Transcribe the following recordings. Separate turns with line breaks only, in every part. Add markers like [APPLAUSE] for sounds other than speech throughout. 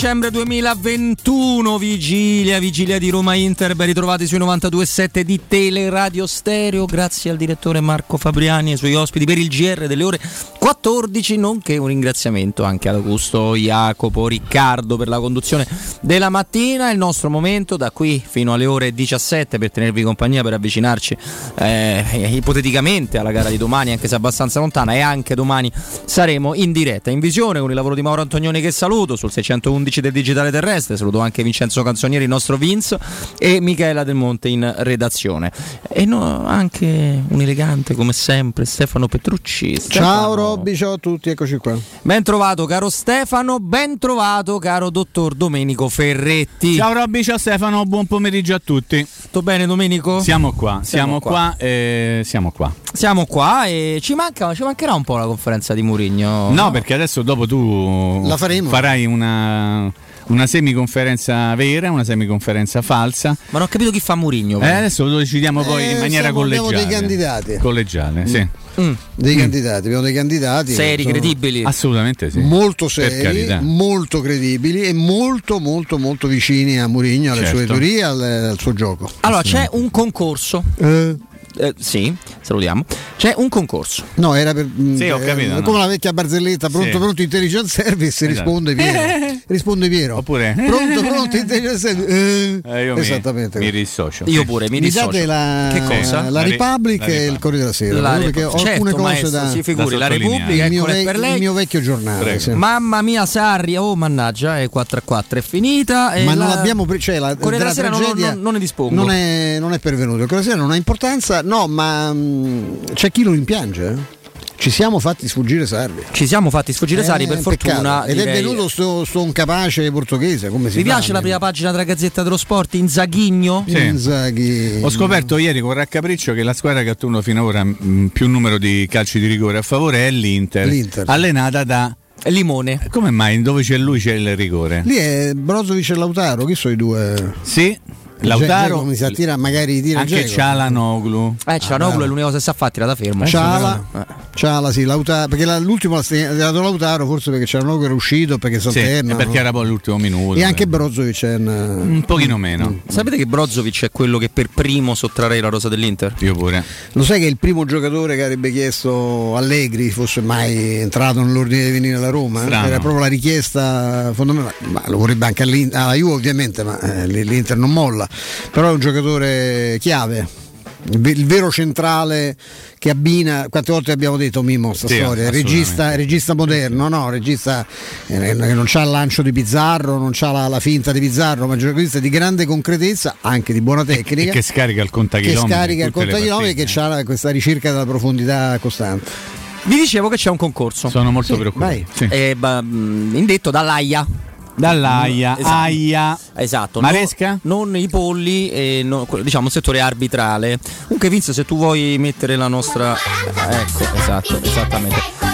23 dicembre 2021, vigilia, vigilia di Roma Inter, ben ritrovati sui 92.7 di Teleradio Stereo, grazie al direttore Marco Fabriani e ai suoi ospiti per il GR delle ore 14, nonché un ringraziamento anche ad Augusto, Jacopo, Riccardo per la conduzione della mattina, il nostro momento da qui fino alle ore 17 per tenervi compagnia, per avvicinarci eh, ipoteticamente alla gara di domani, anche se abbastanza lontana, e anche domani saremo in diretta, in visione con il lavoro di Mauro Antonioni che saluto sul 611 del Digitale Terrestre, saluto anche Vincenzo Canzonieri, il nostro Vince, e Michela Del Monte in redazione. E no, anche un elegante come sempre Stefano Petrucci. Stefano.
Ciao Robby, ciao a tutti, eccoci qua.
Ben trovato caro Stefano, ben trovato caro dottor Domenico Ferretti.
Ciao Robby, ciao Stefano, buon pomeriggio a tutti.
Tutto bene Domenico?
Siamo qua, siamo, siamo qua, qua eh, siamo qua.
Siamo qua e ci, manca, ci mancherà un po' la conferenza di Murigno.
No, perché adesso dopo tu
la faremo.
farai una una semiconferenza vera, una semiconferenza falsa.
Ma non ho capito chi fa Murigno.
Eh, adesso lo decidiamo poi eh, in maniera collegiale.
Abbiamo dei candidati.
Collegiale, mm. sì.
Mm. Dei mm. candidati, abbiamo dei candidati
seri, credibili.
Assolutamente sì.
Molto seri, molto credibili e molto molto molto vicini a Murigno, alle certo. sue teorie, al, al, suo gioco.
Allora, c'è un concorso. Eh eh, sì, salutiamo. C'è un concorso.
No, era per.
Mm, sì, ho capito.
Eh, come no. la vecchia barzelletta, pronto, sì. pronto, intelligence service, esatto. risponde Piero. [LAUGHS] risponde Piero.
Oppure.
Pronto, pronto, intelligence service.
Eh, io Esattamente. Mi, mi rissocio.
Io pure, mi, mi rissocio.
date la, che cosa? La, la Repubblic la e il Corriere della Sera. La
perché ho certo, alcune cose maestro, da. Si figuri, la Repubblica
il mio,
ve-
per lei. il mio vecchio giornale.
Sì. Mamma mia, Sarri, oh mannaggia, è 4 a 4, è finita.
Ma non abbiamo. Cioè, la,
Corriere della Sera non ne dispongo.
Non è pervenuto. Il Corriere della Sera non ha importanza, no, ma Mm, c'è chi lo rimpiange. Eh? Ci siamo fatti sfuggire Sarri.
Ci siamo fatti sfuggire eh, Sarri per fortuna.
Ed direi... è venuto sto, sto incapace portoghese. Come si
Mi piace la prima pagina della Gazzetta dello Sport, Inzaghigno.
Sì. Inzaghi. Ho scoperto ieri con raccapriccio che la squadra che ha ottenuto finora mm, più numero di calci di rigore a favore è l'Inter. L'Inter. Allenata da
Limone.
Come mai? Dove c'è lui c'è il rigore?
Lì è Brozovic e Lautaro, chi sono i due?
Sì. Lautaro
mi sa tira magari tira
anche Cialanoglu
eh Cialanoglu ah, è l'unica cosa che sa fare tira da fermo
Ciala eh. Ciala sì Lautaro perché la, l'ultimo l'ha dato Lautaro forse perché Cialanoglu era uscito perché
si sì, perché no? era poi l'ultimo minuto
e anche Brozovic è un,
un pochino meno mm.
sapete che Brozovic è quello che per primo sottrarrei la rosa dell'Inter?
io pure
lo sai che è il primo giocatore che avrebbe chiesto Allegri fosse mai entrato nell'ordine di venire alla Roma Strano. era proprio la richiesta fondamentale ma lo vorrebbe anche alla Juve ovviamente ma eh, l'Inter non molla però è un giocatore chiave il vero centrale che abbina, quante volte abbiamo detto Mimo sta sì, storia, regista, regista, moderno, no? regista eh, che non ha il lancio di Pizzarro, non ha la, la, finta di Pizzarro, ma giocatore di grande concretezza, anche di buona tecnica.
E che scarica il contachilometri.
Che scarica il contachilometri e che ha questa ricerca della profondità costante.
Vi dicevo che c'è un concorso.
Sono molto sì, preoccupato.
Sì. Eh, indetto dall'AIA
Dall'AIA, esatto. AIA.
Esatto.
Maresca?
No, non i polli, e no, diciamo il settore arbitrale. Comunque Vince se tu vuoi mettere la nostra... Ecco, esatto, esattamente.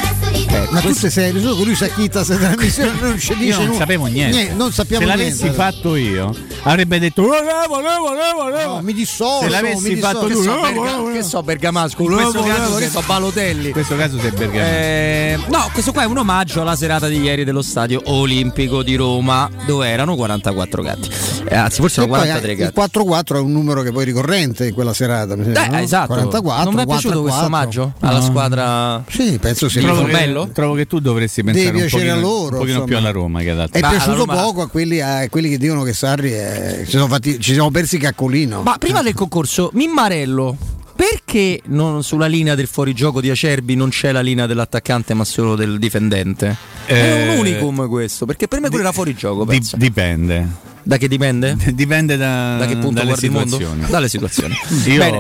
Eh, ma tu sei serio, solo lui sa chi se trasmissione non ci dice
Io non sapevo niente.
niente non sappiamo
se l'avessi
niente.
fatto io avrebbe detto volevo, volevo, volevo.
No, mi dissocio.
Se l'avessi
mi
fatto
tu,
che, so, Berga, che so Bergamasco, in questo caso che so Balotelli.
In questo caso sei Bergamasco.
Eh, no, questo qua è un omaggio alla serata di ieri dello stadio olimpico di Roma dove erano 44 gatti. Eh, anzi, forse erano 43
poi,
gatti.
Il 4-4 è un numero che poi ricorrente in quella serata.
Eh, no? esatto. 44, non mi è piaciuto questo omaggio alla squadra?
Sì, penso sia
bello.
Trovo che tu dovresti pensare
Devi
un pochino,
a loro,
un pochino più alla Roma che ad
altri. È Ma piaciuto Roma... poco a quelli, a quelli, che dicono che Sarri è... ci, siamo fatti, ci siamo persi caccolino.
Ma prima del concorso, Mimmarello perché non, sulla linea del fuorigioco di Acerbi non c'è la linea dell'attaccante ma solo del difendente? Eh, è un unicum questo, perché per me quello era fuorigioco.
Di, dipende.
Da che dipende? [LAUGHS]
Dipende da,
da che punto
dalle
guardi
situazioni.
il mondo? Dalle situazioni.
Io Bene.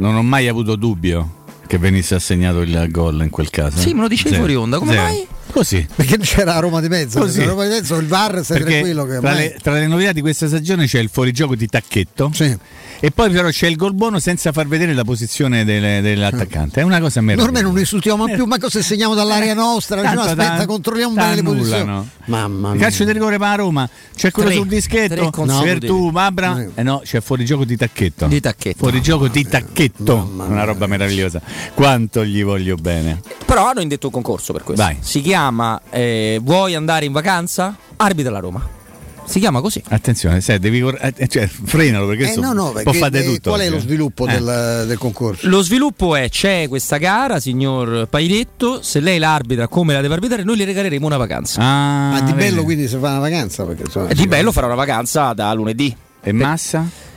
non ho mai avuto dubbio che venisse assegnato il gol in quel caso.
Sì, me lo dicevi fuori onda, come Zero. mai?
Così.
Perché c'era la Roma di mezzo, Così. Roma di mezzo il VAR sei tranquillo che
tra, le, tra le novità di questa stagione c'è il fuorigioco di Tacchetto.
Sì
e poi però c'è il gol buono senza far vedere la posizione delle, dell'attaccante. È una cosa meravigliosa.
Ormai non insultiamo più, ma cosa segniamo dall'area nostra? Tanto, no, aspetta, controlliamo bene le posizioni.
Mamma mia. Calcio di rigore per la Roma. C'è quello sul dischetto. No, per tu, Mabra. Eh no, c'è fuori gioco di tacchetto.
Di tacchetto.
Fuori gioco di tacchetto. Una roba meravigliosa. Quanto gli voglio bene.
Però hanno indetto un concorso per questo.
Vai.
Si chiama chiama eh, Vuoi andare in vacanza? Arbitra la Roma. Si chiama così.
Attenzione, se devi eh, cioè, frenalo perché, eh, no, no, può fare tutto.
Qual è lo sviluppo eh. del, del, concorso?
Lo sviluppo è c'è questa gara, signor Pairetto, se lei l'arbitra come la deve arbitrare, noi le regaleremo una vacanza.
Ah, Ma di bello quindi se fa una vacanza? Perché, insomma,
di bello farà una vacanza da lunedì.
E Massa?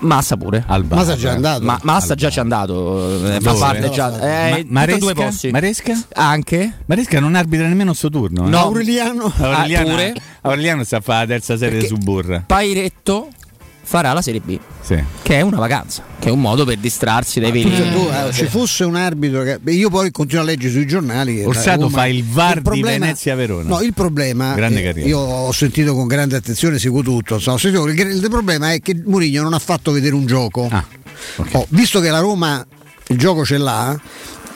Massa pure.
Alba. Massa già andato.
Ma, Massa già ci è andato. Eh, fa parte già.
Eh, Ma, Maresca? Due posti. Maresca?
Anche.
Maresca non arbitra nemmeno il suo turno.
Eh? No. Aureliano.
Aureliano, ah, pure. Aureliano sta a fare la terza serie Perché su Burra.
Pairetto farà la Serie B,
sì.
che è una vacanza, che è un modo per distrarsi dai veri.
Eh, ci fosse un arbitro che io poi continuo a leggere sui giornali.
Orsato Roma, fa il VAR il problema, di Venezia Verona.
No, il problema eh, io ho sentito con grande attenzione, seguo tutto. So, sentito, il, il, problema è che Mourinho non ha fatto vedere un gioco. Ah, okay. oh, visto che la Roma il gioco ce l'ha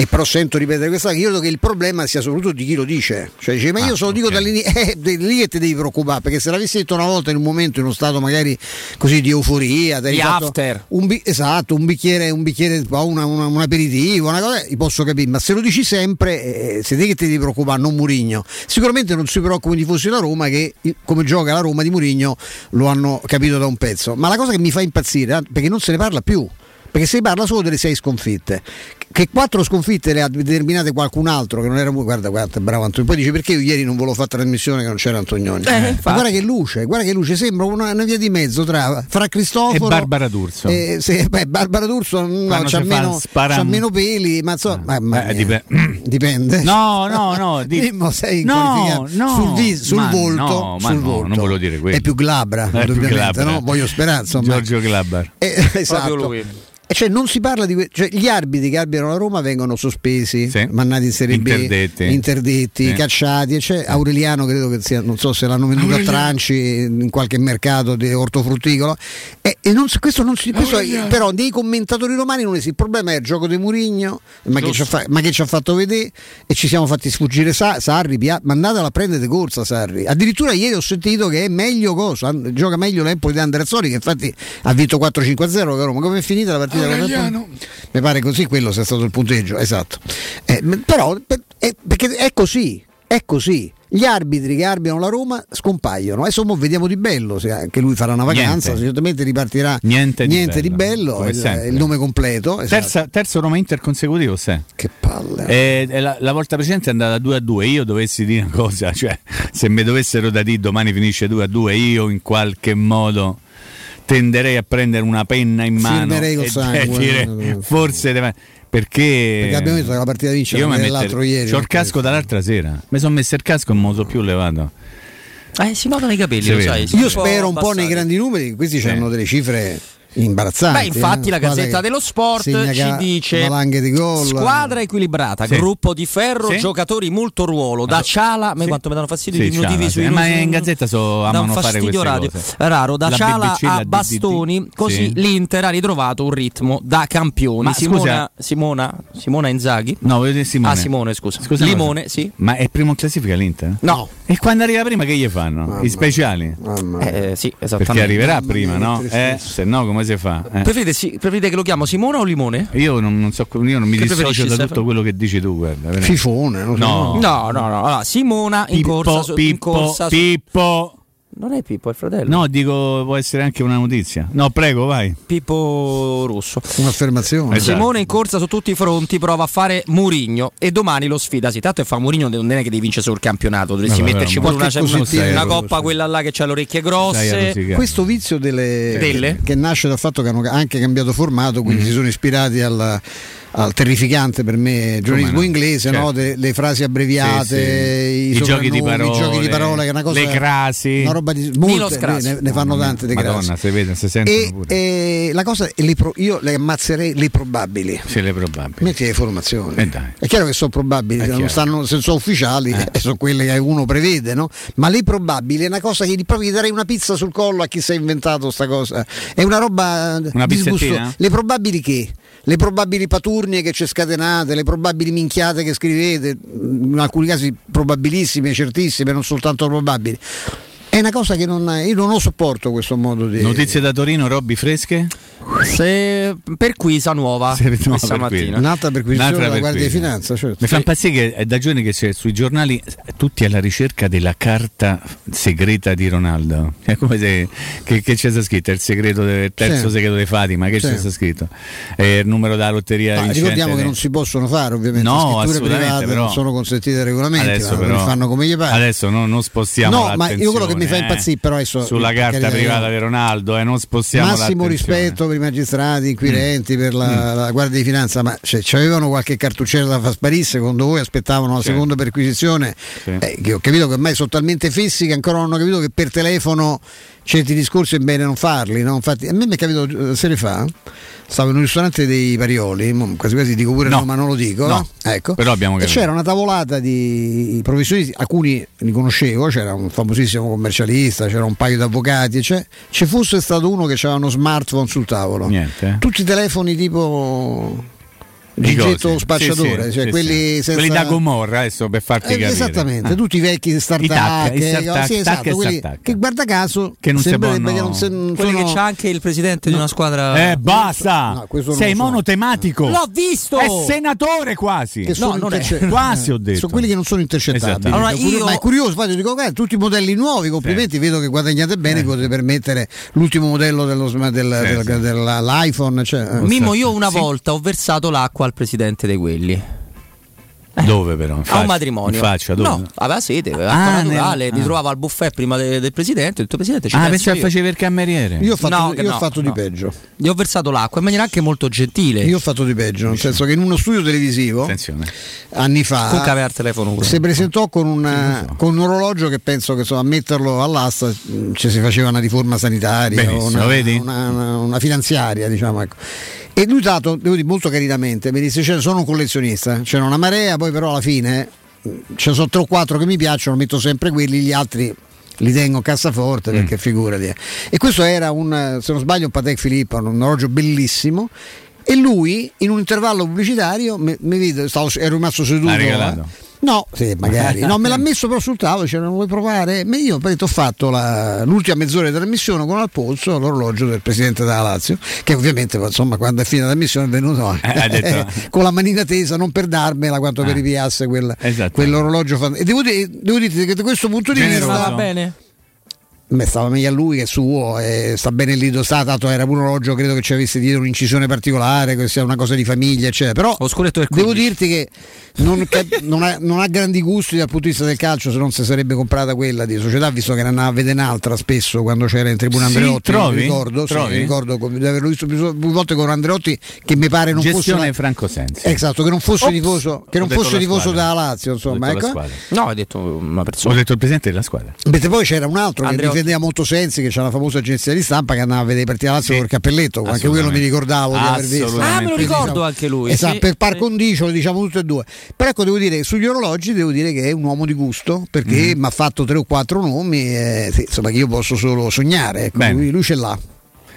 e però sento ripetere questa cosa, io credo che il problema sia soprattutto di chi lo dice. Cioè dice, ma io ah, se lo dico okay. da eh, lì che ti devi preoccupare, perché se l'avessi detto una volta in un momento, in uno stato magari così di euforia,
di after.
Un bi- esatto, un bicchiere, un bicchiere, una, una, un aperitivo, una cosa, ti posso capire, ma se lo dici sempre, eh, se te che ti devi preoccupare, non Murigno. Sicuramente non si preoccupano i tifosi della Roma che come gioca la Roma di Murigno lo hanno capito da un pezzo. Ma la cosa che mi fa impazzire, eh, perché non se ne parla più perché si parla solo delle sei sconfitte che quattro sconfitte le ha determinate qualcun altro che non era guarda guarda bravo Antonio poi dice perché io ieri non volevo fare trasmissione che non c'era Antonioni? Eh, guarda che luce guarda che luce sembra una, una via di mezzo tra fra Cristoforo
e Barbara D'Urso.
eh, se, [LAUGHS] beh, Barbara D'Urso no, c'ha, meno, c'ha, meno, peli ma, so, ah, ma, eh, dipende. [CLEARS THROAT] dipende.
No no [LAUGHS] no
di... Dimmo, sei no, no, sul, vis- sul volto,
no,
sul
no,
volto.
non volevo dire questo
è più glabra è più glabra. No? voglio sperare insomma.
Giorgio Glabbar
eh, [LAUGHS] esatto cioè non si parla di cioè, gli arbitri che arbitrano la Roma vengono sospesi, sì. mandati in Serie
interdetti.
B, interdetti, sì. cacciati. Cioè, Aureliano credo che sia, non so se l'hanno venduto Aureliano. a Tranci in qualche mercato di ortofrutticolo. E, e non, questo non si, questo è, però dei commentatori romani non esiste. Il problema è il gioco di Murigno, ma, che ci, fa, ma che ci ha fatto vedere e ci siamo fatti sfuggire Sa, Sarri, pia, mandatela a prendere corsa Sarri. Addirittura ieri ho sentito che è meglio cosa, gioca meglio l'Empoli di Andreazzoli che infatti ha vinto 4-5-0 ma come è finita la partita? Mi pare così quello sia stato il punteggio, esatto. Eh, però è, perché è così, è così. Gli arbitri che arbitrano la Roma scompaiono. Adesso vediamo di bello, se anche lui farà una vacanza, niente. certamente ripartirà
niente,
niente
di bello,
di bello il, il, nome completo.
Esatto. Terza, terzo Roma Inter consecutivo, se.
Che palle.
Eh, eh la, la, volta precedente è andata 2 a 2. Io dovessi dire una cosa, [LAUGHS] cioè se mi dovessero da dire domani finisce 2 a 2, io in qualche modo tenderei a prendere una penna in mano
e sangue, dire,
forse deve, perché,
perché abbiamo visto che la partita vince io l'altro ieri
c'ho il casco dall'altra sera. Mi sono messo il casco e non so più levato.
Eh, si notano i capelli, lo sai.
Io spero un po' nei grandi numeri, questi sì. hanno delle cifre imbarazzanti.
Beh, infatti, eh? la Gazzetta dello Sport ci dice: squadra equilibrata, sì. gruppo di ferro, sì. giocatori molto ruolo. Da Ciala, a me quanto mi danno fastidio sì, i motivi sui
Ma in Gazzetta so,
da un fastidio radio.
Cose.
raro. Da la Ciala BBC, a Bastoni, così l'Inter ha ritrovato un ritmo da campioni. Ma Simona, Simona, Simona Inzaghi.
No, voglio dire Simone.
Ah, Simone, scusa. scusa Limone, sì.
Ma è primo in classifica l'Inter?
No.
E quando arriva prima che gli fanno? Mamma. I speciali?
Eh, sì, esattamente.
Perché arriverà prima, no? Eh, se no come si fa?
Eh. Preferite, sì, preferite, che lo chiamo Simone o Limone?
Io non, non so, io non mi che dissocio da tutto quello che dici tu, guarda.
Fifone,
no. No, no, no. Allora, Simona in
Pippo,
corsa,
Pippo,
in corsa
Pippo.
Non è Pippo, è il fratello.
No, dico, può essere anche una notizia. No, prego, vai.
Pippo Russo.
Un'affermazione.
Esatto. Simone in corsa su tutti i fronti, prova a fare Murigno e domani lo sfida. Sì, tanto è fa Murigno non è che devi vincere solo il campionato, dovresti Vabbè, metterci pure una, una, una coppa, quella là che ha le orecchie grosse.
Questo vizio delle, delle? che nasce dal fatto che hanno anche cambiato formato, quindi mm. si sono ispirati alla al terrificante per me giornalismo no? inglese, certo. no? De, le frasi abbreviate, sì,
sì. I, I, giochi di parole,
i giochi di parole, che è una cosa,
le crasi,
una roba di molte, ne, ne, fanno tante di
Madonna, si vede, si e,
e, la cosa le pro, io le ammazzerei le probabili.
Sì, le probabili.
Metti le formazioni.
Eh
è chiaro che sono probabili, non stanno, se sono ufficiali, eh. sono quelle che uno prevede, no? Ma le probabili è una cosa che proprio gli darei una pizza sul collo a chi si è inventato sta cosa. È una roba
una
disgustosa. Le probabili che? le probabili paturnie che ci scatenate, le probabili minchiate che scrivete, in alcuni casi probabilissime, certissime, non soltanto probabili. È una cosa che non, io non lo sopporto questo modo di.
Notizie da Torino, Robby fresche?
Se perquisa nuova
Se- no,
questa
per
mattina.
Un'altra perquisizione
Un'altra
della Guardia di. Finanza, certo.
Mi fa impazzire che è da giorni che c'è sui giornali eh, tutti alla ricerca della carta segreta di Ronaldo. È come se che, che c'è sta scritto, è il segreto del terzo
Sì.
segreto di Fatima, che
Sì.
c'è scritto? È il numero della lotteria
Ah,
vincente
ricordiamo che non si possono fare ovviamente
No,
scritture
assolutamente,
private,
però-
non sono consentite dai regolamenti,
Adesso
ma
però
fanno come gli pare.
Adesso non, non spostiamo
No, ma io quello che mi fa
l'attenzione,
impazzire, però, adesso-
sulla carta privata di Ronaldo, eh, non spostiamo
Massimo
l'attenzione.
rispetto per i magistrati, inquirenti, per
Mm.
la, la Guardia di Finanza, ma se avevano qualche cartuccera da far sparire, secondo voi aspettavano la
Certo.
seconda perquisizione?
Sì.
Eh, che ho capito che ormai sono talmente fessi che ancora non hanno capito che per telefono certi discorsi è bene non farli. no? Infatti, a me mi è capitato eh, sere fa, stavo in un ristorante dei Parioli, quasi quasi dico pure
No.
no, ma non lo dico,
No.
Ecco.
Però abbiamo
e
capito.
c'era una tavolata di professionisti, alcuni li conoscevo, c'era un famosissimo commercialista, c'era un paio di avvocati, e c'è- ci fosse stato uno che aveva uno smartphone sul tavolo.
Niente. eh.
Tutti i telefoni tipo
Cose.
spacciatore,
Sì, sì,
cioè
sì,
quelli senza
Quelli da Gomorra, adesso per farti
eh,
capire.
esattamente,
Ah.
tutti i vecchi
start-up,
sì,
tac
esatto, che guarda caso
Che non si
sembrerebbe
possono-
che non se-
Quelli
sono-
che c'ha anche il presidente di una squadra.
Eh, basta!
No,
Sei
so.
monotematico.
L'ho visto!
È senatore quasi.
che sono
non è- [LAUGHS]
Quasi ho detto.
Sono quelli che non sono intercettabili.
Esattamente.
Allora, io-
Ma è curioso, infatti, io dico, guarda, tutti i modelli nuovi, complimenti, vedo che guadagnate bene,
Eh.
potete permettere l'ultimo modello dell'iPhone. Cioè, eh.
Mimmo, io una volta ho versato l'acqua al presidente dei quelli.
Dove però? In
A
faccia?
un matrimonio.
Faccia, dove?
No, aveva sete, aveva
Ah,
naturale,
nel-
mi
ah.
trovava al buffet prima de- del presidente, ho detto presidente ci
Ah,
penso
pensavo facevi il cameriere.
Io ho fatto,
No,
io
che
ho
no,
fatto di
no.
peggio.
Gli ho versato l'acqua in maniera anche molto gentile.
Io ho fatto di peggio, nel senso che in uno studio televisivo
Attenzione.
anni fa
Comunque aveva il telefono pure.
si presentò con, una- con un orologio che penso che insomma, a metterlo all'asta mh, ci si faceva una riforma sanitaria
Benissimo,
o una,
vedi?
una- una- una finanziaria diciamo ecco. E lui dato, devo dire molto carinamente mi disse "Cioè, sono un collezionista c'era una marea poi però alla fine mh, ce ne sono tre o quattro che mi piacciono metto sempre quelli gli altri li tengo a cassaforte
Mm.
perché figurati eh. e questo era un se non sbaglio un Patek Philippe un orologio bellissimo e lui in un intervallo pubblicitario mi, mi vide, stavo, ero rimasto seduto
L'ha regalato?
eh. No, sì, magari. [LAUGHS] No, me l'ha messo però sul tavolo, cioè, non vuoi provare? Ma io ho fatto la- l'ultima mezz'ora di trasmissione con al polso l'orologio del presidente della Lazio, che ovviamente insomma quando è finita la trasmissione è venuto
Eh, detto- [LAUGHS]
con la manina tesa, non per darmela quanto per
Ah.
ripiasse quel,
Esatto.
quell'orologio. E devo, dire, devo dirti che da questo punto di
Generoso.
Vista
va bene?
Beh, stava meglio a lui che suo, e sta bene lì tanto era un orologio, credo che ci avesse dietro un'incisione particolare, che sia una cosa di famiglia, eccetera. Però devo
15.
dirti che non, cap- non ha, non ha grandi gusti dal punto di vista del calcio, se non si sarebbe comprata quella di società, visto che ne andava a vedere un'altra spesso quando c'era in tribuna
Sì,
Andreotti.
trovi?
mi ricordo, sì,
Trovi?
mi ricordo co- di averlo visto più, più volte con Andreotti, che mi pare non
Gestione
fosse.
Franco Sensi.
Esatto, che non fosse
Ops,
tifoso, che
Ho
non fosse
la
tifoso della Lazio,
Ho
insomma.
detto la
Ecco.
squadra.
No, hai detto una
Ho
persona.
detto il presidente della squadra.
Mentre poi c'era un altro
Andreotti.
che difendeva molto Sensi, che c'ha la famosa agenzia di stampa che andava a vedere i partiti della Lazio
Sì.
col cappelletto, anche quello mi
Assolutamente.
ricordavo di aver visto.
Ah, me lo ricordo
diciamo-
anche lui.
Esatto,
sì,
per par condicio lo diciamo tutte e due. Però ecco, devo dire, sugli orologi devo dire che è un uomo di gusto,
Mm.
perché mi ha fatto tre o quattro nomi, eh, sì, insomma che io posso solo sognare, ecco, lui, lui ce l'ha.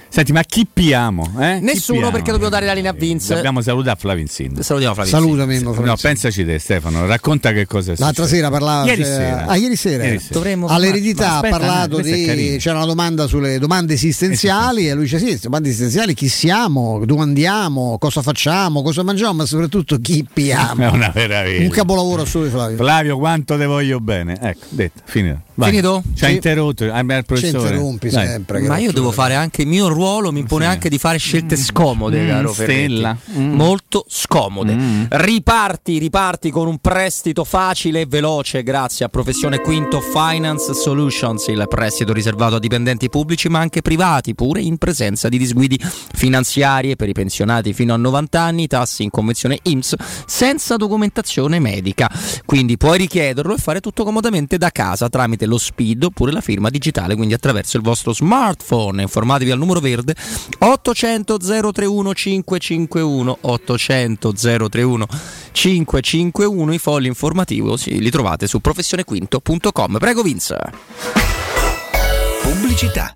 Senti, ma chi piamo? Eh? Chi
Nessuno,
piamo?
perché dobbiamo dare la linea a Vince.
Dobbiamo salutare Flavin Sind.
Salutiamo Flavio.
Salutami. Mimmo
No, pensaci te Stefano, racconta che cosa è
L'altra
successo.
sera parlava
Ieri
cioè,
sera.
Ah, ieri sera.
Ieri sera.
Dovremmo
All'eredità
Ma
ha
aspetta,
parlato
è
di c'era una domanda sulle domande esistenziali e lui dice sì, domande esistenziali chi siamo, dove andiamo, cosa facciamo, cosa mangiamo, ma soprattutto chi [LAUGHS]
È
piamo.
una meraviglia.
Un capolavoro assoluto di Flavio.
Flavio, quanto te voglio bene. Ecco, detto, finito. Vai.
Finito?
Ci ha interrotto.
Ci interrompi
Dai.
sempre.
Ma io devo fare anche il mio ruolo, mi impone
Sì.
anche di fare scelte scomode,
Mm,
caro Ferretti.
Stella. Mm.
Molto scomode.
Mm.
Riparti, riparti con un prestito facile e veloce grazie a Professione Quinto Finance Solutions, il prestito riservato a dipendenti pubblici ma anche privati, pure in presenza di disguidi finanziarie per i pensionati fino a 90 anni, tassi in convenzione IMSS senza documentazione medica. Quindi puoi richiederlo e fare tutto comodamente da casa tramite lo SPID oppure la firma digitale, quindi attraverso il vostro smartphone. Informatevi al numero verde 800 031 551 800 031 551 i fogli informativi sì, li trovate su professionequinto.com. Prego Vince.
Pubblicità.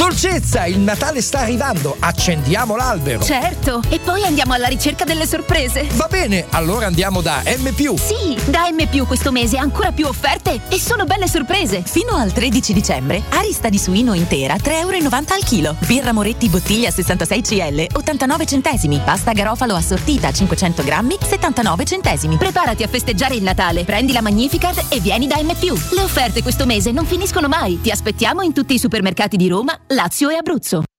Dolcezza, il Natale sta arrivando, accendiamo l'albero.
Certo, e poi andiamo alla ricerca delle sorprese.
Va bene, allora andiamo da M.
Sì, da M questo mese ancora più offerte e sono belle sorprese.
Fino al 13 dicembre, arista di suino intera 3,90 euro al chilo. Birra Moretti bottiglia 66 CL 89 centesimi. Pasta garofalo assortita 500 grammi 79 centesimi.
Preparati a festeggiare il Natale, prendi la Magnificat e vieni da M. Le offerte questo mese non finiscono mai. Ti aspettiamo in tutti i supermercati di Roma, Lazio e Abruzzo.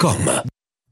www.radioticino.com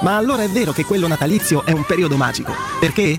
Ma allora è vero che quello natalizio è un periodo magico. Perché?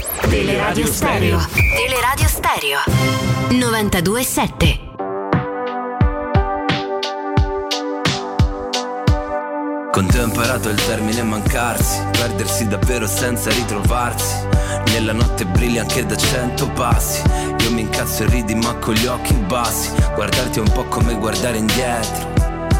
Teleradio Stereo. Teleradio Stereo. 92.7.
Con te ho imparato il termine mancarsi, perdersi davvero senza ritrovarsi. Nella notte brilli anche da cento passi. Io mi incazzo e ridi ma con gli occhi bassi. Guardarti è un po' come guardare indietro.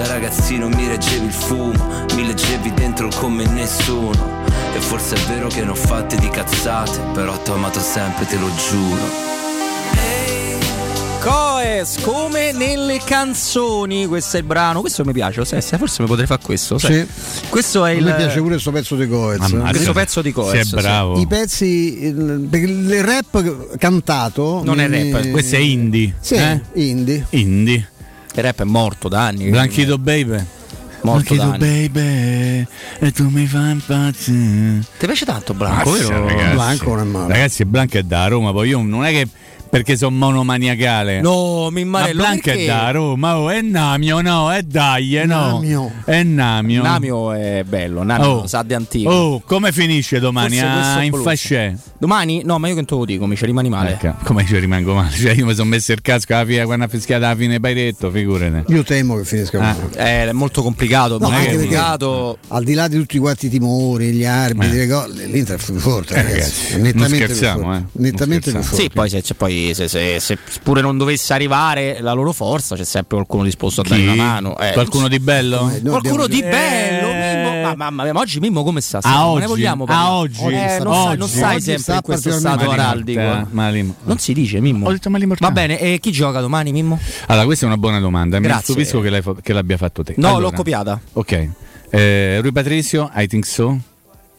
Da ragazzino mi reggevi il fumo Mi leggevi dentro come nessuno e forse è vero che ne ho fatte di cazzate, però t'ho amato sempre, te lo giuro.
Coes, come nelle canzoni, questo è il brano, questo mi piace, sai, sai, forse mi potrei fare questo. Sai.
Sì.
Questo è il...
Mi piace pure questo pezzo di Coez.
Ammazza. Questo pezzo di Coez.
Sei bravo.
I pezzi, il, rap cantato...
Non è rap,
questo è indie.
Sì,
eh?
indie.
Indie.
Il rap è morto da anni.
Blanchito Baby.
Morto
Blanchito. Baby e tu mi fai impazzire.
Ti piace tanto Blanco,
Mazza,
vero?
ragazzi.
Blanco non è male.
Ragazzi, Blanco è da Roma, poi io non è che perché sono monomaniacale.
No, mi
Ma
immarello
Blanco è
perché?
da Roma, oh, è Namio, no, è dai, eh, no.
Namio.
È Namio.
Namio è bello, Namio
Oh.
sa di antico.
Oh, come finisce domani?
Forse
Ah,
è
in fasce.
Domani? No, ma io che te lo dico, mi ci rimani male.
Ecco, come ci rimango male? [LAUGHS] Cioè, io mi sono messo il casco alla fine quando ha fischiato alla fine Bairetto, figurate.
Io temo che finisca
Ah.
così.
Eh, è molto complicato,
No,
molto
anche
complicato.
Al di là di tutti quanti i timori, gli arbitri,
Eh.
le gol, l'Inter è più forte,
Eh,
ragazzi.
ragazzi,
È nettamente
non
più
scherziamo,
forte.
eh.
Nettamente più forte.
Sì, poi, se, c'è- poi se, se- se pure non dovesse arrivare la loro forza, c'è sempre qualcuno disposto a dare
Chi?
una mano. Eh,
Qualcuno di bello?
Eh,
Qualcuno di bello,
Eh.
Mimmo. Ma, mamma mia, ma oggi Mimmo come sta?
A oggi?
ne vogliamo
A
parlare?
oggi?
Eh, non, sai, non
Oggi?
stai
Oggi
sempre in questo stato araldico. Non si dice Mimmo.
Ho detto mali mortali.
Va bene, e chi gioca domani Mimmo?
Allora, questa è una buona domanda. Mi
Grazie.
stupisco che, che l'abbia fatto te.
No,
Allora,
l'ho copiata.
Ok. Eh, Rui Patrizio, I think so.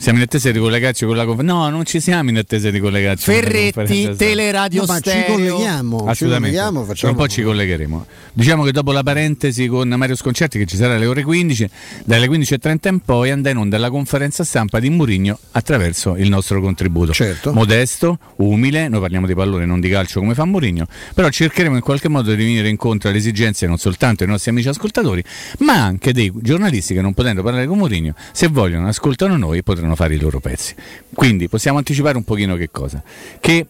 Siamo in attesa di collegarci con la conferenza. No, non ci siamo in attesa di collegarci con la
Ferretti, teleradio
No, ma ci
stereo.
colleghiamo. Ci
Assolutamente.
colleghiamo,
Tra
facciamo
un po' ci collegheremo. Diciamo che dopo la parentesi con Mario Sconcerti, che ci sarà alle ore 15, dalle 15.30 in poi andrà in onda la conferenza stampa di Murigno attraverso il nostro contributo.
Certo.
Modesto, umile, noi parliamo di pallone, non di calcio come fa Murigno, però cercheremo in qualche modo di venire incontro alle esigenze non soltanto dei nostri amici ascoltatori, ma anche dei giornalisti che non potendo parlare con Murigno, se vogliono ascoltano noi e potranno fare i loro pezzi. Quindi possiamo anticipare un pochino che cosa? Che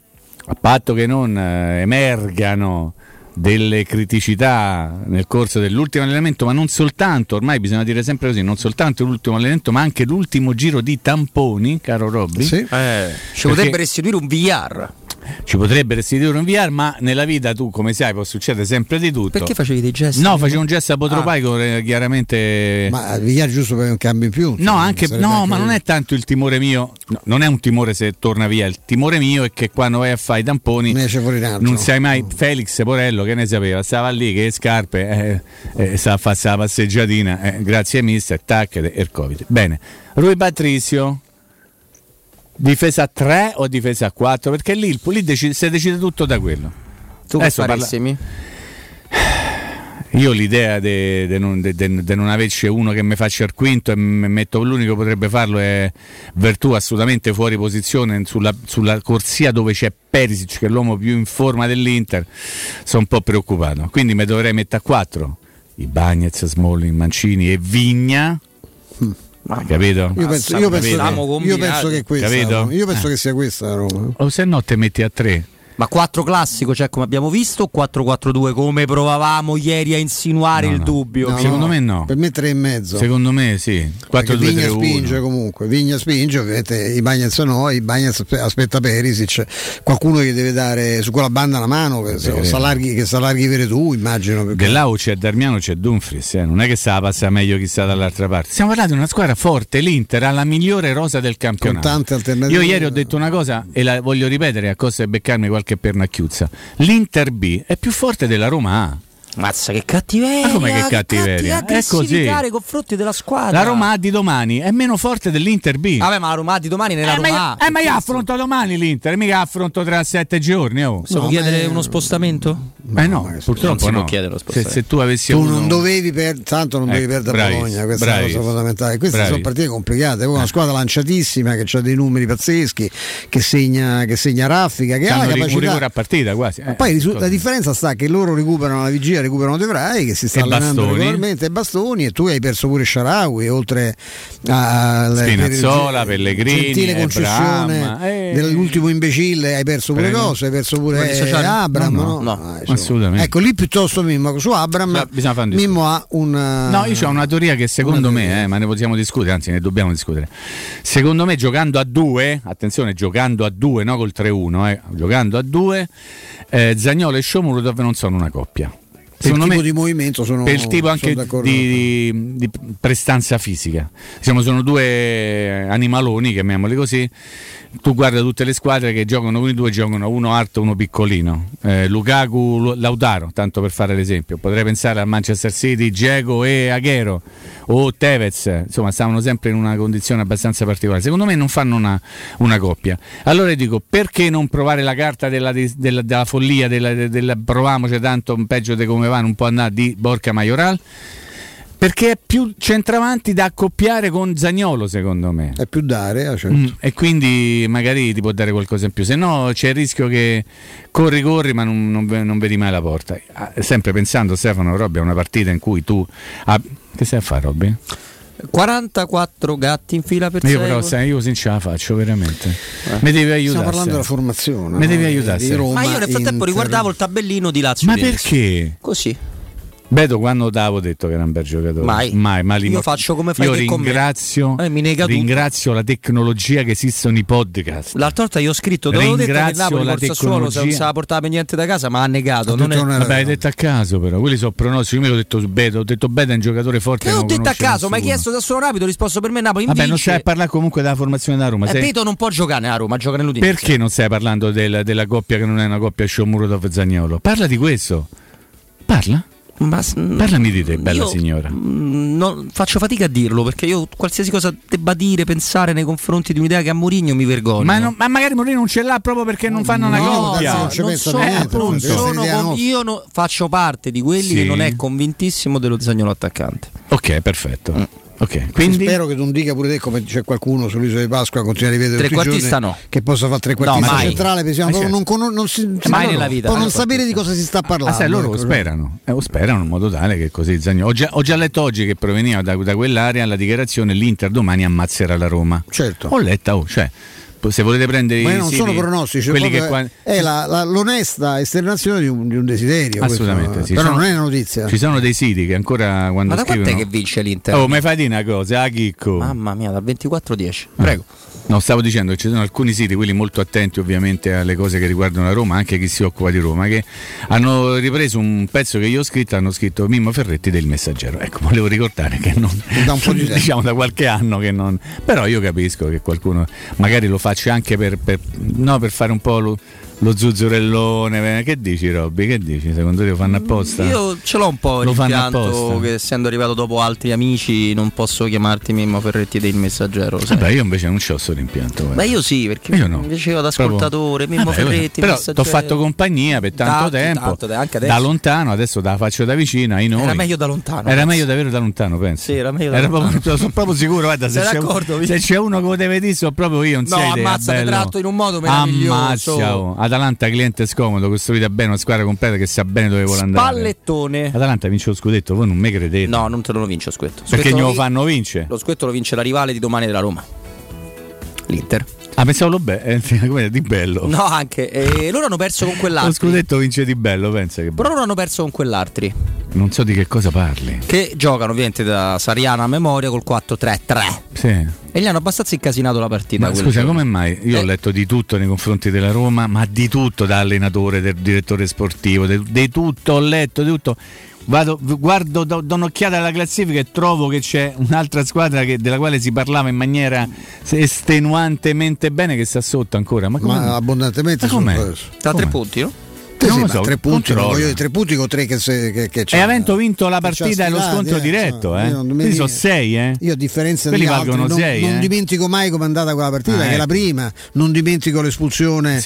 a patto che non eh, emergano delle criticità nel corso dell'ultimo allenamento, ma non soltanto, ormai bisogna dire sempre così, non soltanto l'ultimo allenamento, ma anche l'ultimo giro di tamponi, caro Robby.
Sì.
Eh, ci
Perché-
potrebbe restituire un VR.
Ci potrebbe restituire un VR, ma nella vita tu, come sai, può succedere sempre di tutto.
Perché facevi dei gesti?
No, facevo un gesto
Ah.
apotropaico eh, chiaramente.
Ma Vigliar giusto per un cambio in più.
No, anche, no
anche-
ma non è tanto il timore mio, no, non è un timore se torna via, il timore mio è che quando vai a fare i tamponi non sai mai, Felix Porello che ne sapeva, stava lì che scarpe, eh, eh, stava a fare la passeggiatina, eh, grazie mister, tac, e il Covid. Bene, Rui Patrizio, difesa a 3 o difesa a 4? Perché lì, il- lì decide, si decide tutto da quello.
Tu
Adesso parla-? Io l'idea di non averci uno che mi faccia il quinto e mi metto l'unico che potrebbe farlo è Vertù assolutamente fuori posizione sulla, sulla corsia dove c'è Perisic che è l'uomo più in forma dell'Inter. Sono un po' preoccupato. Quindi mi dovrei mettere a quattro. I Bagnets, Smalling, Mancini e Vigna. Hai capito?
Io penso, io penso, che, io penso che questa.
Capito?
Io penso
Eh.
che sia questa la Roma.
O se no te metti a tre.
Ma 4 classico, cioè come abbiamo visto, o 4-4-2 come provavamo ieri a insinuare
No,
il
no.
dubbio?
No,
Secondo me no.
Per me tre e mezzo.
Secondo me sì. 4
Perché
2
Vigna
3
spinge
1.
comunque, Vigna spinge, ovviamente i Bagnets no, i Bagnets aspe- aspetta Perisic, qualcuno che deve dare su quella banda la mano che, se- s'allarghi, che s'allarghi per tu, immagino. Perché...
Dell'Au c'è Darmiano, c'è Dumfries, eh. non è che se la passa meglio chissà dall'altra parte. Stiamo parlando di una squadra forte, l'Inter ha la migliore rosa del campionato.
Con tante alternative.
Io ieri ho detto una cosa e la voglio ripetere a costo di beccarmi qualche pernacchiuzza. L'Inter B è più forte della Roma A.
Mazza che cattiveria!
Ma come che cattiveria?
Che
È così.
nei confronti della squadra.
La Roma di domani è meno forte dell'Inter B.
Vabbè, ma la Roma di domani nella
eh, ma,
Roma A.
eh, ma io affronto domani l'Inter, mica affronto tra sette giorni. Oh.
Possiamo
No,
chiedere
ma-
uno spostamento?
Eh no, purtroppo
non si può
no.
chiedere lo
se,
spostamento.
se tu avessi
Tu
avuto
non dovevi per, tanto non dovevi
Ecco,
perdere
bravi,
Bologna, questa è
bravi.
la cosa fondamentale. Queste
Bravi.
sono partite complicate, poi una squadra lanciatissima che ha dei numeri pazzeschi, che segna, che segna raffica, che ha
Hanno
la
ri- un
capacità.
rigore a partita quasi. eh.
Poi risu- la differenza sta che loro recuperano la vigilia Recuperano De Vrij che si sta
E
allenando
Bastoni.
regolarmente e Bastoni e tu hai perso pure Sharawi oltre a
Spinazzola,
per-
Pellegrini,
gentile concessione
eh.
dell'ultimo imbecille hai perso pure
Prego.
cose hai perso pure? Abram
No,
no?
no,
Ah, insomma.
assolutamente.
ecco lì piuttosto Mimmo su Abram. Mimmo ha un
No, io ho una teoria che secondo me, eh, ma ne possiamo discutere, anzi ne dobbiamo discutere. Secondo me giocando a due, attenzione, giocando a due, no col 3-1, eh, giocando a due, eh, Zagnolo e Shomurodov non sono una coppia.
Per il tipo
me,
di movimento sono
per il tipo anche di, di prestanza fisica. Diciamo, sono due animaloni, chiamiamoli così. Tu guarda tutte le squadre che giocano con i due, giocano uno alto, uno piccolino. Eh, Lukaku, Lu- Lautaro, tanto per fare l'esempio. Potrei pensare al Manchester City, Diego e Aguero o Tevez, insomma, stavano sempre in una condizione abbastanza particolare. Secondo me non fanno una, una coppia. Allora dico, perché non provare la carta della, della- della follia, della, della proviamoci tanto peggio di come va, un po' andare di Borca Majoral? Perché è più centravanti da accoppiare con Zagnolo, secondo me.
è più d'area certo.
Mm, e quindi magari ti può dare qualcosa in più, se no c'è il rischio che corri, corri, ma non, non non vedi mai la porta. Ah, Sempre pensando, Stefano, Robby, a una partita in cui tu. ah, che stai a fare, Robby?
44 gatti in fila per
Io però, sai, io così non ce la faccio veramente. Mi devi aiutare.
stiamo parlando della formazione
Mi
no?
devi aiutare.
di
Stefano.
Roma,
Ma io nel frattempo
Inter.
riguardavo il tabellino di Lazio.
Ma perché?
Così.
Beto, quando ti avevo detto che era un bel giocatore?
Mai.
mai, mai
Io faccio come fai
Io ringrazio,
Eh, mi nega tutto.
ringrazio la tecnologia che esistono i podcast.
L'altra volta io ho scritto, te l'avevo detto che
Ringrazio
Napoli
la
Sassuolo se non se la portava per niente da casa, ma ha negato. Non è...
Vabbè, hai detto a caso però, quelli sono pronostici. Io mi ho detto Beto, ho detto Beto è un giocatore forte.
Che ho
non
detto a caso, ma hai chiesto Sassuolo rapido, ho risposto per me Napoli
Vabbè, non
vince.
stai a parlare comunque della formazione da Roma.
Eh,
sei-
Beto non può giocare a Roma, gioca nell'Udinese.
Perché non stai parlando del- della coppia che non è una coppia Shomurodov e Zagnolo? Parla di questo. Parla.
Ma,
Parlami di te, bella
io-
signora.
Non- faccio fatica a dirlo perché io qualsiasi cosa debba dire, pensare nei confronti di un'idea che ha Mourinho mi vergogno.
Ma, non- ma magari Mourinho non ce l'ha proprio perché non fanno una
No,
coppia.
non sono- non sono con- io no- faccio parte di quelli
Sì.
che non è convintissimo dello zagnolo attaccante.
Ok, perfetto.
Mm.
Ok, quindi
spero che tu non dica pure te come c'è qualcuno sull'isola di Pasqua continua a rivedere tutti i
Trequartista
giorni
no.
che possa fare trequartista
No, mai.
centrale perché siamo
Ma
proprio
certo.
non, conos- non si,
Mai nella vita.
può non sapere di cosa si sta parlando
Ah, sai, loro
ecco.
sperano, eh, lo sperano in modo tale che così Zagnolo. Ho già, ho già letto oggi che proveniva da, da quell'area la dichiarazione l'Inter domani ammazzerà la Roma.
Certo.
Ho letta, oh, cioè, se volete prendere
ma
i
non
siti,
sono pronostici
quelli che qua-
è la- la- l'onesta esternazione di un, di un desiderio questo,
Assolutamente, sì.
però
Sono-
non è una notizia
Ci sono dei siti che ancora quando
Ma da quant'è
scrivono
che vince l'Inter?
Oh, mi fai dire una cosa, ah, Chicco.
Mamma mia, dal 24-10. Prego.
No, stavo dicendo che ci sono alcuni siti, quelli molto attenti ovviamente alle cose che riguardano la Roma, anche chi si occupa di Roma, che hanno ripreso un pezzo che io ho scritto, hanno scritto Mimmo Ferretti del Messaggero. Ecco, volevo ricordare che non
da un po' di [LAUGHS]
diciamo da qualche anno che non. Però io capisco che qualcuno magari lo faccia anche per, per- no, per fare un po' lo, lo zuzzurellone. Che dici Robby? Che dici? Secondo te lo fanno apposta?
Io ce l'ho un po'
Lo fanno
rimpianto
apposta.
che essendo arrivato dopo altri amici non posso chiamarti Mimmo Ferretti del messaggero. sai.
Vabbè, io invece non c'ho sto rimpianto.
Beh, io sì, perché
Io no.
mi piaceva da ascoltatore, Mimmo
Vabbè,
Ferretti.
Però ti ho fatto compagnia per tanto
Tanto,
tempo.
tanto,
da lontano, adesso te la faccio da vicino ai noi.
Era meglio da lontano.
Era
penso.
meglio davvero da lontano, penso.
Sì, era meglio da
Era
lontano.
proprio- sono proprio sicuro, guarda, se
Sei
c'è, se c'è uno che lo deve dire, so proprio io. Non
No,
sia idea,
ammazza,
bello.
tratto in un modo meraviglioso.
Ammazza, oh. Atalanta cliente scomodo, costruita bene, una squadra completa che sa bene dove vuole andare.
Pallettone.
Atalanta vince lo scudetto, voi non mi credete.
No, non te lo vince lo scudetto.
Perché
Scudetto
glielo fanno vince.
Lo scudetto lo vince la rivale di domani della Roma. L'Inter.
Ah, pensavo lo be- eh, [LAUGHS] di bello.
No, anche. E loro hanno perso con
Lo
quell'altro.
scudetto vince di bello, pensa che
Però loro hanno perso con quell'altri.
Non so di che cosa parli.
Che giocano ovviamente da Sariana a memoria col 4-3-3.
Sì.
E gli hanno abbastanza incasinato la partita.
Ma scusa,
giorno.
come mai? Io ho
Eh.
letto di tutto nei confronti della Roma, ma di tutto da allenatore, del direttore sportivo, di tutto, ho letto di tutto. Vado, guardo, do, do un'occhiata alla classifica e trovo che c'è un'altra squadra che- della quale si parlava in maniera estenuantemente bene che sta sotto ancora. Ma, come-
ma abbondantemente
Ma com'è?
Da tre punti, no?
Non
sì,
lo so,
tre punti,
controlla.
no, voglio dire, tre punti con tre che, se, che, che c'è.
E avendo vinto la partita e lo scontro
eh,
diretto, eh.
io non mi
sono sei, eh.
Io a differenza
Quelli
di altri non,
sei,
non
eh.
dimentico mai come è andata quella partita,
Ah,
che è la
ecco.
prima, non dimentico l'espulsione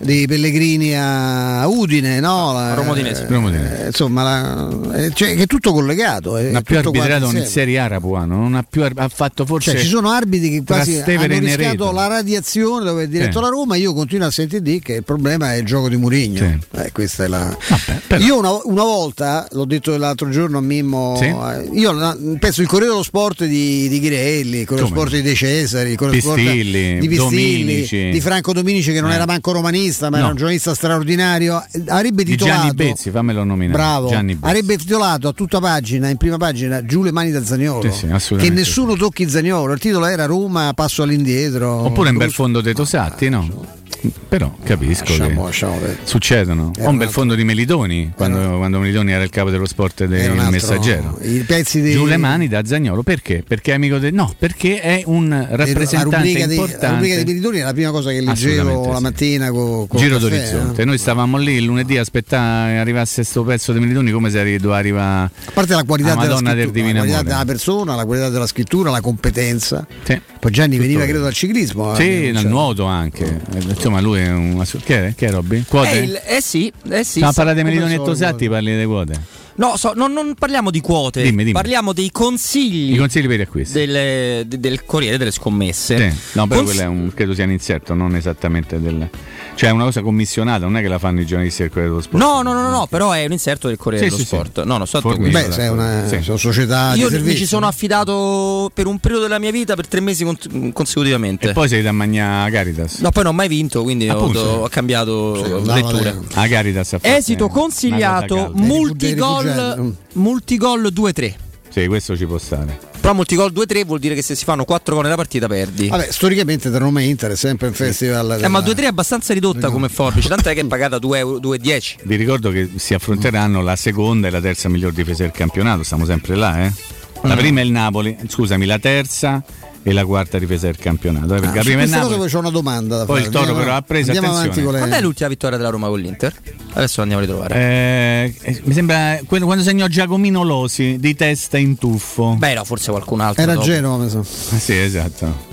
dei Pellegrini a Udine, no? La-
Roma Udinese.
Roma Udinese.
eh, insomma, la- eh, cioè, che è tutto collegato. È
Non ha più arbitrato in. Serie A Rapuano, non ha più ar- ha fatto forse
Cioè, ci sono arbitri che quasi hanno rischiato la radiazione dove è diretto la Roma. Io continuo a sentire dire che il problema è il gioco di Murigno. Eh, questa è la... Io una, una volta, l'ho detto l'altro giorno a Mimmo,
Sì?
eh, io penso il Corriere dello Sport di, di Ghirelli, il Corriere dello? Sport di De Cesari, il Corriere dello Sport di Pistilli,
Dominici.
di Franco Dominici che non
Eh.
era manco romanista ma era
No.
un giornalista straordinario, eh, avrebbe
Di
titolato...
Gianni Bezzi, fammelo nominare.
Bravo, avrebbe titolato a tutta pagina, in prima pagina, giù le mani da Zagnolo.
Sì, sì,
che nessuno tocchi Zagnolo. Il titolo era Roma, passo all'indietro.
Oppure un bel fondo dei Tosatti, no? Però capisco
Lasciamo-
che
lasciamo perdere.
Succedono.
Era
un bel fondo di Melidoni, quando, quando Melidoni era il capo dello sport del
altro-
Messaggero.
I pezzi di...
Giù le mani da Zagnolo perché? Perché è amico del. No, perché è un
la
rappresentante
rubrica, di, la
importante.
rubrica dei Meridoni è la prima cosa che leggevo la
sì.
mattina con, con
Giro d'orizzonte.
eh.
Noi stavamo lì il lunedì a aspettare che arrivasse sto pezzo di Melidoni come se arri- doveva arrivare
A parte la qualità,
la
della,
del
la qualità
Amore.
della persona, la qualità della scrittura, la competenza.
Sì.
Poi Gianni
Tutto
veniva credo dal ciclismo.
Sì,
eh,
nel
cioè.
nuoto anche. Eh, Insomma, lui è un. Che è, che è Robby? Quote?
Eh, il- eh sì, eh sì.
Ma parlate di Melidoni e Tosatti, parli di quote.
No, so- non, non parliamo di quote,
Dimmi, dimmi.
parliamo dei consigli
I consigli per gli acquisti.
delle- de- del Corriere delle Scommesse.
Sì. No, però
Cons-
quello è un, credo sia un inserto, non esattamente del. Cioè è una cosa commissionata, non è che la fanno i giornalisti del Corriere dello Sport.
No, no, no, no, no, però è un inserto del Corriere
Sì,
dello
sì, sì.
Sport. No, no, so
Fornito.
questo.
Beh, sei una
Sì.
sono società
Io
di
mi
servizi.
ci sono affidato per un periodo della mia vita per tre mesi con- consecutivamente.
E poi sei da Magna Caritas.
No, poi non ho mai vinto, quindi ho, ho cambiato letture.
A Caritas
Esito
cosa
consigliato, multigol, multigol 2-3.
Sì, questo ci può stare.
Però multigol 2-3 vuol dire che se si fanno 4 gol nella partita perdi.
Vabbè, storicamente tra Roma e Inter è sempre un festival.
Eh, ma 2-3 è abbastanza ridotta come forbice, tant'è che è pagata 2 euro- 2,10.
Vi ricordo che si affronteranno la seconda e la terza miglior difesa del campionato, stiamo sempre là, eh. La
Mm.
prima è il Napoli, scusami, la terza e la quarta difesa del campionato. eh, Perché
Ah,
prima Napoli.
poi c'è una domanda da
Poi
fare.
il Toro
Andiamo-
però ha preso,
andiamo
attenzione.
avanti con le-
Quando è l'ultima vittoria della Roma con l'Inter? Adesso andiamo a ritrovare.
Eh, eh, mi sembra quello- quando segnò Giacomino Losi di testa in tuffo.
Beh, no, forse qualcun altro.
Era
dopo.
Genova, mi sa.
Ah, sì, esatto.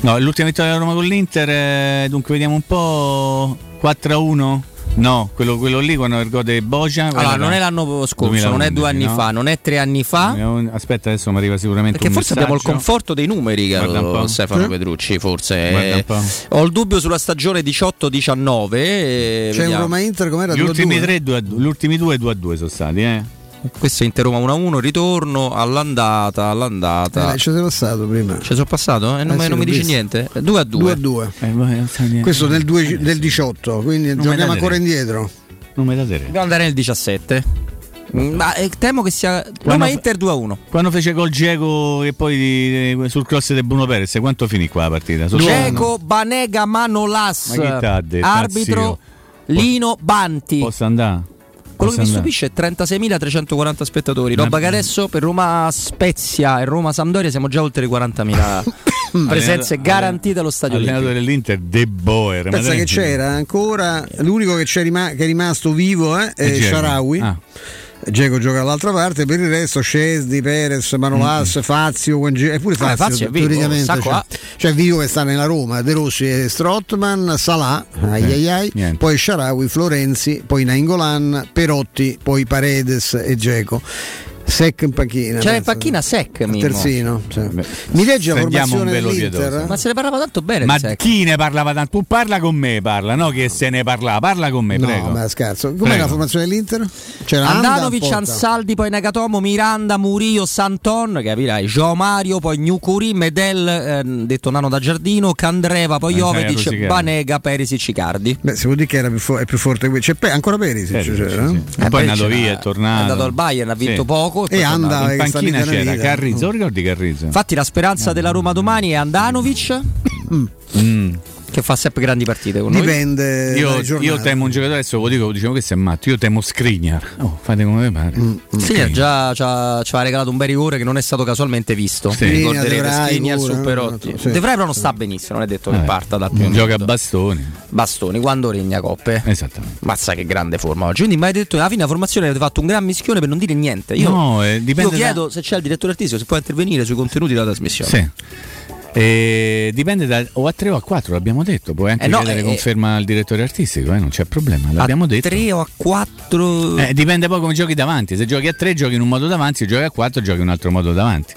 No, l'ultima vittoria della Roma con l'Inter, eh, dunque vediamo un po'. 4-1? No, quello, quello lì quando ergode Bocia.
Allora, non è l'anno scorso, non è due anni fa, non è tre anni fa.
Aspetta, adesso mi arriva sicuramente
Perché
un
forse abbiamo il
messaggio.
conforto dei numeri,
Guarda un
caro
po'.
Stefano
Sì.
Petrucci, forse.
Un
Eh. Ho il dubbio sulla stagione 18-19. eh,
C'è un
vediamo.
Roma Inter com'era?
Gli
2
ultimi,
2?
tre, due a due- gli ultimi due 2 a 2 sono stati, eh.
Questo è Inter Roma 1-1, ritorno all'andata, all'andata.
Eh, ci sei passato prima.
Ci sono passato? Eh, non,
Eh
mi-
sì,
non mi dici
visto.
niente? 2 a 2.
2 a 2.
Eh,
Questo del, due- del 18, quindi torniamo
date
ancora indietro.
Non mi date.
Dobbiamo andare nel 17. Mm, Ma eh, temo che sia Roma
fa-
Inter 2 a 1.
Quando fece col Geco e poi di- sul cross di Bruno Perez, quanto finì qua la partita?
Geco Banega Manolas.
Ma chi t'ha detto,
Arbitro? Lino Banti.
Posso andare?
Quello che mi stupisce è 36.340 spettatori. Roba che adesso per Roma Spezia e Roma Sampdoria siamo già oltre i 40.000 [LAUGHS] presenze
Allenatore-
garantite allo stadio
Allenatore dell'Inter De Boer.
Pensa che c'era ancora l'unico che, c'è rima- che è rimasto vivo eh, è. Sharawi.
Ah.
Geco gioca dall'altra parte, per il resto Scesdi, Perez, Manolas, Fazio, Guangi- eppure
Ah,
Fazio,
Fazio è vivo,
teoricamente
ha.
c'è vivo che sta nella Roma, De Rossi e Strottman, Salà, ai ai ai,
niente.
poi Sharawi, Florenzi, poi Nainggolan, Perotti, poi Paredes e Geco. Sec in panchina.
C'era in
penso.
panchina Sec, Mimmo.
terzino. sì. Mi legge la formazione dell'Inter?
pietoso.
Ma se ne parlava tanto bene
Ma chi ne parlava tanto? Tu parla con me, parla, no che se ne parla, parla con me,
No,
prego.
ma scherzo. Com'è
Prego.
la formazione dell'Inter? C'era Anda,
Andanovic. Ansaldi, poi Nagatomo, Miranda, Murillo, Santon, capirai, Gio Mario, poi Gnukuri, Medel, ehm, detto nano da giardino, Candreva, poi
Eh,
Jovetic. Banega, Perisic, Icardi.
Beh, si può dire che era più fo- è più forte qui. C'è pe- ancora Perisic,
Perisic,
c'era,
sì.
eh?
E poi è andato via, è
È
tornato.
andato al Bayern, ha vinto
Sì.
poco.
E
è tornato.
anda-
In panchina c'era
vita.
Carrizzo, lo ricordi Carrizzo?
Infatti la speranza della Roma domani è Andanovic,
Mm.
Che fa sempre grandi partite con noi.
Dipende
Io,
dalle giornate.
io temo un giocatore, adesso lo dico, dicevo che sei matto, io temo Skriniar. Oh, fate come vi pare.
Mm,
Sì, già ci ha, ci ha regalato un bel rigore che non è stato casualmente visto.
Sì.
Ricorderete Skriniar
pure,
su Perotti.
eh, sì.
De Vrij però non sta benissimo, non è detto che
Vabbè,
parta dal primo
non gioca a bastoni.
Bastoni, quando regna coppe.
Esattamente.
Mazza che grande forma oggi. Quindi mi hai detto alla fine la formazione avete fatto un gran mischione per non dire niente. Io,
No, eh, dipende
io chiedo
da-
se c'è il direttore artistico se può intervenire sui contenuti della trasmissione.
Sì. Eh, dipende da o a 3 o a 4, l'abbiamo detto. Puoi anche
Eh no,
chiedere
eh,
conferma al direttore artistico, eh, non c'è problema. L'abbiamo
a
detto.
3 o a 4
Eh, dipende poi come giochi davanti. Se giochi a 3 giochi in un modo davanti, se giochi a 4 giochi in un altro modo davanti.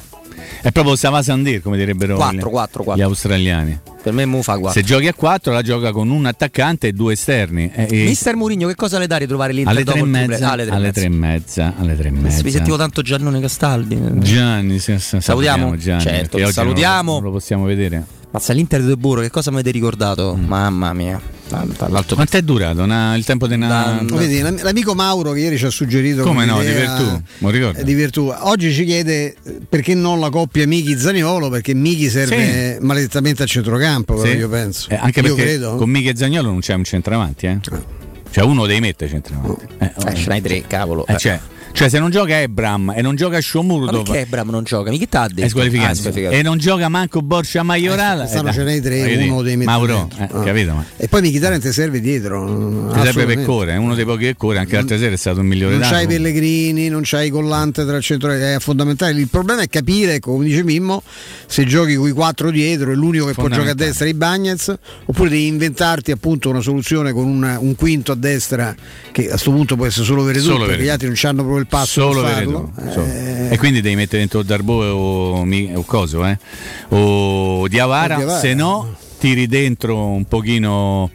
È proprio Sava Sandir, come direbbero
4,
gli,
4, 4.
gli australiani.
Per me Mu fa 4.
Se giochi a 4 la gioca con un attaccante e due esterni. E- e-
Mister Mourinho, che cosa le dà ritrovare l'Inter
alle
dopo
3 e
il triple-
mezza,
Ah, alle tre e
alle
mezza.
tre e mezza, alle tre e mezza.
Mi sentivo tanto Giannone Castaldi.
Gianni,
Salutiamo?
Gianni,
Certo, salutiamo.
Non lo, non lo possiamo vedere.
Mazza l'Inter di Burro, che cosa mi avete ricordato?
Mm.
Mamma mia. Tra l'altro
Quanto è durato? Una- il tempo di una.
Vedi, l'amico Mauro che ieri ci ha suggerito
Come no, di Virtù,
eh, di Virtù. Oggi ci chiede eh, perché non la coppia Michi Zaniolo, perché Michi serve maledettamente a centrocampo, però
Sì.
io penso.
Eh, anche
io
perché
credo.
con Michi e Zagnolo non c'è un centravanti, eh? Cioè uno dei mette centravanti. Eh,
Eh, n'hai tre, cavolo.
eh, cioè, cioè, se non gioca Ebram e non gioca
Ma
Shomurdov
perché Ebram non gioca? T'ha detto?
è squalificato.
Ah, è
e non gioca manco Borcia Maioral.
Eh, quest'anno
eh,
ce n'hai tre, uno dei metti
Mauro, eh,
Ah.
capito? Ma
E poi Mkhitaryan ti serve dietro.
ti serve correre, è uno dei pochi che corre, anche l'altra sera è stato il migliore
Non c'hai Pellegrini, non c'hai Collante tra il centro è fondamentale. Il problema è capire, ecco, come dice Mimmo, se giochi con i quattro dietro e l'unico che può giocare a destra è i Bagnets, oppure devi inventarti appunto una soluzione con un, un quinto a destra che a questo punto può essere solo Veretù, perché gli altri non hanno proprio il passo
Solo
farlo. Eh,
E quindi devi mettere dentro Darbo o, o Coso, eh? O Diavara,
O Diawara.
se no tiri dentro un pochino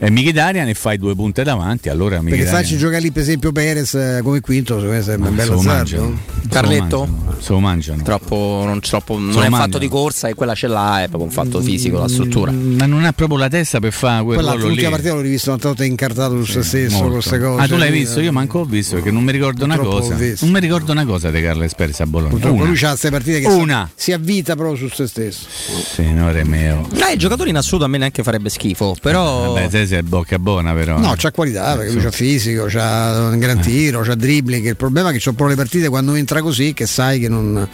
eh, Mkhitaryan e fai due punte davanti, allora
perché farci giocare lì per esempio Perez eh, come quinto secondo me sarebbe un bello
lo
azzardo.
Carletto?
Se lo mangiano.
Troppo, non, troppo, non è un
mangiano.
fatto di corsa e quella ce l'ha, è proprio un fatto fisico, la struttura.
Ma non ha proprio la testa per fare quel
Quella l'ultima partita l'ho rivisto tante volte incartato su se stesso con queste cose.
Ah, tu l'hai visto? Io manco ho visto perché non mi ricordo una cosa. Non mi ricordo una cosa di Carlo Esperis a Bologna.
Purtroppo
Una.
lui ha queste partite che
Una.
si avvita proprio su se stesso.
Signore mio.
Eh, il giocatore in assoluto a me neanche farebbe schifo, però...
Vabbè, te sei bocca buona però.
No, c'ha qualità perché lui c'ha fisico, c'ha un gran tiro, c'ha dribbling. Il problema è che c'ho proprio le partite quando entra così che sai che non,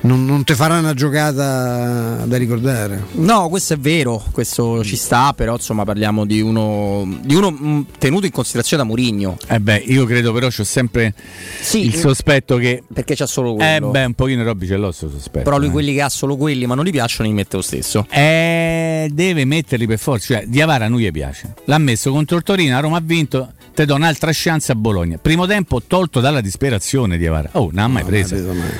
non, non ti farà una giocata da ricordare.
No, questo è vero, questo ci sta, però insomma parliamo di uno, di uno mh, tenuto in considerazione da Murigno.
Eh beh, io credo però c'ho sempre il sospetto che.
Perché c'ha solo
Eh
quello.
beh, un pochino Robby ce l'ho sto sospetto.
però lui
eh.
quelli che ha solo quelli ma non gli piacciono li mette lo stesso.
Eh, deve metterli per forza. Cioè, Diavara a noi gli piace. L'ha messo contro il Torino, a Roma ha vinto. Te do un'altra chance a Bologna. Primo tempo tolto dalla disperazione Diavara. Oh, non ha mai presa.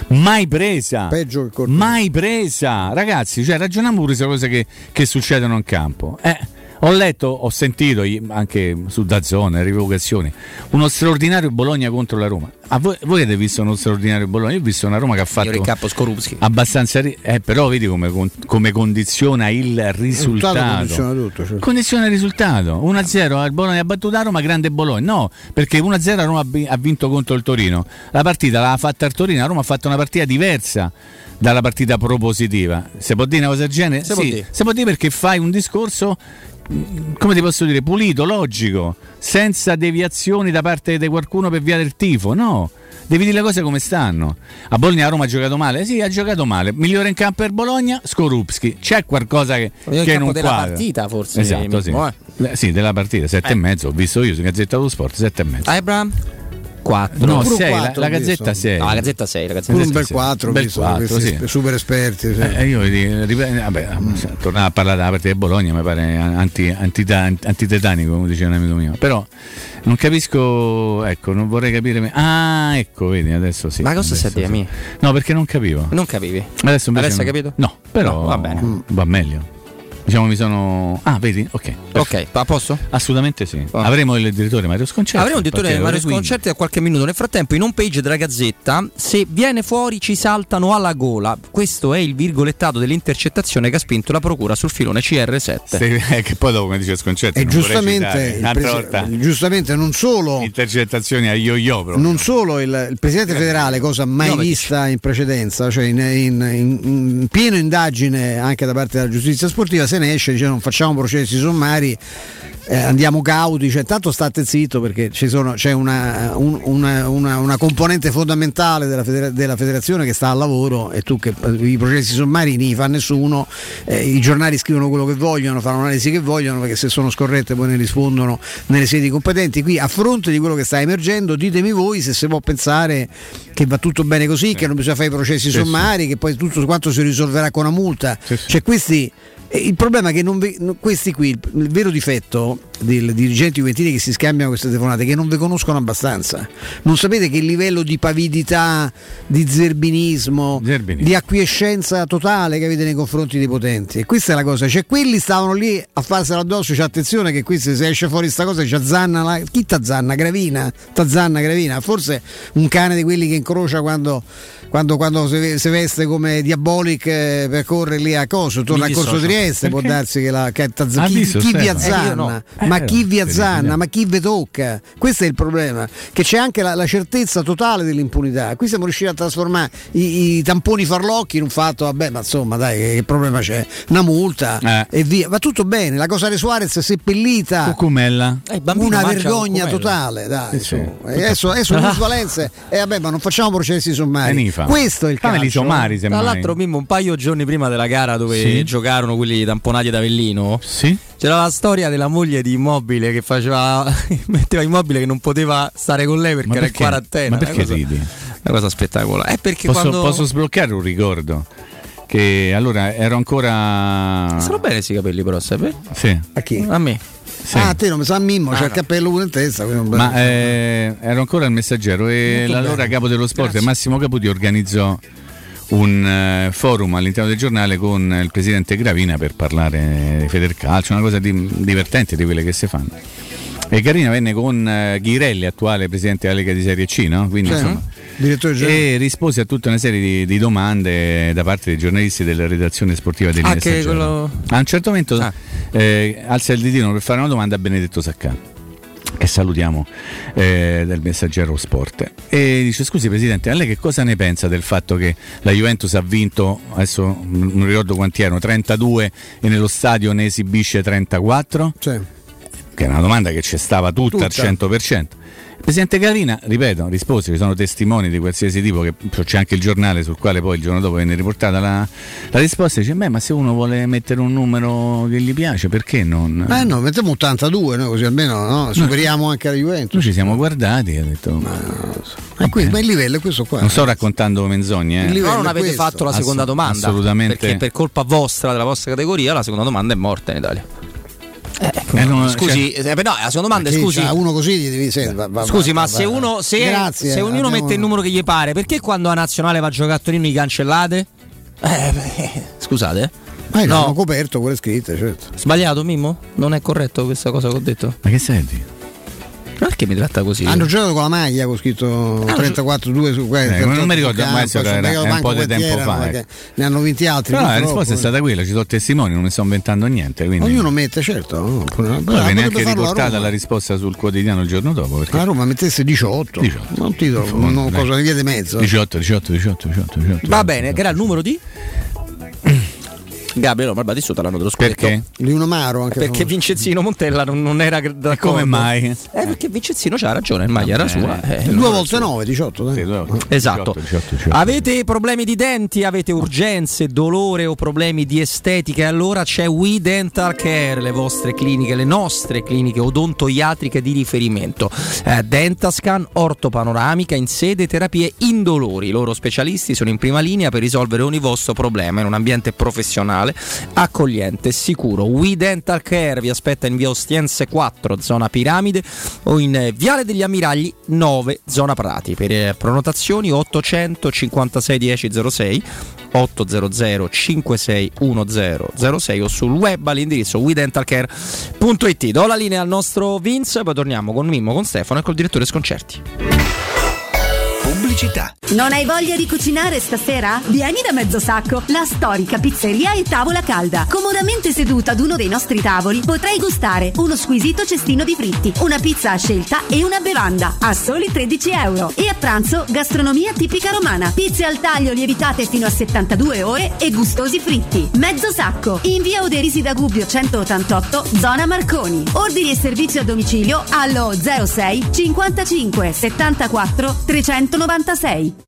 Mai presa.
Peggio che col-
Mai presa. Ragazzi, cioè, ragioniamo pure su cose che, che succedono in campo. Eh. Ho letto, ho sentito anche su Dazzone, rievocazioni, uno straordinario Bologna contro la Roma. A voi, voi avete visto uno straordinario Bologna? Io ho visto una Roma che ha fatto
Skorupski.
abbastanza ri- eh, però vedi come, come condiziona il risultato
condiziona tutto, certo.
condiziona il risultato 1-0 il Bologna ha battuto la Roma grande Bologna no perché 1-0 la Roma ha vi- ha vinto contro il Torino la partita l'ha fatta il Torino la Roma ha fatto una partita diversa dalla partita propositiva si può dire una cosa del genere?
Si può
Sì,
dire.
si può dire perché fai un discorso come ti posso dire, pulito, logico, senza deviazioni da parte di qualcuno per via del tifo, no. Devi dire le cose come stanno. A Bologna la Roma ha giocato male? Sì, ha giocato male. Migliore in campo per Bologna? Skorupski. C'è qualcosa che, che non
della
quadra.
partita, forse,
Esatto, sì.
Eh.
Sì, della partita, sette
Eh.
e mezzo, ho visto io su Gazzetta dello Sport, sette e mezzo.
Abraham? 4.
No,
Pure un
sei, la,
quattro
la Gazzetta
visto.
6.
No, la Gazzetta 6, la Gazzetta
Pure un
6.
bel 4,
Bel quattro, sì.
super esperti. sì.
Eh, io rip- vabbè, tornare a parlare della partita di Bologna mi pare anti, antita- antitetanico, come diceva un amico mio. Però non capisco, ecco, non vorrei capire. Ah, ecco, vedi, adesso sì.
Ma cosa stai a dire?
No, perché non capivo.
Non capivi.
Adesso,
Adesso hai
no.
capito?
No, però
No, va bene.
va meglio. Diciamo mi sono. Ah, vedi? Ok.
Ok, a posto?
Assolutamente sì.
Oh.
Avremo il direttore Mario Sconcerti.
Avremo un direttore Mario
dalle 15.
Sconcerti da qualche minuto. Nel frattempo, in home page della Gazzetta, se viene fuori ci saltano alla gola. Questo è il virgolettato dell'intercettazione che ha spinto la procura sul filone CR7.
Sì, eh, che poi dopo come dice Sconcerti
E giustamente, il presi- giustamente non solo
intercettazioni a yo-yo proprio.
Non solo il, il Presidente federale, cosa mai
Jovetic.
vista in precedenza, cioè in, in- in- in pieno indagine anche da parte della giustizia sportiva, se ne esce, dice non facciamo processi sommari, eh, andiamo cauti, cioè, tanto state zitto perché ci sono- c'è una, un- una- una- una componente fondamentale della, federa- della federazione che sta al lavoro e tu che i processi sommari non li fa nessuno, eh, i giornali scrivono quello che vogliono, fanno l'analisi che vogliono perché se sono scorrette poi ne rispondono nelle sedi competenti. Qui a fronte di quello che sta emergendo ditemi voi se si può pensare che va tutto bene così, che non bisogna fare i processi sommari, che poi tutto quanto si risolverà con una multa. Cioè questi... eh, Il problema è che no, questi qui, il, vero difetto dei dirigenti juventini che si scambiano queste telefonate che non vi conoscono abbastanza. Non sapete che livello di pavidità, di zerbinismo,
Zerbini.
di acquiescenza totale che avete nei confronti dei potenti. E questa è la cosa. Cioè, quelli stavano lì a farsela addosso. C'è attenzione che qui se se esce fuori sta cosa c'è Zanna. La... Chi t'azzanna? Gravina? T'azzanna Gravina? Forse un cane di quelli che incrocia quando quando, quando si, si veste come Diabolic eh, per correre lì a Coso, torna
Mi
a Corso. Trieste, può darsi che la
Ha
chi,
visto,
chi vi azzanna,
Eh, no.
ma
Eh,
chi vi azzanna, ma chi vi tocca? Questo è il problema, che c'è anche la, la certezza totale dell'impunità. Qui siamo riusciti a trasformare i, i tamponi farlocchi in un fatto, vabbè, ma insomma, dai, che, che problema c'è? Una multa
Eh.
e via. Va tutto bene, la cosa di Suarez è seppellita.
Cucumella.
Eh,
Una vergogna
cucumella.
totale, dai.
Sì, sì.
Adesso, adesso [LAUGHS]
Ah.
plusvalenze, e vabbè, ma non facciamo processi sommari.
Nifa.
Questo è il
Fameli
calcio.
sommari,
Tra l'altro, Mimmo, un paio di giorni prima della gara dove
Sì.
giocarono quelli tamponati da Avellino,
Sì?
c'era la storia della moglie di Immobile che faceva [LAUGHS] metteva Immobile che non poteva stare con lei perché
Ma
era in
perché?
quarantena.
Ma
Una
perché
cosa-
ridi?
Una cosa spettacolare. È perché
Posso,
quando
posso sbloccare un ricordo? Che allora ero ancora.
Stanno bene questi capelli, però, sai?
Sì.
A chi?
A me.
Sì.
Ah, a te non mi sa Mimmo, c'è
Ah,
il
no.
cappello pure in testa. non-
Ma eh, ero ancora al messaggero e
Molto
l'allora capo dello sport
Grazie.
Massimo Caputi organizzò un eh, forum all'interno del giornale con il presidente Gravina per parlare di Federcalcio, una cosa di- divertente di quelle che si fanno. E Gravina venne con eh, Ghirelli, attuale presidente della Lega di Serie C, no? Quindi,
Sì.
insomma. E rispose a tutta una serie di, di domande da parte dei giornalisti della redazione sportiva del
Ah, quello-
A un certo momento
Ah.
eh, alza il ditino per fare una domanda a Benedetto Saccà che salutiamo eh, del messaggero sport e dice scusi presidente a lei che cosa ne pensa del fatto che la Juventus ha vinto adesso non ricordo quanti erano 32 e nello stadio ne esibisce 34
Sì.
che è una domanda che ci stava tutta,
Tutta.
al 100%. Il presidente Gravina, ripeto, rispose, ci sono testimoni di qualsiasi tipo, che c'è anche il giornale sul quale poi il giorno dopo venne riportata la, la risposta, dice, beh, ma se uno vuole mettere un numero che gli piace, perché non...
Eh no, mettiamo 82, noi così almeno no, superiamo anche la Juventus.
Noi ci siamo guardati e ha detto...
Ma, qui, ma il livello è questo qua.
Non sto raccontando menzogne, eh.
Però non avete
questo.
fatto la seconda
Assolut-
domanda.
assolutamente.
Perché per colpa vostra, della vostra categoria, la seconda domanda è morta in Italia.
Eh, non-
Scusi, eh, beh, no, la seconda domanda è scusi.
c'ha uno così gli devi senti, va- va-
Scusi,
va-
ma
va-
se uno, se,
Grazie,
se ognuno
abbiamo-
mette il numero che gli pare, perché quando a nazionale va a giocare a Torino gli cancellate? Eh, beh, scusate.
Ma io
No.
no. coperto quelle scritte, certo.
Sbagliato, Mimmo? Non è corretto questa cosa che ho detto?
Ma che senti?
Perché mi tratta così?
Hanno giocato con la maglia con scritto 34-2 su questo.
Eh, non mi ricordo, ormai
campo,
era- è un po' di tempo fa, ecco.
Ne hanno vinti altri.
Però la risposta è
eh.
stata quella, ci sono testimoni, non mi sto inventando niente. Quindi...
Ognuno mette, certo. No?
Poi
potrebbe
viene anche
a
riportata la risposta sul quotidiano il giorno dopo. Perché...
La Roma mettesse 18.
18.
Non
Fondo,
non
dai.
cosa ne via di mezzo.
18, 18, 18, 18, 18.
Va bene, che era il numero di? Gabriele, ma Battistuta l'anno dello scudetto.
Perché?
Lino Maro anche
Perché
famoso.
Vincenzino Montella non, non era d'accordo.
come mai?
Eh, perché Vincenzino c'ha ragione, il maglia era sua. eh,
Due volte. 9, 18. dai.
Sì, due volte.
Esatto.
18, 18, 18.
Avete problemi di denti, avete urgenze, dolore o problemi di estetica? Allora c'è We Dental Care, le vostre cliniche, le nostre cliniche odontoiatriche di riferimento. Eh, Dentascan, ortopanoramica in sede terapie indolori. I loro specialisti sono in prima linea per risolvere ogni vostro problema in un ambiente professionale, accogliente e sicuro. We Dental Care vi aspetta in via Ostiense 4, zona Piramide o in Viale degli Ammiragli 9, zona Prati. Per eh, prenotazioni 856 1006 800 561006 o sul web all'indirizzo wedentalcare.it. Do la linea al nostro Vince, poi torniamo con Mimmo, con Stefano e col direttore Sconcerti.
Pubblicità.
Non hai voglia di cucinare stasera? Vieni da Mezzo Sacco, la storica pizzeria e tavola calda. Comodamente seduta ad uno dei nostri tavoli potrai gustare uno squisito cestino di fritti, una pizza a scelta e una bevanda a soli 13 euro. E a pranzo gastronomia tipica romana, pizze al taglio lievitate fino a 72 ore e gustosi fritti. Mezzo Sacco, in via Oderisi da Gubbio 188, zona Marconi. Ordini e servizio a domicilio allo 06 55 74 E SEI.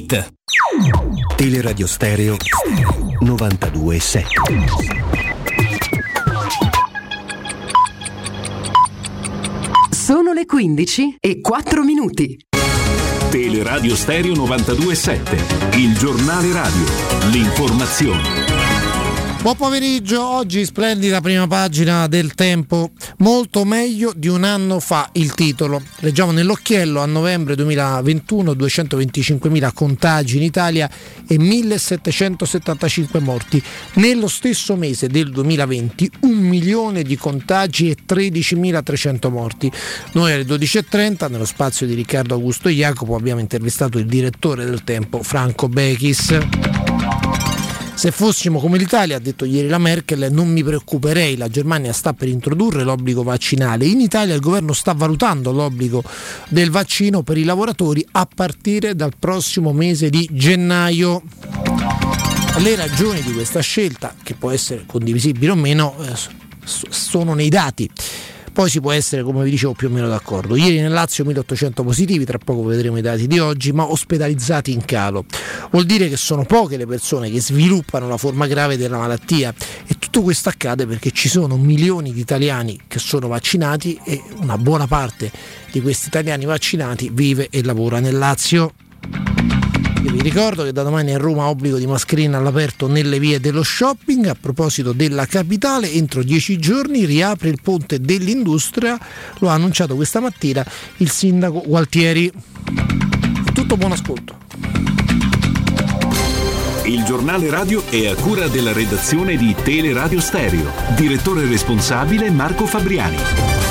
Teleradio Stereo 927.
Sono le 15 e 4 minuti.
Teleradio Stereo 927, il giornale radio, l'informazione.
Buon pomeriggio, oggi splendida prima pagina del tempo, molto meglio di un anno fa il titolo. Leggiamo nell'occhiello a novembre 2021 225.000 contagi in Italia e 1.775 morti. Nello stesso mese del 2020 un milione di contagi e 13.300 morti. Noi alle 12.30 nello spazio di Riccardo Augusto Jacopo abbiamo intervistato il direttore del tempo Franco Bechis. Se fossimo come l'Italia, ha detto ieri la Merkel, non mi preoccuperei, la Germania sta per introdurre l'obbligo vaccinale. In Italia il governo sta valutando l'obbligo del vaccino per i lavoratori a partire dal prossimo mese di gennaio. Le ragioni di questa scelta, che può essere condivisibile o meno, eh, sono nei dati. Poi si può essere, come vi dicevo, più o meno d'accordo. Ieri nel Lazio 1800 positivi, tra poco vedremo i dati di oggi, ma ospedalizzati in calo. Vuol dire che sono poche le persone che sviluppano la forma grave della malattia e tutto questo accade perché ci sono milioni di italiani che sono vaccinati e una buona parte di questi italiani vaccinati vive e lavora nel Lazio. Io vi ricordo che da domani a Roma obbligo di mascherina all'aperto nelle vie dello shopping. A proposito della capitale, entro dieci giorni riapre il ponte dell'industria. Lo ha annunciato questa mattina il sindaco Gualtieri. Tutto buon ascolto.
Il giornale radio è a cura della redazione di Teleradio Stereo. Direttore responsabile Marco Fabriani.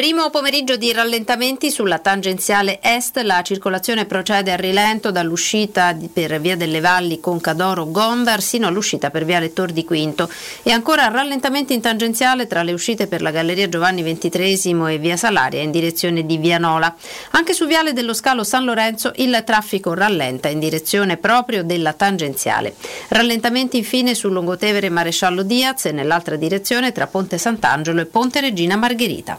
Primo pomeriggio di rallentamenti sulla tangenziale est, la circolazione procede a rilento dall'uscita per via delle Valli con Cadoro Gondar sino all'uscita per via Lettor di Quinto e ancora rallentamenti in tangenziale tra le uscite per la Galleria Giovanni XXIII e via Salaria in direzione di Vianola. Anche su viale dello scalo San Lorenzo il traffico rallenta in direzione proprio della tangenziale. Rallentamenti infine sul Lungotevere Maresciallo Diaz e nell'altra direzione tra Ponte Sant'Angelo e Ponte Regina Margherita.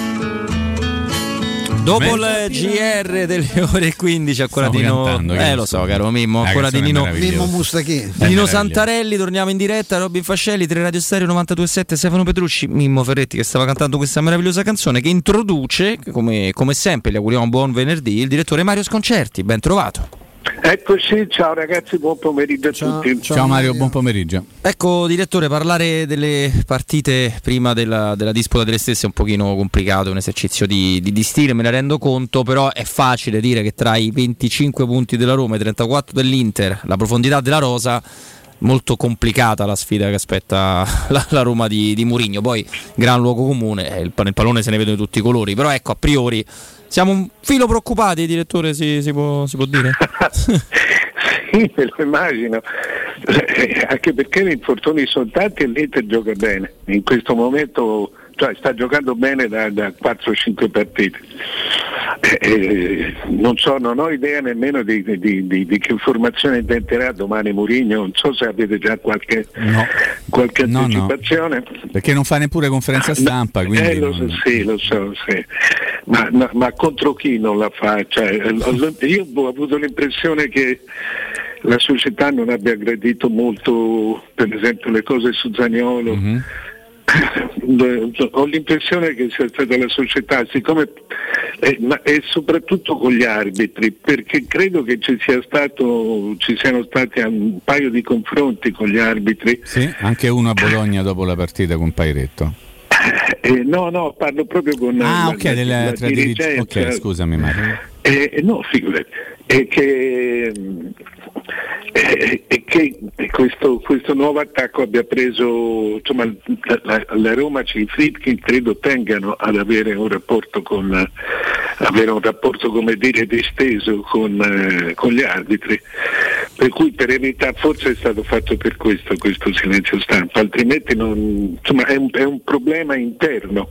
Dopo il GR delle ore 15 ancora
Stavo
di Nino Eh lo
so.
caro Mimmo
Eh,
Ancora
questo
di Nino.
Mimmo Mustachì.
Nino. Santarelli Torniamo in diretta Robin Fascelli 3 Radio Stereo 927 Stefano Petrucci Mimmo Ferretti che stava cantando questa meravigliosa canzone Che introduce come, come sempre gli auguriamo buon venerdì Il direttore Mario Sconcerti Ben trovato
Eccoci, ciao ragazzi, buon pomeriggio a tutti.
Ciao, Mario, buon pomeriggio.
Ecco direttore parlare delle partite prima della, della disputa delle stesse è un pochino complicato, è un esercizio di, di, di stile, me ne rendo conto, però è facile dire che tra i 25 punti della Roma e i 34 dell'Inter, la profondità della rosa, molto complicata la sfida che aspetta [LAUGHS] la, la Roma di, di Murigno. Poi gran luogo comune, eh, il, nel pallone se ne vedono di tutti i colori, però ecco a priori siamo un filo preoccupati, direttore, si, si può, si può dire? [LAUGHS]
Sì, me lo immagino, anche perché gli infortuni sono tanti e l'Inter gioca bene. In questo momento cioè, sta giocando bene da, da 4-5 partite. Eh, eh, non, so, non ho idea nemmeno di, di- di- di che formazione intenterà domani Mourinho, non so se avete già qualche, qualche
No, no.
anticipazione.
Perché non fa neppure conferenza stampa, quindi
Eh, lo so, sì, lo so, sì. Ma, ma- ma contro chi non la fa? Cioè, io ho avuto l'impressione che la società non abbia gradito molto, per esempio, le cose su Zagnolo.
Mhm.
Eh, Ho l'impressione che sia stata la società, siccome, eh, ma- e soprattutto con gli arbitri, perché credo che ci, sia stato, ci siano stati un paio di confronti con gli arbitri.
Sì, anche uno a Bologna dopo la partita con Pairetto.
Eh, no, no, parlo proprio con
Ah,
la,
ok,
la-
delle
la dirigenza.
Ok, scusami Mario.
Eh, no, figurati, è che, eh, è che questo, questo nuovo attacco abbia preso, insomma, la, la- la Roma, i Friedkin credo tengano ad avere un rapporto con, eh, avere un rapporto come dire disteso con, eh, con gli arbitri, per cui per verità forse è stato fatto per questo questo silenzio stampa, altrimenti non, insomma, è, un, è un problema interno,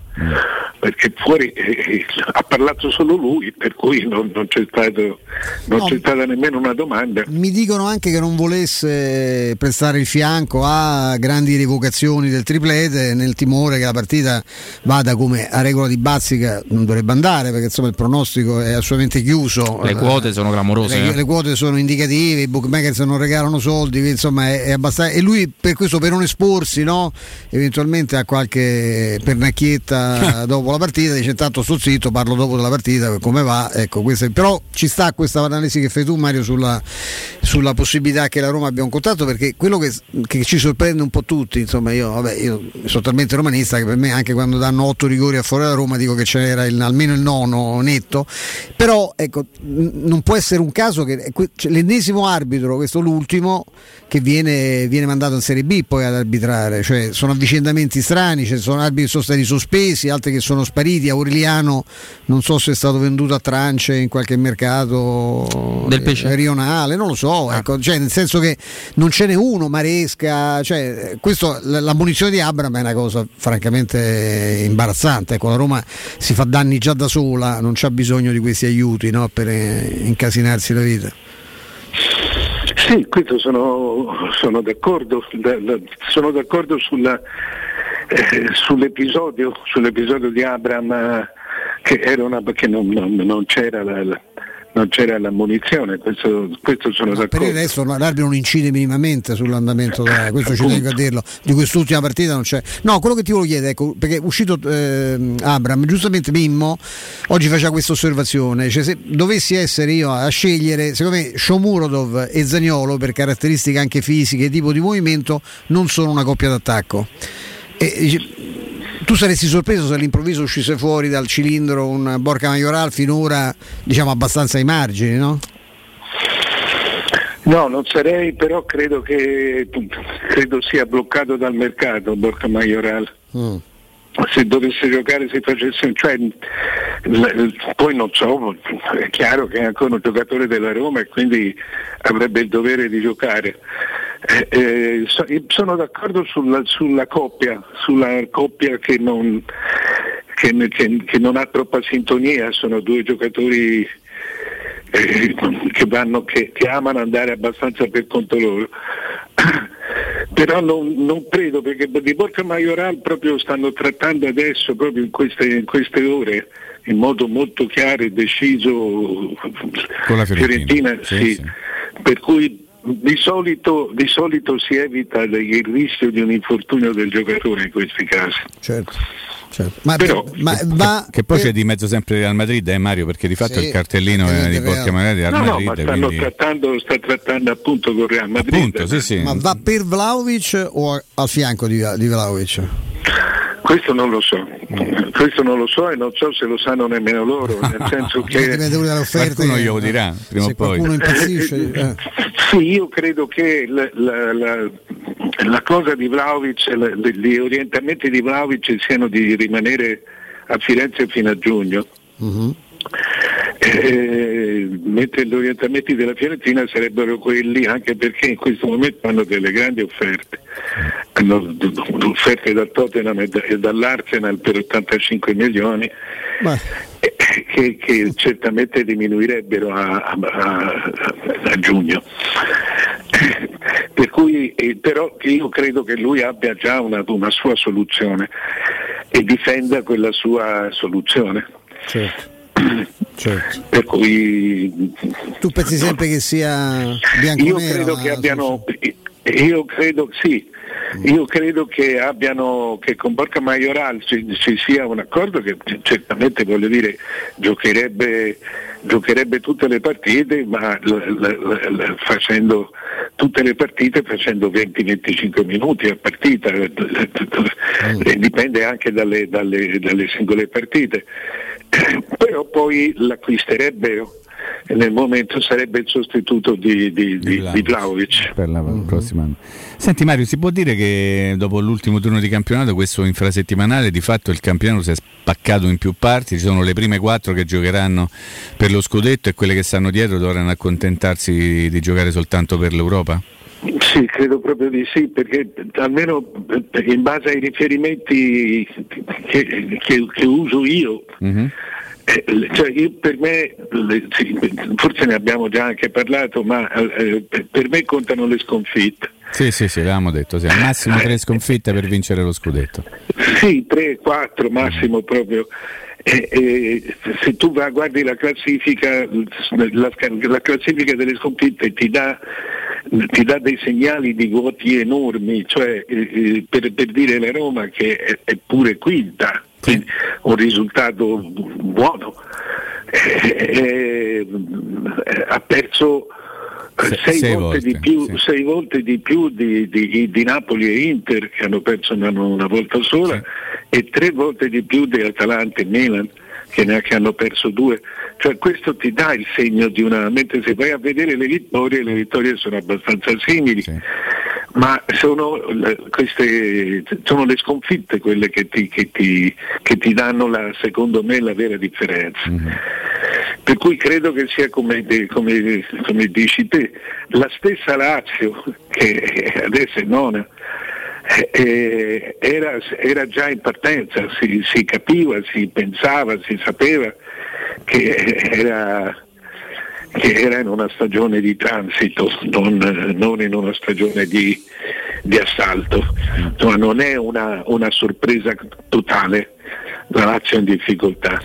perché fuori eh, ha parlato solo lui, per cui non, non c'è, stato, non
No.
c'è stata nemmeno una domanda.
Mi dicono anche che non volesse prestare il fianco a grandi rievocazioni del triplete nel timore che la partita vada come a regola di Bazzica non dovrebbe andare perché insomma il pronostico è assolutamente chiuso.
Le quote sono clamorose.
Le,
eh.
le quote sono indicative, i bookmakers non regalano soldi, insomma è, è abbastanza. E lui per questo per non esporsi, no? eventualmente a qualche pernacchietta [LAUGHS] dopo la partita, dice intanto sto zitto, parlo dopo della partita, come va. Ecco, questa però ci sta questa analisi che fai tu Mario sulla, sulla possibilità che la Roma abbia un contratto perché quello che, che ci sorprende un po' tutti, insomma io, vabbè, io sono talmente romanista che per me anche quando danno otto rigori a fuori da Roma dico che c'era il, almeno il nono netto, però ecco, non può essere un caso che cioè, l'ennesimo arbitro, questo l'ultimo, che viene, viene, mandato in Serie B poi ad arbitrare, cioè sono avvicendamenti strani, cioè, sono arbitri che sono stati sospesi, altri che sono spariti, Aureliano non so se è stato venduto a trance in qualche mercato
del pesce
rionale, non lo so, ah. ecco, cioè, nel senso che non ce n'è uno, Maresca, cioè, questo, la, la munizione di Abram è una cosa francamente imbarazzante, ecco, la Roma si fa danni già da sola, non c'ha bisogno di questi aiuti no, per eh, incasinarsi la vita.
Sì, questo sono, sono d'accordo, sono d'accordo sulla, eh, sull'episodio, sull'episodio, di Abram eh, che, una, che non, non, non, c'era la, la non c'era la munizione, questo, questo sono no, d'accordo.
Per il resto l'arbitro non incide minimamente sull'andamento, da, questo ci tengo a dirlo, di quest'ultima partita non c'è. No, quello che ti volevo chiedere, ecco, perché è uscito eh, Abram, giustamente Mimmo oggi faceva questa osservazione, cioè se dovessi essere io a scegliere, secondo me Shomurodov e Zagnolo per caratteristiche anche fisiche e tipo di movimento non sono una coppia d'attacco. E, tu saresti sorpreso se all'improvviso uscisse fuori dal cilindro un Borca Majoral finora diciamo abbastanza ai margini, no?
No, non sarei, però credo che credo sia bloccato dal mercato Borca Majoral. Mm. Se dovesse giocare, se facesse, cioè, poi non so, è chiaro che è ancora un giocatore della Roma e quindi avrebbe il dovere di giocare. Eh, eh, sono d'accordo sulla, sulla, coppia, sulla coppia che non, che, che, che non, ha troppa sintonia, sono due giocatori eh, che, vanno, che, amano andare abbastanza per conto loro. [CLEARS THROAT] Però non, non, credo perché di Borca Majoral proprio stanno trattando adesso, proprio in queste, in queste ore, in modo molto chiaro e deciso
con la Fiorentina, Fiorentina
sì, sì. Sì. per cui di solito, di solito, si evita il rischio di un infortunio del giocatore in questi casi.
Certo. Certo. Ma,
Però, ma va, che, che poi per... c'è di mezzo sempre Real Madrid, eh Mario, perché di fatto sì, il cartellino è di Borca magari Real
no,
Madrid.
No, ma stanno
quindi...
trattando, sta trattando appunto con Real Madrid.
Appunto, sì, sì.
Ma va per Vlaovic o al fianco di, di Vlaovic?
Questo non lo so, questo non lo so e non so se lo sanno nemmeno loro, nel [LAUGHS] senso che
qualcuno glielo dirà prima o poi.
impazzisce. Eh.
Sì, io credo che la, la, la, la cosa di Vlaovic, gli orientamenti di Vlaovic siano di rimanere a Firenze fino a giugno. Uh-huh. Eh, mentre gli orientamenti della Fiorentina sarebbero quelli anche perché in questo momento hanno delle grandi offerte. Hanno offerte dal Tottenham e dall'Arsenal per 85 milioni eh, che, che, certamente diminuirebbero a, a, a, a giugno. Per cui eh, però io credo che lui abbia già una, una sua soluzione e difenda quella sua soluzione.
Certo. Certo.
Per cui
tu pensi sempre che sia bianco
Io credo che abbiano io credo sì, io credo che abbiano che con Borca Majoral ci, ci, sia un accordo che certamente voglio dire giocherebbe, giocherebbe tutte le partite ma l, l, l, facendo tutte le partite facendo 20-25 minuti a partita mm. dipende anche dalle, dalle, dalle singole partite però poi l'acquisterebbero e nel momento sarebbe il sostituto di, di, di, di Vlaovic.
Per la mm-hmm. prossima anno. Senti Mario, si può dire che dopo l'ultimo turno di campionato, questo infrasettimanale, di fatto il campionato si è spaccato in più parti, ci sono le prime quattro che giocheranno per lo scudetto e quelle che stanno dietro dovranno accontentarsi di giocare soltanto per l'Europa?
Sì, credo proprio di sì, perché almeno in base ai riferimenti che, che, che uso io, mm-hmm. eh, cioè io per me, sì, forse ne abbiamo già anche parlato, ma eh, per me contano le sconfitte.
Sì, sì, sì, l'avevamo detto, sì, al massimo tre sconfitte per vincere lo scudetto.
Sì, tre, quattro massimo proprio. E, e, se tu va, guardi la classifica, la, la classifica delle sconfitte ti dà ti dà dei segnali di voti enormi, cioè eh, eh, per, per, dire la Roma che è, è pure quinta, quindi un risultato buono. Eh, eh, ha perso sei,
sei
volte,
volte,
di più, sei volte di più di, di- di Napoli e Inter che hanno perso una, una volta sola e tre volte di più di Atalanta e Milan che ne che hanno perso due. Cioè questo ti dà il segno di una... mentre se vai a vedere le vittorie, le vittorie sono abbastanza simili. Ma sono, le- queste, sono le sconfitte quelle che ti, che ti- che ti danno la- secondo me la vera differenza. Per cui credo che sia come, come- come dici te, la stessa Lazio, che adesso è nona, eh, era, era già in partenza, si, si capiva, si pensava, si sapeva che era, che era in una stagione di transito, non, non in una stagione di, di assalto. Insomma, non è una, una sorpresa totale la Lazio in difficoltà.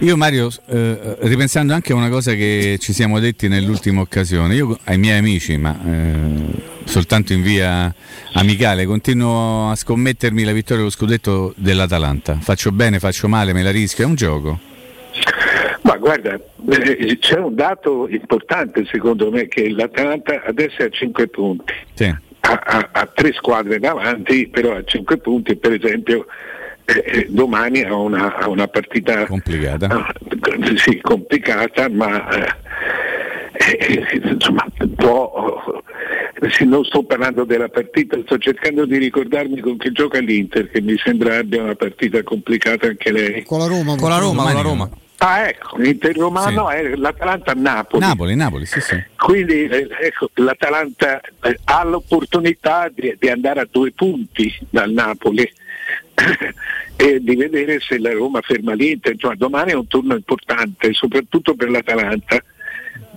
Io Mario, eh, ripensando anche a una cosa che ci siamo detti nell'ultima occasione, io ai miei amici, ma eh, soltanto in via amicale, continuo a scommettermi la vittoria dello scudetto dell'Atalanta. Faccio bene, faccio male, me la rischio, è un gioco.
Ma guarda, eh, c'è un dato importante secondo me che l'Atalanta adesso è a 5 punti,
Sì.
ha, ha- ha tre squadre davanti, però a 5 punti per esempio eh, eh, domani ha una, ha una partita
complicata,
sì, complicata ma eh, eh, insomma, può, sì, non sto parlando della partita, sto cercando di ricordarmi con chi gioca l'Inter, che mi sembra abbia una partita complicata anche lei.
Con la Roma.
Con la Roma, con la Roma.
Ah ecco, l'Inter romano è l'Atalanta a Napoli.
Napoli, Napoli, sì, sì.
Quindi eh, ecco, l'Atalanta eh, ha l'opportunità di, di andare a due punti dal Napoli [COUGHS] e di vedere se la Roma ferma l'Inter. Cioè, domani è un turno importante, soprattutto per l'Atalanta.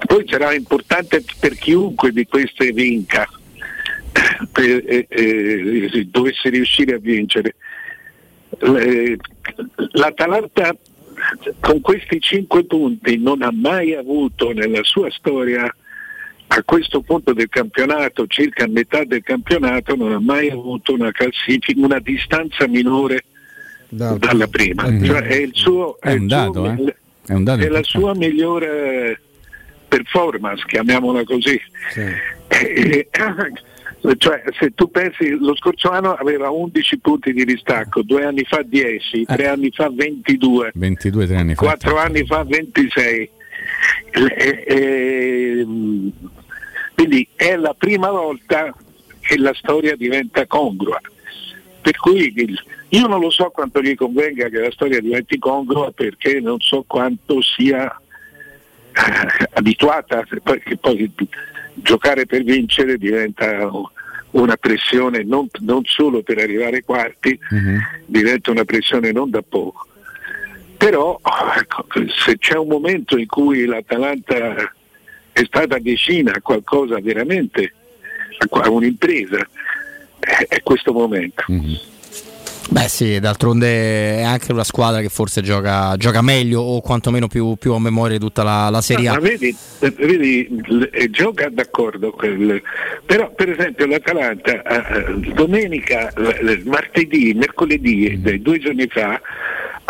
Poi sarà importante per chiunque di queste vinca, per, eh, eh, se dovesse riuscire a vincere. L'Atalanta con questi cinque punti non ha mai avuto nella sua storia a questo punto del campionato, circa a metà del campionato, non ha mai avuto una classifica, una distanza minore dalla prima.
Mhm.
Cioè, è, il suo,
È
il
un
suo-
dato, eh? È un dato
è la sua migliore performance, chiamiamola così. Eh, eh, [CLEARS THROAT] cioè, se tu pensi, lo scorso anno aveva 11 punti di distacco, due anni fa 10, tre anni fa 22,
22 tre anni fa.
quattro anni fa 26. Eh, eh, quindi è la prima volta che la storia diventa congrua. Per cui io non lo so quanto gli convenga che la storia diventi congrua perché non so quanto sia eh, abituata, perché poi giocare per vincere diventa una pressione non, non solo per arrivare ai quarti, diventa una pressione non da poco. Però ecco, se c'è un momento in cui l'Atalanta è stata vicina a qualcosa veramente, a un'impresa, è, è questo momento.
Beh sì, d'altronde è anche una squadra che forse gioca, gioca meglio o quantomeno più, più a memoria di tutta la, la Serie
Ma
A.
vedi, eh, vedi, l- eh, gioca d'accordo, però per esempio l'Atalanta eh, eh, domenica, martedì, mercoledì,
Mm.
due giorni fa,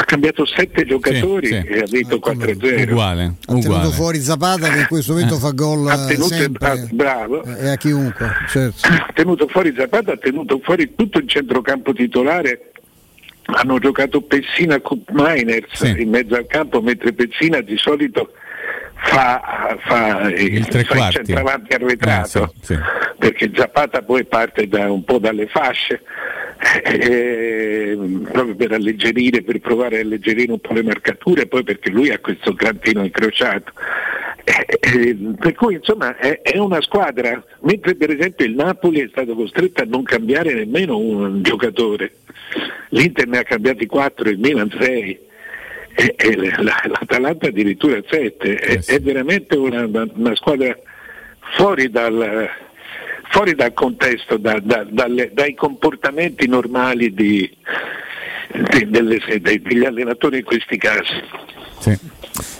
ha cambiato sette giocatori
sì.
e ha vinto 4-0.
Uguale,
Ha tenuto
uguale.
fuori Zapata che in questo momento fa gol
Ha tenuto
sempre
bravo.
e a chiunque. Certo.
ha tenuto fuori Zapata, ha tenuto fuori tutto il centrocampo titolare. Hanno giocato Pessina con Miners in mezzo al campo, mentre Pessina di solito fa, fa,
Il tre
fa
quarti.
centravanti arretrato,
Eh, sì, sì.
perché Zapata poi parte da, un po' dalle fasce. eh, proprio per alleggerire, per provare a alleggerire un po' le marcature, poi perché lui ha questo grantino incrociato. Eh, eh, per cui insomma è, è una squadra, mentre per esempio il Napoli è stato costretto a non cambiare nemmeno un giocatore, l'Inter ne ha cambiati 4, il Milan 6 e, e la- l'Atalanta addirittura 7, è, è veramente una, una- squadra fuori dal, fuori dal contesto, da- da- dalle- dai comportamenti normali di- di- delle- dei- degli allenatori in questi casi.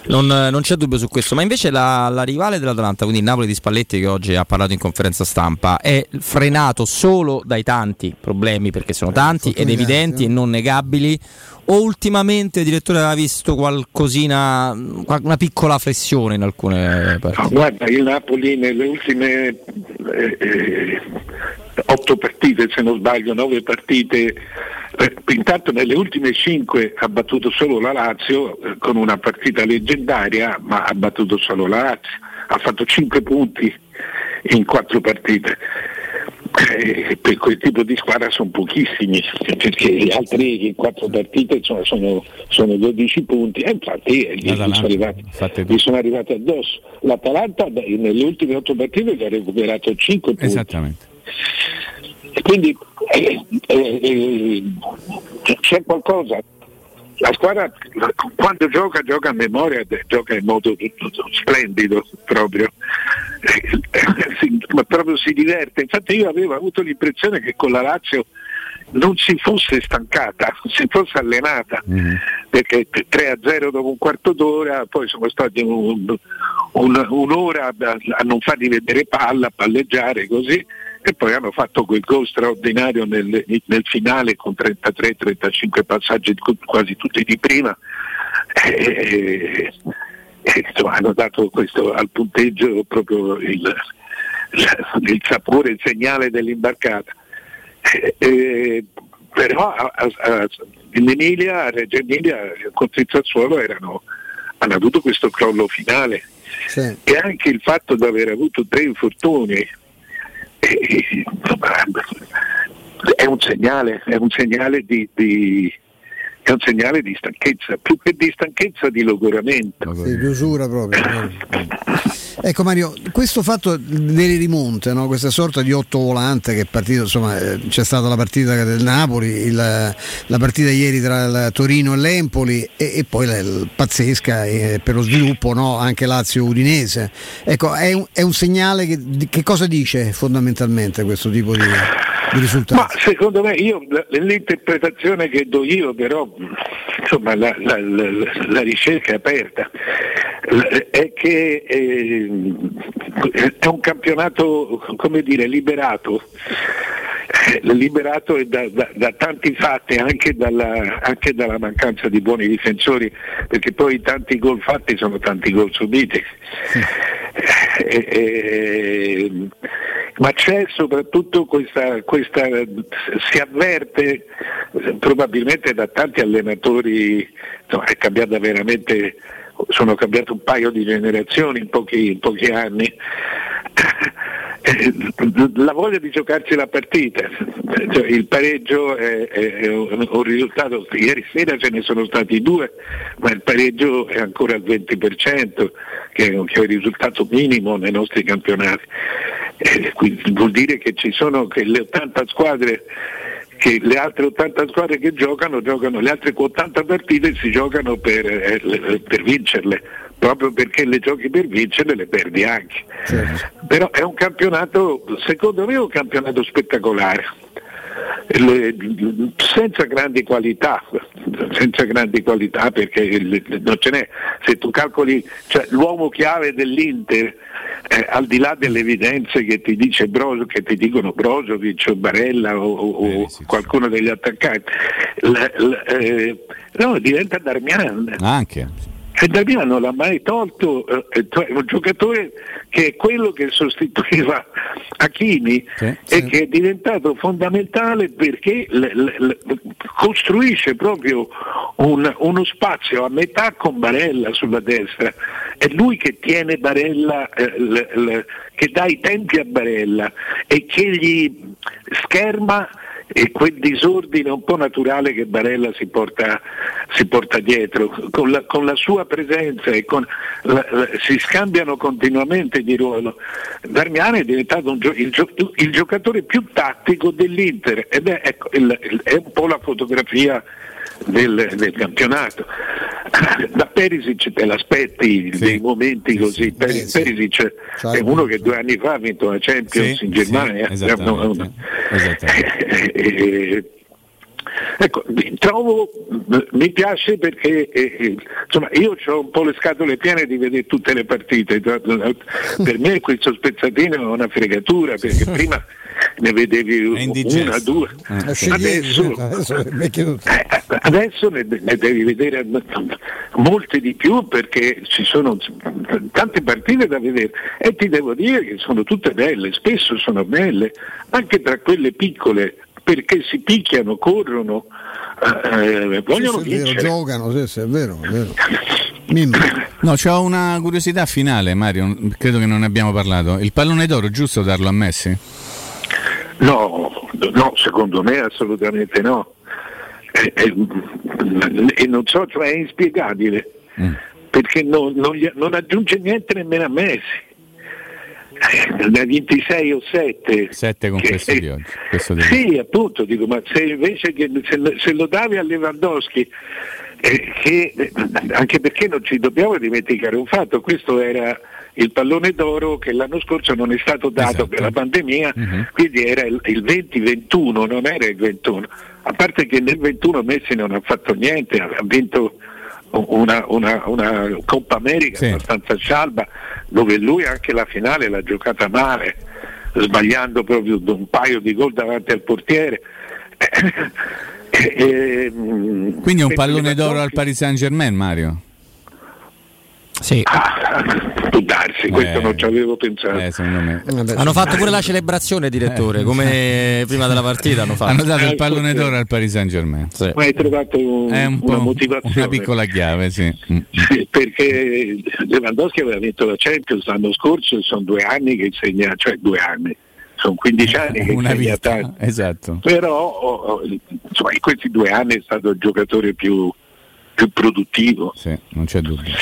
Non, non c'è dubbio su questo, ma invece la, la rivale dell'Atalanta, quindi il Napoli di Spalletti che oggi ha parlato in conferenza stampa, è frenato solo dai tanti problemi, perché sono tanti ed evidenti e non negabili, o ultimamente direttore aveva visto qualcosina, una piccola flessione in alcune partite?
No, guarda, il Napoli nelle ultime eh, eh, otto partite, se non sbaglio, nove partite, eh, intanto nelle ultime cinque ha battuto solo la Lazio eh, con una partita leggendaria, ma ha battuto solo la Lazio, ha fatto cinque punti in quattro partite. Eh, per quel tipo di squadra sono pochissimi, perché gli altri in quattro partite insomma, sono, sono 12 punti e infatti eh, gli, gli sono arrivati, gli sono arrivati addosso. L'Atalanta nelle ultime otto partite ha recuperato 5 punti.
Esattamente.
Quindi eh, eh, eh, c'è qualcosa. La squadra quando gioca gioca a memoria, gioca in modo splendido proprio. Sì, ma proprio si diverte. Infatti io avevo avuto l'impressione che con la Lazio non si fosse stancata, si fosse allenata, mm-hmm. perché 3 a 0 dopo un quarto d'ora, poi sono stati un, un, un'ora a, a non fargli vedere palla, a palleggiare così, e poi hanno fatto quel gol straordinario nel, nel finale con 33-35 passaggi quasi tutti di prima. E, e, insomma, hanno dato questo al punteggio proprio il, il sapore, il segnale dell'imbarcata. E, però a, a, in Emilia, a Reggio Emilia, con Sassuolo erano, hanno avuto questo crollo finale
Sì.
e anche il fatto di aver avuto tre infortuni eh, è un segnale, è un segnale di, di- è un segnale di stanchezza, più che di stanchezza di logoramento.
Sì, di usura proprio. Ecco Mario, questo fatto delle rimonte, no? questa sorta di otto volante che è partito, insomma eh, c'è stata la partita del Napoli, il- la partita ieri tra Torino e l'Empoli e, e poi la, il- pazzesca eh, per lo sviluppo no? anche Lazio-Udinese. Ecco, è un, è un segnale che, che cosa dice fondamentalmente questo tipo di, di risultati?
Ma secondo me, io, l'interpretazione che do io però, insomma la, la- la- la ricerca è aperta, è che eh, è un campionato, come dire, liberato. Eh, liberato da, da- da tanti fatti, anche dalla, anche dalla mancanza di buoni difensori, perché poi tanti gol fatti sono tanti gol subiti. Eh, eh, ma c'è soprattutto questa, questa si avverte eh, probabilmente da tanti allenatori, insomma, è cambiata veramente, sono cambiate un paio di generazioni in pochi, in pochi anni. [LAUGHS] Eh, La voglia di giocarsi la partita, Cioè, il pareggio è, è- un un risultato, ieri sera ce ne sono stati due, ma il pareggio è ancora al 20%, che è, un- che è il risultato minimo nei nostri campionati. Eh, quindi vuol dire che ci sono che le 80 squadre che le altre 80 squadre che giocano, giocano le altre 80 partite si giocano per, eh, le- per vincerle, proprio perché le giochi per vincerle le perdi anche. Però è un campionato, secondo me è un campionato spettacolare. Le- senza grandi qualità, senza grandi qualità perché il- non ce n'è, se tu calcoli cioè, l'uomo chiave dell'Inter, eh, al di là delle evidenze che ti, dice Brozo, che ti dicono Brozovic o Barella o, o- o qualcuno degli attaccanti, l- l- eh, no, diventa Darmian.
Anche.
E Darmian non l'ha mai tolto, eh, cioè, è un giocatore che è quello che sostituiva Achini e che è diventato fondamentale perché l- l- l- costruisce proprio un- uno spazio a metà con Barella sulla destra. È lui che tiene Barella, eh, che dà i tempi a Barella e che gli scherma e quel disordine un po' naturale che Barella si porta, si porta dietro, con la, con la sua presenza e con la- la- si scambiano continuamente di ruolo. Darmian è diventato un il, gio- il giocatore più tattico dell'Inter ed è, ecco, il- il- è un po' la fotografia del, del campionato. [COUGHS] Da Perisic te l'aspetti dei momenti così. Peri- Perisic è uno che due anni fa ha vinto la Champions
Sì,
in Germania.
sì, esattamente. [LAUGHS]
Eh, Ecco, mi trovo, mi piace perché eh, eh, insomma, io ho un po' le scatole piene di vedere tutte le partite, per me questo spezzatino è una fregatura perché prima ne vedevi una, due. Adesso, eh, adesso ne, ne devi vedere molte di più perché ci sono tante partite da vedere. E ti devo dire che sono tutte belle, spesso sono belle, anche tra quelle piccole perché si picchiano, corrono, eh, vogliono
Sì, è vero,
vincere.
giocano, sì, sì, è vero, è vero.
No, c'ho una curiosità finale, Mario. Credo che non ne abbiamo parlato. Il pallone d'oro, giusto darlo a Messi?
No, no, secondo me assolutamente no. E, e- e non so, cioè è inspiegabile, perché non, non gli- non aggiunge niente nemmeno a Messi. Eh, Da 26 o 7.
7 con questo di oggi. Questo di
Sì, appunto, dico, ma se invece che se, lo- se lo davi a Lewandowski, eh, che, eh, anche perché non ci dobbiamo dimenticare un fatto, questo era il pallone d'oro che l'anno scorso non è stato dato per la pandemia, quindi era il, il 20-21, non era il 21. A parte che nel 21 Messi non ha fatto niente, ha vinto una, una- una Coppa America abbastanza scialba, dove lui anche la finale l'ha giocata male, sbagliando proprio un paio di gol davanti al portiere.
Quindi è un
e
pallone d'oro
Lewandowski-
al Paris Saint Germain, Mario?
Sì.
può darsi, questo
Eh,
non ci avevo pensato.
Eh, secondo me.
Hanno fatto pure la celebrazione, direttore,
Eh.
come prima della partita hanno fatto.
Hanno dato il pallone d'oro al Paris Saint Germain.
Ma hai trovato un- una motivazione.
una piccola chiave, sì. Mm.
Sì, perché Lewandowski aveva vinto la Champions l'anno scorso e sono due anni che insegna, cioè due anni, sono 15 anni che [LAUGHS]
Una
insegna
vita,
tanto.
esatto.
Però oh, oh, insomma, in questi due anni è stato il giocatore più, più produttivo.
Sì, non c'è dubbio.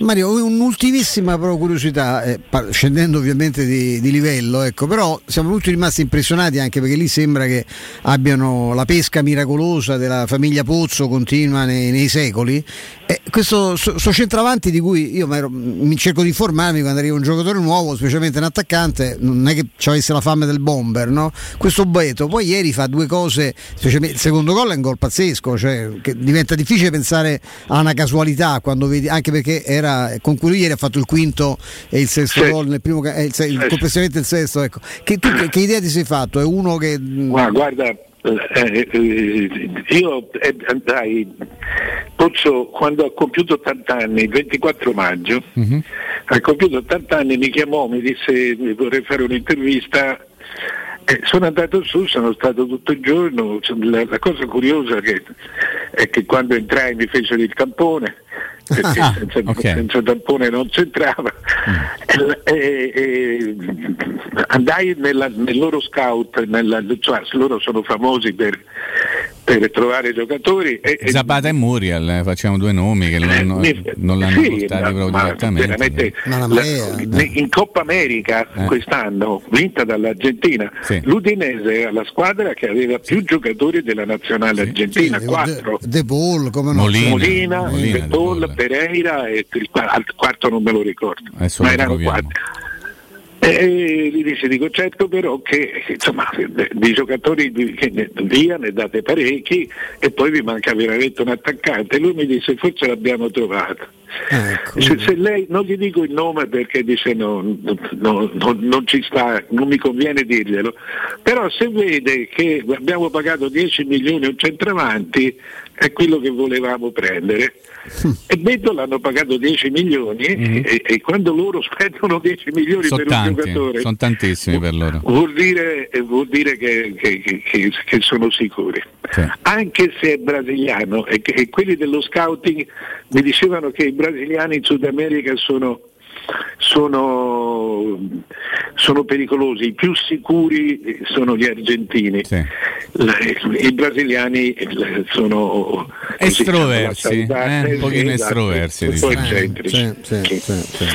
Mario, un'ultimissima però curiosità, eh, scendendo ovviamente di, di livello, ecco, però siamo tutti rimasti impressionati anche perché lì sembra che abbiano la pesca miracolosa della famiglia Pozzo continua nei, nei secoli. E questo so, so centravanti di cui io m'ero- mi cerco di informarmi quando arriva un giocatore nuovo, specialmente un attaccante, non è che ci avesse la fame del bomber, no? Questo Beto poi ieri fa due cose, specialmente il secondo gol è un gol pazzesco, cioè che diventa difficile pensare a una casualità quando vedi, anche perché era con cui lui ieri ha fatto il quinto e il sesto
Sì.
gol nel primo eh, il, il- complessivamente il sesto, ecco. Che, tu, che, che idea ti sei fatto? È uno che
Ma guarda, eh, eh, io eh, andai, Pozzo quando ha compiuto 80 anni, il 24 maggio, ha compiuto 80 anni, mi chiamò, mi disse vorrei fare un'intervista. Eh, sono andato su, sono stato tutto il giorno, la, la cosa curiosa che- è che quando entrai mi fecero il tampone, perché
Ah,
senza,
ok.
senza tampone non c'entrava. E- e- e andai nella- nel loro scout, nella- cioè, loro sono famosi per, per trovare giocatori. E, e-
Zapata e Muriel, eh, facciamo due nomi che non,
mi-
non l'hanno
sì,
portati
ma-
proprio
ma
direttamente.
la
in Coppa America
Eh.
quest'anno, vinta dall'Argentina, l'Udinese era la squadra che aveva più giocatori della nazionale argentina, quattro.
De Paul, come no?
Molina,
Molina,
De
De
Paul, Pereira e il quarto non me lo ricordo, ma erano quattro. E gli dice, dico certo però che insomma di giocatori che via ne date parecchi e poi vi manca veramente un attaccante. Lui mi disse forse l'abbiamo trovato. Se, se lei non gli dico il nome perché dice no, no, no, non ci sta, non mi conviene dirglielo, però se vede che abbiamo pagato 10 milioni un centravanti è quello che volevamo prendere. E Beto l'hanno pagato 10 milioni e, e quando loro spendono 10 milioni
Sono
per un
tanti,
giocatore
sono tantissimi per loro.
vuol dire, vuol dire che, che- che- che- sono sicuri. Anche se è brasiliano e, e quelli dello scouting mi dicevano che i brasiliani in Sud America sono, sono, sono pericolosi, i più sicuri eh, sono gli argentini. La- I brasiliani eh, sono
Estroversi, eh, un pochino
esatto,
estroversi,
un po'
diciamo.
eccentrici. Sì.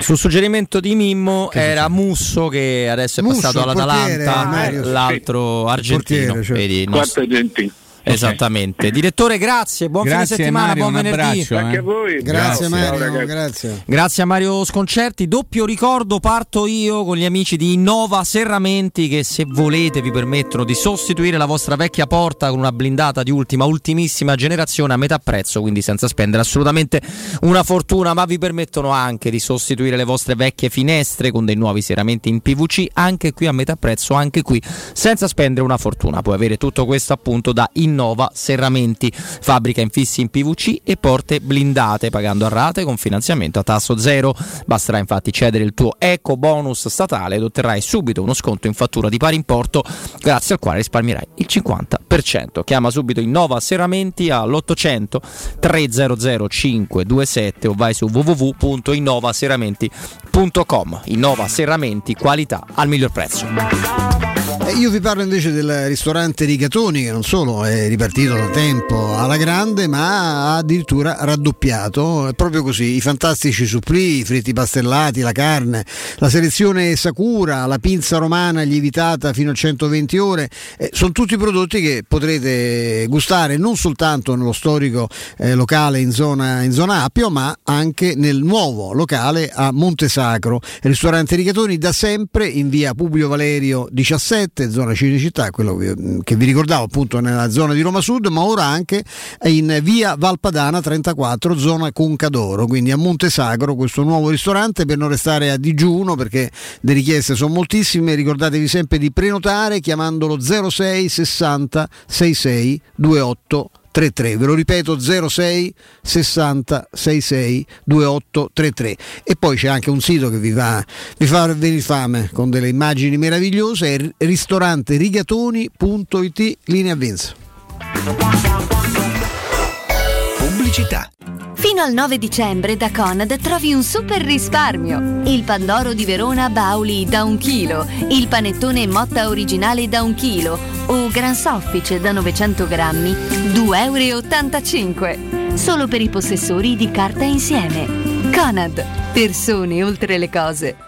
Sul suggerimento di Mimmo era Musso che adesso è
Musso,
passato
portiere,
all'Atalanta,
Mario, sì.
l'altro argentino.
portiere, cioè.
vedi,
argentino.
Esattamente. Direttore, grazie, buon
Grazie,
fine settimana,
Mario,
buon venerdì.
abbraccio, eh.
Anche a voi.
Grazie,
Ciao,
Mario, grazie.
Grazie a Mario Sconcerti. Doppio ricordo, parto io con gli amici di Innova Serramenti che se volete vi permettono di sostituire la vostra vecchia porta con una blindata di ultima, ultimissima generazione a metà prezzo, quindi senza spendere assolutamente una fortuna, ma vi permettono anche di sostituire le vostre vecchie finestre con dei nuovi serramenti in PVC, anche qui a metà prezzo, anche qui senza spendere una fortuna. Puoi avere tutto questo appunto da Innova Serramenti, fabbrica infissi in PVC e porte blindate pagando a rate con finanziamento a tasso zero. Basterà infatti cedere il tuo eco bonus statale ed otterrai subito uno sconto in fattura di pari importo grazie al quale risparmierai il 50%. Chiama subito Innova Serramenti all'800 300 527 o vai su www.innovaserramenti.com. Innova Serramenti, qualità al miglior prezzo.
Eh, io vi parlo invece del ristorante Rigatoni che non solo è ripartito da tempo alla grande ma ha addirittura raddoppiato, è proprio così, i fantastici supplì, i fritti pastellati, la carne, la selezione Sakura, la pinza romana lievitata fino a 120 ore, eh, sono tutti prodotti che potrete gustare non soltanto nello storico eh, locale in zona, in zona Appio ma anche nel nuovo locale a Montesacro, il ristorante Rigatoni da sempre in via Publio Valerio 17 zona Cinecittà, quello che- che vi ricordavo appunto nella zona di Roma Sud, ma ora anche in via Valpadana 34, zona Concadoro, quindi a Montesagro questo nuovo ristorante per non restare a digiuno perché le richieste sono moltissime, ricordatevi sempre di prenotare chiamandolo 06 60 66 28 33, ve lo ripeto 06 60 66 28 33 e poi c'è anche un sito che vi fa, vi fa venire fame con delle immagini meravigliose è ristoranterigatoni.it linea Vince
Pubblicità.
Fino al 9 dicembre da Conad trovi un super risparmio. Il Pandoro di Verona Bauli da un chilo, il panettone Motta originale da un chilo o Gran Soffice da 900 grammi, 2,85 euro. Solo per i possessori di carta insieme. Conad, persone oltre le cose.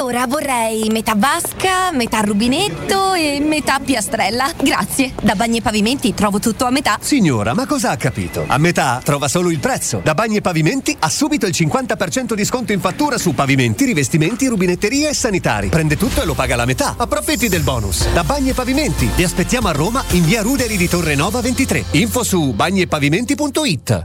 Allora vorrei metà vasca, metà rubinetto e metà piastrella. Grazie. Da Bagni e Pavimenti trovo tutto a metà.
Signora, ma cosa ha capito? A metà trova solo il prezzo. Da Bagni e Pavimenti ha subito il 50% di sconto in fattura su pavimenti, rivestimenti, rubinetterie e sanitari. Prende tutto e lo paga la metà. Approfitti del bonus. Da Bagni e Pavimenti. Vi aspettiamo a Roma in via Ruderi di Torre Nova 23. Info su bagniepavimenti.it.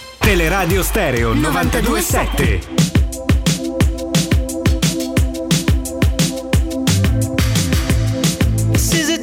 Teleradio Stereo 927.
This is a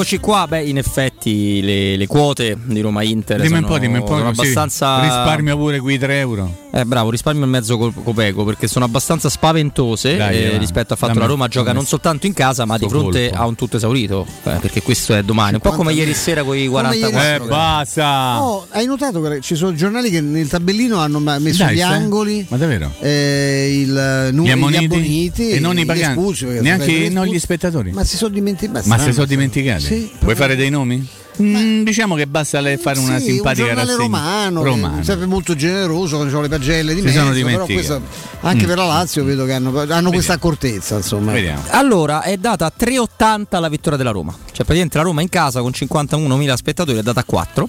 Eccoci qua, beh, in effetti le, le quote di Roma Inter
Dimmi un
sono,
po', dimmi un po'.
abbastanza.
Risparmio pure quei 3 euro.
Eh, bravo, risparmio mezzo copeco perché sono abbastanza spaventose
Dai,
eh,
va.
rispetto al fatto che la Roma gioca non soltanto in casa ma di fronte
colpo.
a un tutto esaurito. Eh, perché questo è domani, un po' come ieri sera con i 44.
ieri
Eh, basta.
Oh, hai notato che ci sono giornali che nel tabellino hanno messo
Dai,
gli
stai-
angoli,
Ma davvero?
eh, il
Gli
numero
ammoniti,
gli abboniti
e non i
gli
paganti, neanche non gli spettatori.
Ma si sono dimenticati.
Ma si sono dimenticati?
Sì,
Vuoi fare dei nomi? Mm, diciamo che basta le- fare una
Sì,
simpatica
un
rassegna.
romano,
Romano.
Sempre molto generoso quando ci sono le pagelle di
Si
mezzo,
sono
però
dimenticati.
questa- anche
Mm.
per la Lazio vedo che hanno, hanno questa accortezza insomma.
Vediamo.
Allora è data a 3,80 la vittoria della Roma. Cioè, praticamente la Roma in casa con 51.000 spettatori è data a 4.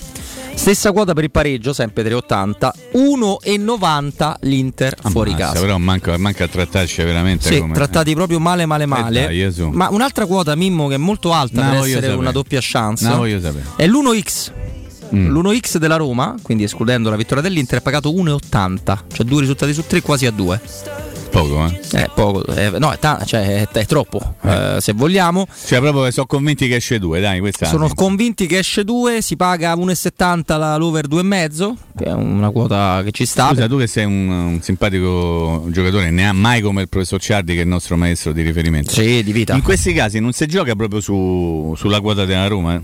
Stessa quota per il pareggio, sempre 3,80. 1,90 l'Inter fuori
Ammazza,
casa.
Però manca, manca a trattarci veramente
Sì,
come...
trattati proprio male, male, male.
Eh dai.
Ma un'altra quota, Mimmo, che è molto alta
No,
per essere
sapere.
una doppia chance,
No, voglio sapere.
è l'1x.
Mm.
L'1x della Roma, quindi escludendo la vittoria dell'Inter, è pagato 1,80. Cioè due risultati su tre, quasi a due.
Poco, eh?
Eh, poco, eh, no, è, ta- cioè, è, è troppo. Eh, se vogliamo,
Cioè, proprio sono convinti che esce due, dai, questa
sono convinti che esce 2, si paga 1,70 la, l'over 2,5, che è una quota che ci sta.
Scusa, tu che sei un, un simpatico giocatore, ne ha mai come il professor Ciardi, che è il nostro maestro di riferimento.
Sì, di vita.
In questi casi non si gioca proprio su- sulla quota della Roma. eh?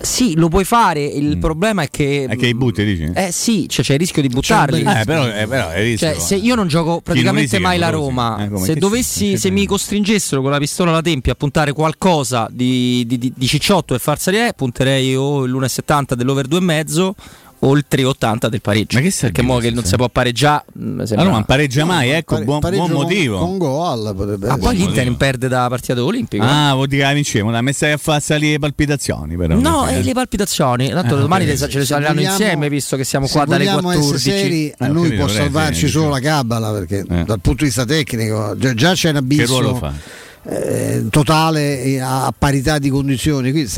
Sì, lo puoi fare, il problema è che...
È che i butti, dici?
Eh sì, cioè c'è il rischio di buttarli.
Eh, però, eh, però hai visto.
Cioè, se io non gioco praticamente
risica,
mai la. Roma,
Eh,
se dovessi, se mi costringessero con la pistola alla tempia a puntare qualcosa di, di, di- di cicciotto e far salire, punterei o l'1,70 dell'over 2,5 o il 3,80 del pareggio. Ma che Perché mo che non si può pareggiare. mm,
La
sembra-
Roma non pareggia mai, ecco,
Pare-
buon, buon motivo.
Con, gol potrebbe
Ah, poi l'Inter perde da partita dell'Olimpico.
Ah, vuol dire che la vincemo, dai, mi stai a far salire le palpitazioni, però.
No,
perché-
e le palpitazioni. Tanto
Ah,
domani
ok.
le- ce le
vogliamo-
insieme, visto che siamo qua dalle
vogliamo
14.
essere seri, a
Eh,
noi può salvarci solo la cabala perché
Eh.
dal punto di vista tecnico già, c'è un abisso.
ruolo fa?
Eh, totale eh, a parità di condizioni. Qui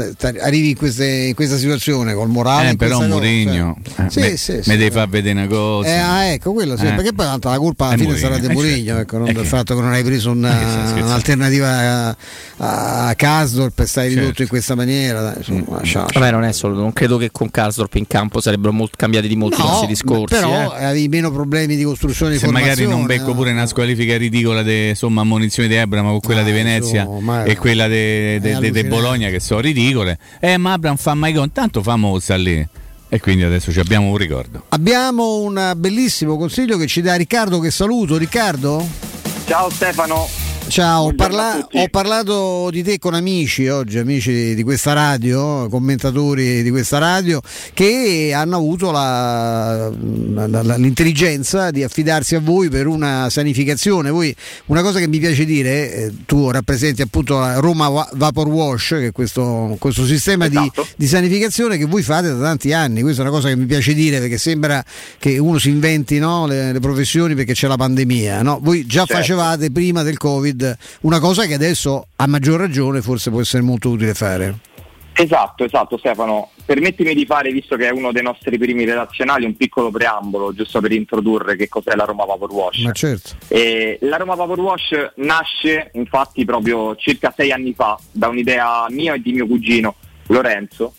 arrivi in, queste, in, questa situazione col morale.
Eh, però Mourinho
cioè.
eh, sì, me, sì, sì, devi far vedere una cosa.
Eh, ah, ecco, quello sì, perché poi tanto la colpa alla fine Mourinho. sarà di Mourinho, ecco, non del fatto che non hai preso una, un'alternativa a, a Kasdorp per stare ridotto certo. in questa maniera. Dai, insomma,
mm. Vabbè, non è solo, non credo che con Kasdorp in campo sarebbero molto, cambiati di molti no, discorsi.
Però
eh.
avevi meno problemi di costruzione di
Se magari non becco pure una squalifica ridicola di insomma ammonizione di Ebra, ma con quella di Venezia insomma, e quella di Bologna che sono ridicole. Eh, ma Abram fa mai con tanto famosa lì. E quindi adesso abbiamo un ricordo.
Abbiamo un bellissimo consiglio che ci dà Riccardo, che saluto. Riccardo?
Ciao Stefano.
Ciao, ho, parla- ho, parlato di te con amici oggi, amici di questa radio, commentatori di questa radio, che hanno avuto la, la, l'intelligenza di affidarsi a voi per una sanificazione. Voi, una cosa che mi piace dire, eh, tu rappresenti appunto la Roma Vapor Wash, che è questo, questo sistema esatto. di, di, sanificazione che voi fate da tanti anni. Questa è una cosa che mi piace dire perché sembra che uno si inventi no, le, le, professioni perché c'è la pandemia. No? Voi già certo. facevate prima del Covid una cosa che adesso a maggior ragione forse può essere molto utile fare.
Esatto, esatto Stefano. Permettimi di fare, visto che è uno dei nostri primi redazionali, un piccolo preambolo, giusto per introdurre che cos'è la Roma Vapor Wash.
Ma certo.
E la Roma Vapor Wash nasce infatti proprio circa sei anni fa da un'idea mia e di mio cugino Lorenzo,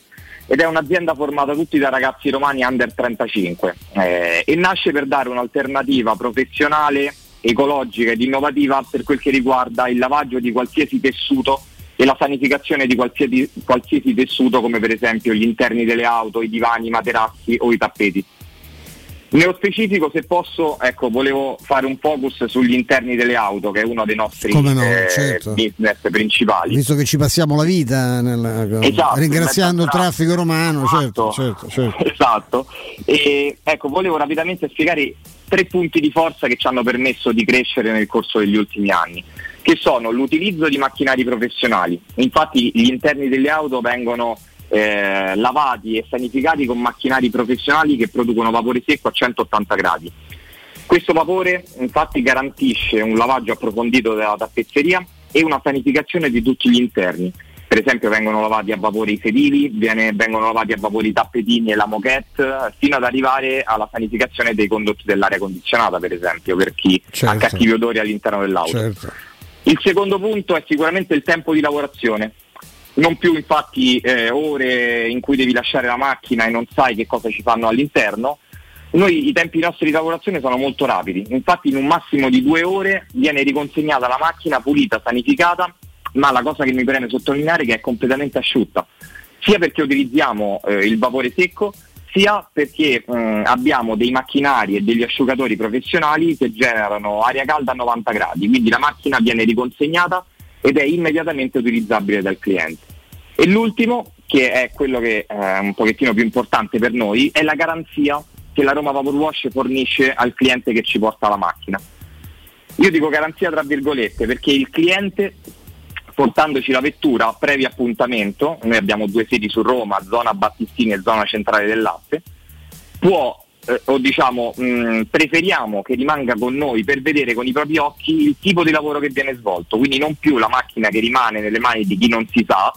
ed è un'azienda formata tutti da ragazzi romani under 35 eh, e nasce per dare un'alternativa professionale ecologica ed innovativa per quel che riguarda il lavaggio di qualsiasi tessuto e la sanificazione di qualsiasi, qualsiasi tessuto come per esempio gli interni delle auto, i divani, i materassi o i tappeti. Nello specifico, se posso, ecco, volevo fare un focus sugli interni delle auto, che è uno dei nostri no, eh, certo. business principali.
Visto che ci passiamo la vita nel, esatto, ringraziando il traffico romano, certo, certo, certo.
Esatto. E, ecco, volevo rapidamente spiegare tre punti di forza che ci hanno permesso di crescere nel corso degli ultimi anni, che sono l'utilizzo di macchinari professionali. Infatti gli interni delle auto vengono eh, lavati e sanificati con macchinari professionali che producono vapore secco a 180 gradi. Questo vapore infatti garantisce un lavaggio approfondito della tappezzeria e una sanificazione di tutti gli interni per esempio vengono lavati a vapore i sedili, viene, vengono lavati a vapore i tappetini e la moquette, fino ad arrivare alla sanificazione dei condotti dell'aria condizionata, per esempio, per chi certo. ha cattivi odori all'interno dell'auto. Certo. Il secondo punto è sicuramente il tempo di lavorazione. Non più infatti eh, ore in cui devi lasciare la macchina e non sai che cosa ci fanno all'interno, noi i tempi nostri di lavorazione sono molto rapidi, infatti in un massimo di due ore viene riconsegnata la macchina pulita, sanificata ma la cosa che mi preme sottolineare è che è completamente asciutta, sia perché utilizziamo eh, il vapore secco, sia perché eh, abbiamo dei macchinari e degli asciugatori professionali che generano aria calda a 90 gradi, quindi la macchina viene riconsegnata ed è immediatamente utilizzabile dal cliente. E l'ultimo, che è quello che è un pochettino più importante per noi, è la garanzia che la Roma Vapor Wash fornisce al cliente che ci porta la macchina. Io dico garanzia tra virgolette perché il cliente portandoci la vettura previo appuntamento, noi abbiamo due sedi su Roma, zona Battistini e zona centrale del latte, può eh, o diciamo mh, preferiamo che rimanga con noi per vedere con i propri occhi il tipo di lavoro che viene svolto, quindi non più la macchina che rimane nelle mani di chi non si sa,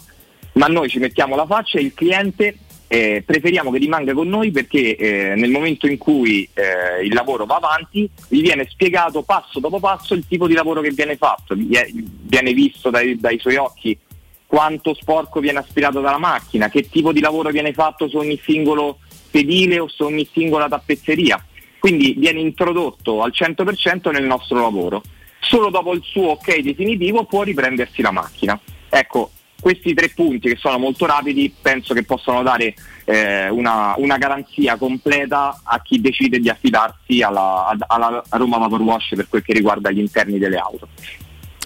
ma noi ci mettiamo la faccia e il cliente eh, preferiamo che rimanga con noi perché eh, nel momento in cui eh, il lavoro va avanti gli viene spiegato passo dopo passo il tipo di lavoro che viene fatto, viene visto dai, dai suoi occhi quanto sporco viene aspirato dalla macchina, che tipo di lavoro viene fatto su ogni singolo sedile o su ogni singola tappezzeria. Quindi viene introdotto al 100% nel nostro lavoro. Solo dopo il suo ok definitivo può riprendersi la macchina. Ecco, questi tre punti che sono molto rapidi penso che possano dare eh, una, una, garanzia completa a chi decide di affidarsi alla, alla Roma Vapor Wash per quel che riguarda gli interni delle auto.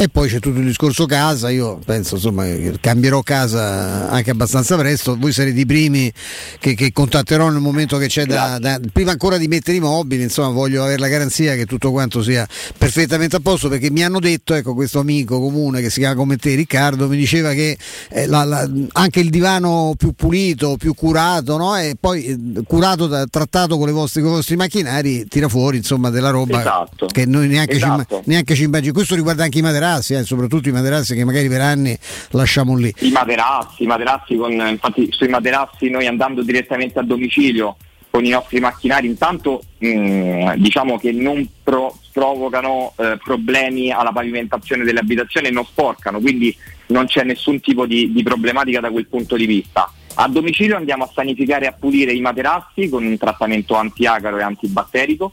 E poi c'è tutto il discorso casa, io penso insomma che cambierò casa anche abbastanza presto, voi sarete i primi che, che contatterò nel momento che c'è da, da, prima ancora di mettere i mobili, insomma voglio avere la garanzia che tutto quanto sia perfettamente a posto perché mi hanno detto, ecco questo amico comune che si chiama come te Riccardo, mi diceva che eh, la, la, anche il divano più pulito, più curato no? e poi eh, curato, da, trattato con, vostri, con, i vostri macchinari tira fuori insomma della roba
esatto.
che noi neanche, esatto. ci, neanche ci immaginiamo, questo riguarda anche i materassi materassi, eh, soprattutto i materassi che magari per anni lasciamo lì.
I materassi, i materassi con, infatti sui materassi noi andando direttamente a domicilio con i nostri macchinari intanto mh, diciamo che non pro- provocano eh, problemi alla pavimentazione delle abitazioni e non sporcano, quindi non c'è nessun tipo di, di problematica da quel punto di vista. A domicilio andiamo a sanificare e a pulire i materassi con un trattamento antiacaro e antibatterico.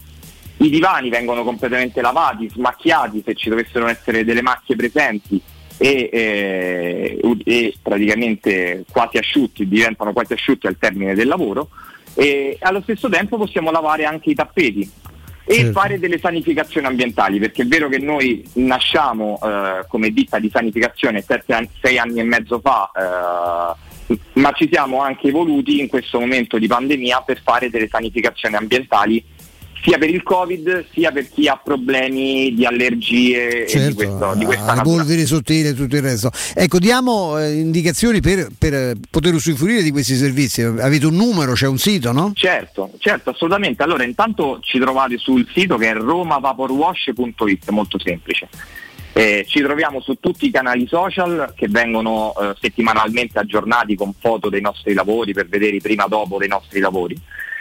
I divani vengono completamente lavati, smacchiati se ci dovessero essere delle macchie presenti e, eh, e praticamente quasi asciutti, diventano quasi asciutti al termine del lavoro. E allo stesso tempo possiamo lavare anche i tappeti e
Certo.
fare delle sanificazioni ambientali, perché è vero che noi nasciamo eh, come ditta di sanificazione sette sei anni e mezzo fa, eh, ma ci siamo anche evoluti in questo momento di pandemia per fare delle sanificazioni ambientali sia per il Covid sia per chi ha problemi di allergie e di,
Certo,
questo, di questa natura.
polveri sottili e tutto il resto. Ecco, diamo eh, indicazioni per, per, eh, poter usufruire di questi servizi. Avete un numero, c'è un sito, no?
Certo, certo, assolutamente. Allora, intanto ci trovate sul sito che è romavaporwash.it, molto semplice. Eh, ci troviamo su tutti i canali social che vengono eh, settimanalmente aggiornati con foto dei nostri lavori per vedere i prima dopo dei nostri lavori.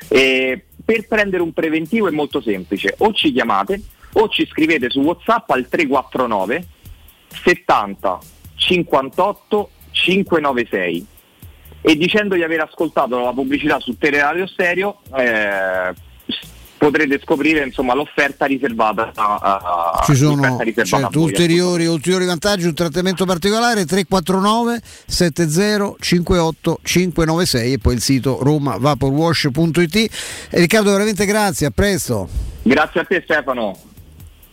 E per prendere un preventivo è molto semplice, o ci chiamate o ci scrivete su WhatsApp al 349 70 58 596 e dicendo di aver ascoltato la pubblicità su Teleradio Stereo eh, potrete scoprire insomma, l'offerta riservata a, a-
Ci sono
riservata
certo,
voi.
ulteriori, ulteriori vantaggi, un trattamento particolare 349 70 58 596 e poi il sito romavaporwash.it. E Riccardo, veramente grazie, a presto.
Grazie a te Stefano.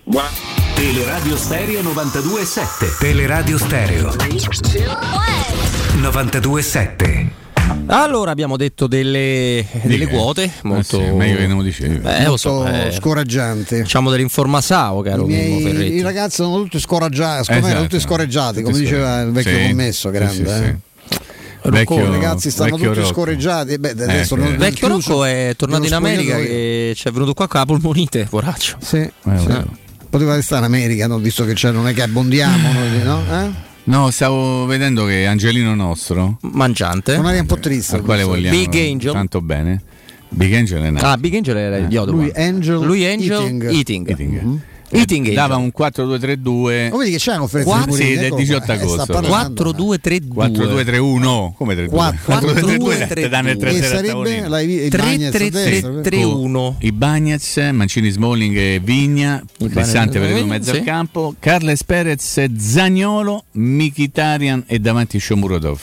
Buona...
Teleradio Stereo 92.7 Teleradio Stereo 92.7
Allora abbiamo detto delle, delle quote molto
Eh sì, meglio che non lo dicevi.
Eh, lo so,
Molto
eh,
scoraggianti.
Diciamo dell'informasao, caro
I,
Mimmo
miei,
Ferretti.
i ragazzi sono tutti scoraggiati, secondo me erano
Esatto.
tutti scorreggiati, come
Tutti
diceva il vecchio
Sì,
commesso, grande.
sì,
eh.
sì. Vecchio-
I ragazzi stanno tutti
Rocco.
scorreggiati. Beh,
Eh,
adesso
sì.
non-
Vecchio Rocco è tornato in America che ci è venuto qua con la polmonite, poraccio.
Sì,
Eh,
sì. Poteva restare in America, no? visto che c'è, non è che abbondiamo noi, [LAUGHS] no? Eh?
No, stavo vedendo che Angelino nostro,
Mangiante.
Con aria un po' triste.
al quale vogliamo
Big Angel.
tanto bene, Big Angel è nato.
Ah, Big Angel era il diodo.
Lui
qua.
Angel,
Lui Angel
Eating.
Eating.
Eating.
Mhm.
Eating Angel.
Dava un 4-2-3-2.
Oh, vedi che c'è una conferenza
Quattro-
di
Sì,
Mourinho,
del
eccolo
18
qua. Eh, sta
agosto.
parlando.
4-2-3-2.
4-2-3-1. Come 3-2?
4-2-3-2.
Te danno il
E
3
sarebbe la, i Bagnets a destra,
3-3-3-1.
I Bagnets, Mancini Smalling e Vigna, Cristante per il mezzo al campo, Carles Perez, Zagnolo, Mkhitaryan e davanti Shomurodov.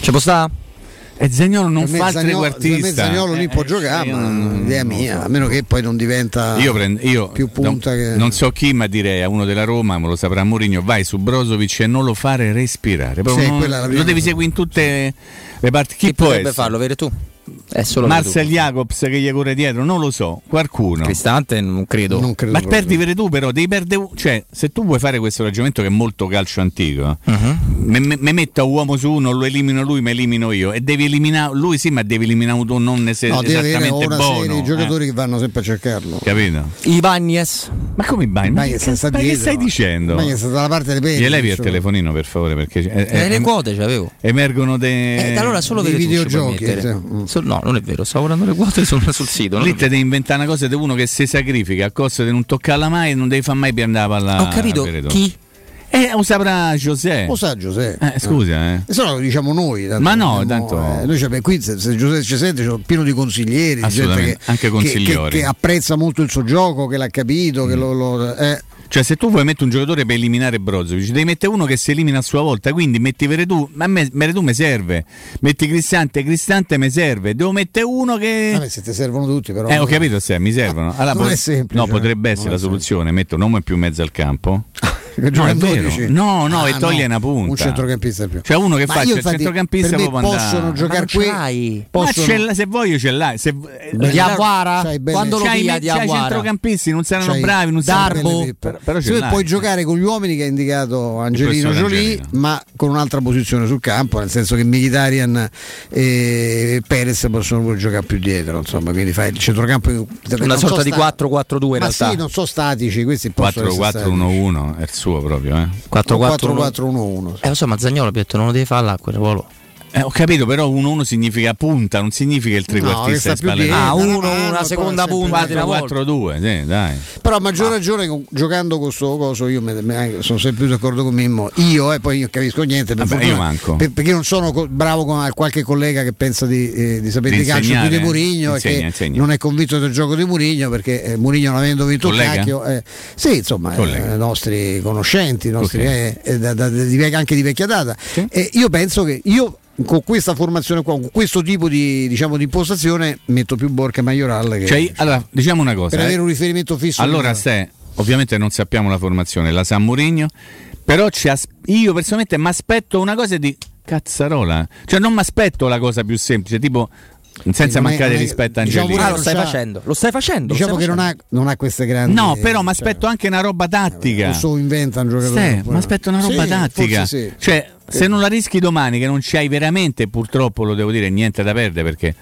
Ci può sta?
E Zagnolo non
me
fa il
Zagnolo-
trequartista.
Per me Zagnolo lì
Eh,
può
eh,
giocare,
io
ma
non-
idea
non
mia,
so.
a meno che poi non diventa
Io, prendo, io
più punta
non,
che...
non so chi, ma direi a uno della Roma, ma lo saprà Mourinho, vai su Brozovic e non lo fare respirare.
Sì,
non- lo devi seguire in tutte le parti. Chi,
Chi
può
potrebbe
essere?
farlo, vero tu? È solo
Marcel. Jacobs che gli corre dietro, non lo so, qualcuno.
Cristante non credo.
Non credo
Ma
proprio.
perdi per tu però, devi perdere. Cioè, se tu vuoi fare questo ragionamento che è molto calcio antico,
Mhm.
me, me- me metto a uomo su uno, lo elimino lui, me elimino io. E devi eliminare lui sì, ma devi eliminare uno non es-
No,
esattamente
una
buono.
serie di giocatori
eh,
che vanno sempre a cercarlo.
capito?
I Bagnes.
Ma come i Bagni che,
sta
ma che stai dicendo?
Che sta dalla parte dei peli.
Gli levi il
insomma.
telefonino per favore perché eh,
Eh,
eh,
le quote c'avevo.
emergono dei
Eh, allora solo
dei videogiochi. Mm.
So- no, non è vero, stavo guardando le quote sul, sul sito.
Lì te devi inventare una cosa di uno che si sacrifica a costo di non toccarla mai e non devi far mai più andare la palla
Ho capito
a
chi?
Eh, lo saprà José.
Lo sa Giuseppe.
Eh, scusa, eh.
E se no lo diciamo noi. tanto
Ma no,
abbiamo-
tanto-
eh, noi c'è- qui se, se Giuseppe ci sente c'è pieno di consiglieri, di gente
Assolutamente,
che,
anche
che-
consigliori.
che, che apprezza molto il suo gioco, che l'ha capito,
Mm.
che lo, lo- eh,
Cioè, se tu vuoi mettere un giocatore per eliminare Brozovic, devi mettere uno che si elimina a sua volta. Quindi metti Veretù, ma a me Veretù mi serve. Metti Cristante, Cristante mi serve. Devo mettere uno che.
vabbè, se ti servono tutti però.
Eh, ho capito, se mi servono. Allora,
Non
pot-
è semplice,
No, potrebbe
eh,
essere la soluzione. Metto un uomo in più in mezzo al campo. No, [LAUGHS]
gioca
è
in
vero.
12?
No, no,
Ah,
e toglie una punta.
Un centrocampista in più.
Cioè uno che
Ma io
il centrocampista
me
proprio
possono
andare.
giocare qui. Possono,
se voglio ce l'hai. Se, eh,
belle-
Quando lo
c'hai,
via
c'hai
Diawara?
centrocampisti, non saranno
c'hai
bravi, non saranno
Darbo?
però, però
puoi giocare con gli uomini che ha indicato Angelino Jolie, ma con un'altra posizione sul campo, nel senso che Militarian e Perez possono pure giocare più dietro, insomma, quindi fai il centrocampo
una sorta so di 4-4-2 in
ma
realtà.
Sì, non so statici, questi
4-4-1-1 è il suo proprio, eh.
4-4-1-1.
Eh, insomma, Zagnolo ha detto non lo devi fare là quel ruolo.
Eh, ho capito, però 1-1 significa punta, non significa il trequartista
no,
spalle.
Ah,
1-1,
una,
una
seconda punta.
4-4-2, diciamo, sì, dai.
Però a maggior ah. ragione giocando con questo coso, io me, me, eh, sono sempre più d'accordo con Mimmo. Io, e eh, poi io capisco niente. Per
Vabbè,
fortuna,
io manco.
Per, perché non sono co- bravo con qualche collega che pensa di, eh, di sapere
di,
calcio più di eh. Murigno
insegna, e
che
insegna.
non è convinto del gioco di Murigno perché eh, Murigno non avendo vinto
collega?
il cacchio. Eh, sì, insomma, eh, i nostri conoscenti, nostri, okay. da, da, di, anche di vecchia data. Sì. io penso che io con questa formazione qua, con questo tipo di, diciamo, di impostazione, metto più Borca e Majoral. Che,
cioè, allora, diciamo una cosa.
Per
eh.
avere un riferimento fisso.
Allora, se ovviamente non sappiamo la formazione, la San Mourinho, però as- io personalmente mi aspetto una cosa di cazzarola. Cioè, non mi aspetto la cosa più semplice, tipo senza mancare
è,
rispetto a
diciamo Angelini.
Ah, lo stai facendo, lo stai facendo.
Diciamo
stai
che
facendo.
Non, ha, non, ha, queste grandi.
No, però mi
cioè-
aspetto cioè, anche una roba tattica.
Non lo inventa un giocatore.
Sì, mi aspetto una roba
sì,
tattica.
Sì.
Cioè, se eh. non la rischi domani, che non ci hai veramente, purtroppo lo devo dire, niente da perdere perché.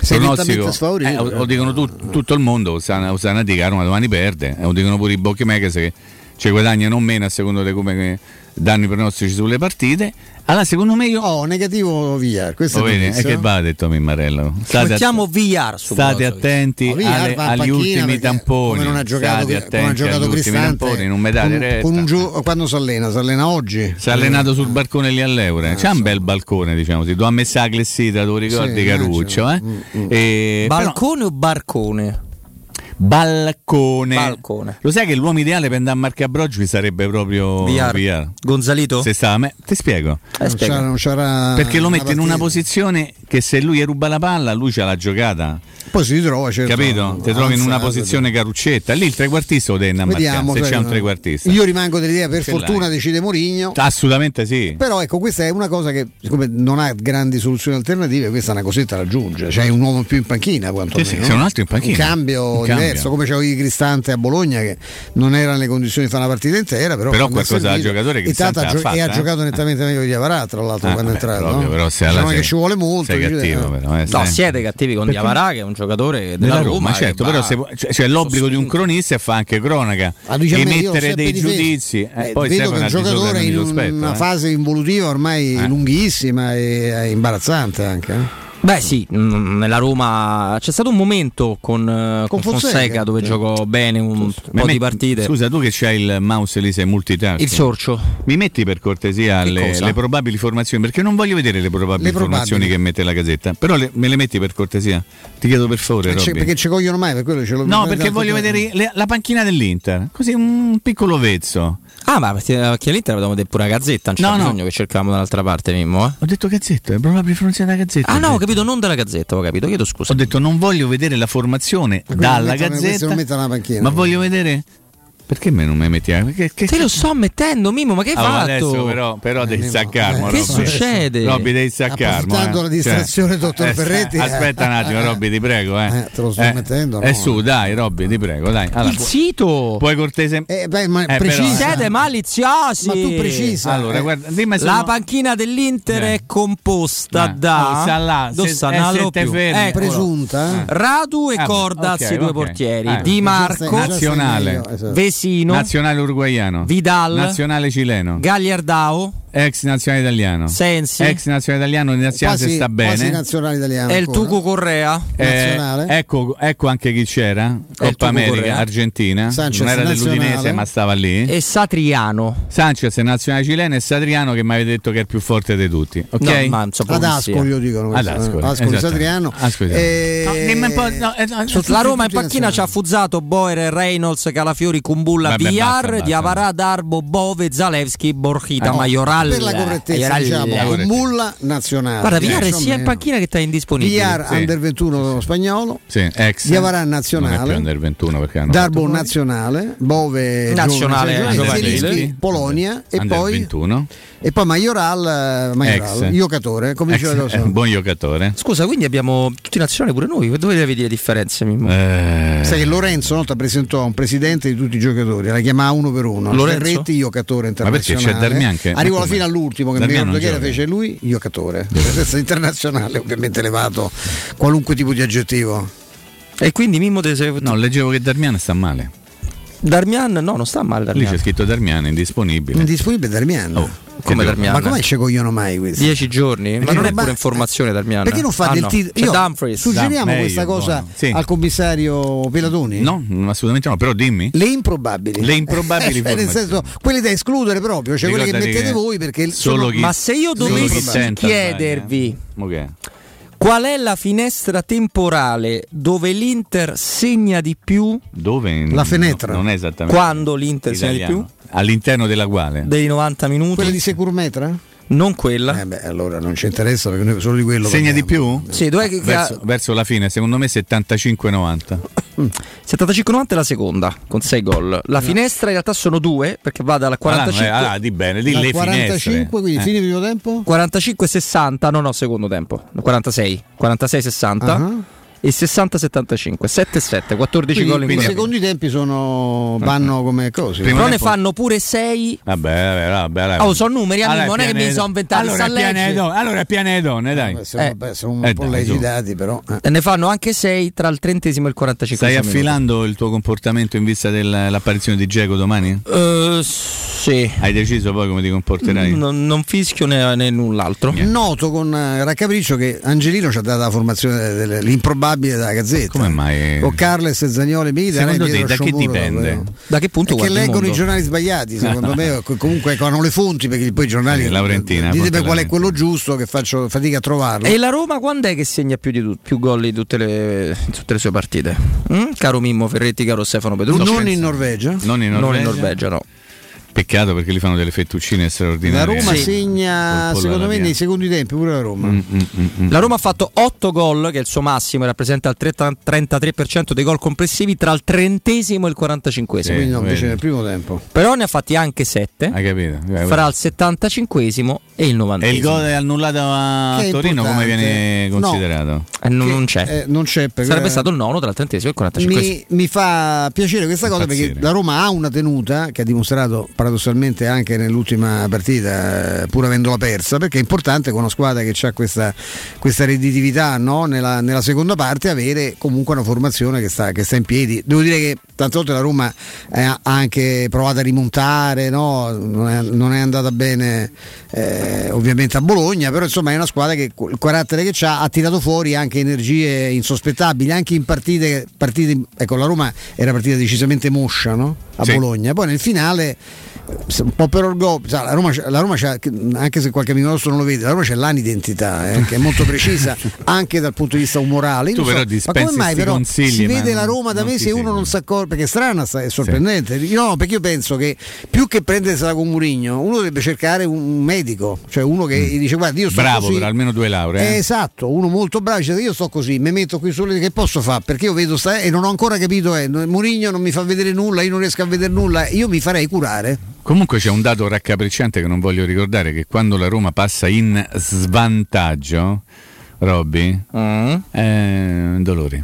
Sei
pronostico,
sfavorito,
eh, lo, lo dicono tu, tutto il mondo, Usana, a di Caroma domani perde, lo dicono pure i Bocchi Megas che ci guadagnano meno a seconda di come danno i pronostici sulle partite allora, secondo me io.
Oh, negativo VR. Questo
oh,
è
vedi, che va detto a Mimmarello. State
Mettiamo att- VR
State attenti
no,
alle, agli ultimi tamponi.
Come Non ha giocato, non ha giocato Cristante.
Tamponi, non mi date
con. Con gio- quando si allena? Si allena oggi?
Si è allenato sul balcone lì all'Eure. Ah, eh, C'è so. un bel balcone, diciamo. Ti do a messa la clessita, tu ricordi
sì, eh,
Caruccio? Eh? Mm, mm. E...
Balcone però... o barcone?
Balcone.
Balcone.
Lo sai che l'uomo ideale per andare a Marca Abrogi sarebbe proprio
VR.
VR.
Gonzalito?
Se sta a me, ti spiego.
Eh, c'era, non c'era
Perché lo mette in una posizione che se lui ruba la palla, lui ce l'ha giocata.
Poi si trova, certo.
Capito? Ti trovi in una posizione caruccetta. Lì il trequartista lo deve
Vediamo,
se c'è cioè,
un
trequartista.
Io rimango dell'idea, per fortuna
l'hai.
decide Mourinho.
Assolutamente sì.
Però ecco, questa è una cosa che, siccome non ha grandi soluzioni alternative, questa è una cosetta da aggiungere. Cioè un uomo più in panchina, quantomeno.
Sì, sì, c'è un altro in panchina.
Un cambio
un cambio
perso, come c'avevi Cristante a Bologna che non era nelle condizioni di fare una partita intera, però,
però qualcosa da giocatore che
Tata ha, gio-
fatta,
e ha
eh?
giocato nettamente meglio di Avarà, tra l'altro
ah,
quando è entrato,
proprio,
no?
però se alla
diciamo che ci vuole molto,
sei cattivo,
eh.
però, eh,
no, siete cattivi con
Perché?
Diavarà che è un giocatore della, Roma,
Roma certo, però se, cioè, c'è l'obbligo sospinto. di un cronista e fa anche cronaca
ah, diciamo,
emettere dei giudizi,
eh,
eh, poi
vedo che un giocatore in una fase involutiva ormai lunghissima e imbarazzante anche.
Beh sì, nella Roma c'è stato un momento con, eh, con, con
Fonseca,
Fonseca, dove giocò bene un
Giusto.
po' me,
di
partite.
Scusa, tu che c'hai il mouse lì sei multitasking.
Il sorcio.
Mi metti per cortesia le, le, probabili formazioni, perché non voglio vedere le probabili
le
formazioni probabili. che mette la gazzetta, però le, me le metti per cortesia. Ti chiedo per favore.
Eh,
perché,
perché ci cogliono mai, per quello ce l'ho
No, perché voglio
tempo.
vedere la panchina dell'Inter, così un piccolo vezzo.
Ah, ma perché eh, all'Inter avevamo detto pure la gazzetta, non c'è
no,
bisogno no. che cercavamo dall'altra parte, Mimmo. Eh?
Ho detto gazzetta, è proprio la pronuncia della gazzetta.
Ah no, ho capito Chiedo non dalla Gazzetta, ho capito, chiedo scusa.
Ho detto non voglio vedere la formazione dalla Gazzetta, ma voglio vedere perché me non mi metti? Perché,
Te che... lo sto mettendo, Mimo, ma che hai
allora,
fatto?
Adesso però, però eh, devi staccarmi. staccarmo.
Eh,
che
succede?
Robby, devi staccarmi.
Sto
eh.
la cioè, distrazione, cioè, dottor
eh,
Ferretti.
Aspetta un attimo, eh, Robby, ti prego. Eh.
te lo sto mettendo.
E
no,
su, dai, Robby, ti prego, dai. Allora,
il sito.
Puoi cortese.
Eh, beh, ma precisa.
Però,
Siete maliziosi.
Ma tu precisa.
Allora, guarda, dimmi se
la
no...
panchina dell'Inter è composta da.
Oh, Salà,
Dossanalo.
Presunta.
Radu e
ah,
Cordaz, i due portieri.
Ah,
Di Marco.
Nazionale.
Vessi
tunisino,
nazionale uruguaiano,
Vidal,
nazionale cileno,
Gagliardao,
ex nazionale italiano,
Sensi,
ex nazionale italiano, nazionale
quasi,
sta bene,
nazionale italiano, El
Tucu Correa,
eh, ecco, ecco, anche chi c'era, Coppa America,
Correa.
Argentina,
Sanchez,
non era dell'Udinese ma stava lì,
e Satriano,
Sanchez nazionale cileno e Satriano che mi avete detto che è il più forte di tutti, ok?
No, ma,
Ad Ascoli io dicono.
Ad Ascoli, esatto.
Satriano,
Ascoli.
E...
No, no, eh,
la Roma in panchina ci ha fuzzato Boer, Reynolds, Calafiori, Kumbu Kumbulla,
Vabbè,
Villar,
basta,
Diavara, Darbo, Bove, Zalewski, Borchita,
oh,
Majoral.
Per la correttezza, eh,
Majoral,
diciamo, eh. Kumbulla nazionale.
Guarda, Villar è sia in panchina che sta indisponibile.
Villar,
sì.
under 21 spagnolo,
sì, ex. Diavara
nazionale,
under 21 perché hanno
Darbo nazionale, Bove
nazionale, nazionale,
eh, Polonia e poi...
21.
E poi Maioral, Majoral
eh,
giocatore, come
Ex,
diceva
eh, [LAUGHS] Buon giocatore.
Scusa, quindi abbiamo tutti nazionali pure noi, dove devi dire differenze?
Eh...
Sai che Lorenzo una volta presentò un presidente di tutti i giocatori, la chiamava uno per uno.
Lorenzo?
Ferretti, giocatore internazionale.
Ma perché c'è Darmian anche?
Arrivò alla fine all'ultimo che
Darmian
mi ricordo che era, fece lui, giocatore. Presenza internazionale, ovviamente elevato, qualunque tipo di aggettivo.
E quindi Mimmo te sei...
No, leggevo che Darmian sta male.
Darmian no, non sta male Darmian.
Lì c'è scritto Darmian, indisponibile.
Indisponibile Darmian.
Oh.
Come Darmian?
Ma come ci cogliono mai questi?
Dieci giorni? Ma non è pure informazione Darmian?
Perché non fa
Ah,
del
no.
titolo?
C'è
Io-
Dumfries.
Suggeriamo
Meglio,
questa cosa.
Sì.
al commissario Pelatoni?
No, assolutamente no, però dimmi.
Le improbabili.
Le improbabili
Eh, [LAUGHS] nel senso, quelle da escludere proprio, cioè quelle che mettete
che
voi perché
solo
sono-
chi-
Ma se io dovessi chiedervi
sbaglia, eh. Ok.
Qual è la finestra temporale dove l'Inter segna di più
Dove?
La fenetra.
No, non è esattamente.
quando l'Inter segna di
Italiano.
più?
All'interno della quale?
Dei 90 minuti?
quelle di Securmetra?
Non quella.
Eh beh, allora non ci interessa perché noi solo di quello
Segna di
parliamo.
più?
Sì, dov'è che,
Verso,
ha-
verso la fine, secondo me 75-90.
75-90 è la seconda con 6 gol. La finestra in realtà sono due perché va dalla 45
Allora, allora, di bene, di le
45
finestre.
quindi
Eh.
fine primo tempo?
45-60, no no, secondo tempo. 46, 46-60
Ah.
E 60-75, 7-7, 14
Quindi,
gol in
quindi i
quella.
secondi tempi sono vanno come cose.
Però ne fanno pure 6
Vabbè, vabbè, vabbè, vabbè.
Oh, sono numeri, amico, non è che mi sono inventati,
Allora
leggere.
donne, allora è piano di donne, dai.
Eh, sono,
Eh.
vabbè, sono un
Eh,
po'
dai,
leggi
su.
dati però. eh.
ne fanno anche 6 tra il trentesimo e il 45
Stai affilando il tuo comportamento in vista dell'apparizione di Geco domani?
Eh, sì.
Hai deciso poi come ti comporterai?
Non, non fischio né, né null'altro.
Noto con eh, raccapriccio che Angelino ci ha dato la formazione dell'improbabile della Gazzetta.
Come mai?
Con Carles, Zagnoli e Milita.
Secondo
non è
te, da che dipende?
davvero.
Da che punto
Perché leggono i giornali sbagliati, secondo me. [LAUGHS] co- Comunque hanno le fonti perché poi i giornali.
Sì, Laurentina,
Ditemi
porta
qual è quello giusto che faccio fatica a trovarlo.
E la Roma quando è che segna più, di più gol di tutte le, tutte le sue partite? Mm? Caro Mimmo Ferretti, caro Stefano Petrucci.
non in Norvegia.
Non in
Non
Norvegia?
in Norvegia, no.
Peccato perché li fanno delle fettuccine
La
straordinarie.
Roma
Sì.
segna, secondo me, nei secondi tempi pure la Roma.
Mm, mm, mm, mm.
La Roma ha fatto 8 gol, che è il suo massimo, e rappresenta il 30 33% dei gol complessivi tra il trentesimo e il 45esimo.
Sì.
Quindi no, invece nel primo tempo.
Però ne ha fatti anche 7
Hai capito? Eh,
fra il 75esimo e il 90
E il gol è annullato a
Che
Torino come viene
No.
considerato?
Eh, non,
Che,
non c'è.
eh, non c'è perché
Sarebbe stato il nono tra il trentesimo e il 45
mi, mi fa piacere questa cosa
Impazzire.
perché la Roma ha una tenuta che ha dimostrato paradossalmente anche nell'ultima partita, eh, pur avendola persa, perché è importante con una squadra che ha questa, questa redditività no? nella, nella seconda parte avere comunque una formazione che sta, che sta in piedi. Devo dire che tante volte la Roma ha anche provato a rimontare, no? non, è, non è andata bene eh, ovviamente a Bologna, però insomma è una squadra che il carattere che ha ha tirato fuori anche energie insospettabili, anche in partite, partite ecco la Roma era partita decisamente moscia no? a
Sì.
Bologna, poi nel finale un po' per orgoglio, la Roma, la Roma anche se qualche amico nostro non lo vede, la Roma c'è l'anidentità eh, che è molto precisa [LAUGHS] anche dal punto di vista umorale.
Tu però
ma come mai però
consigli,
si vede la Roma da
non
me
ti
se uno non si accorge? Perché è strana, è sorprendente. Io no, perché io penso che più che prendersela con Murigno, uno dovrebbe cercare un medico, cioè uno che gli dice guarda io sto
Mm. Bravo,
così.
per almeno due lauree.
Eh. esatto, uno molto bravo, dice io sto così, mi metto qui sulle che posso fare? Perché io vedo sta e non ho ancora capito, eh, Murigno non mi fa vedere nulla, io non riesco a vedere nulla, io mi farei curare.
Comunque c'è un dato raccapricciante che non voglio ricordare, che quando la Roma passa in svantaggio, Robby,
Mm.
eh, dolori.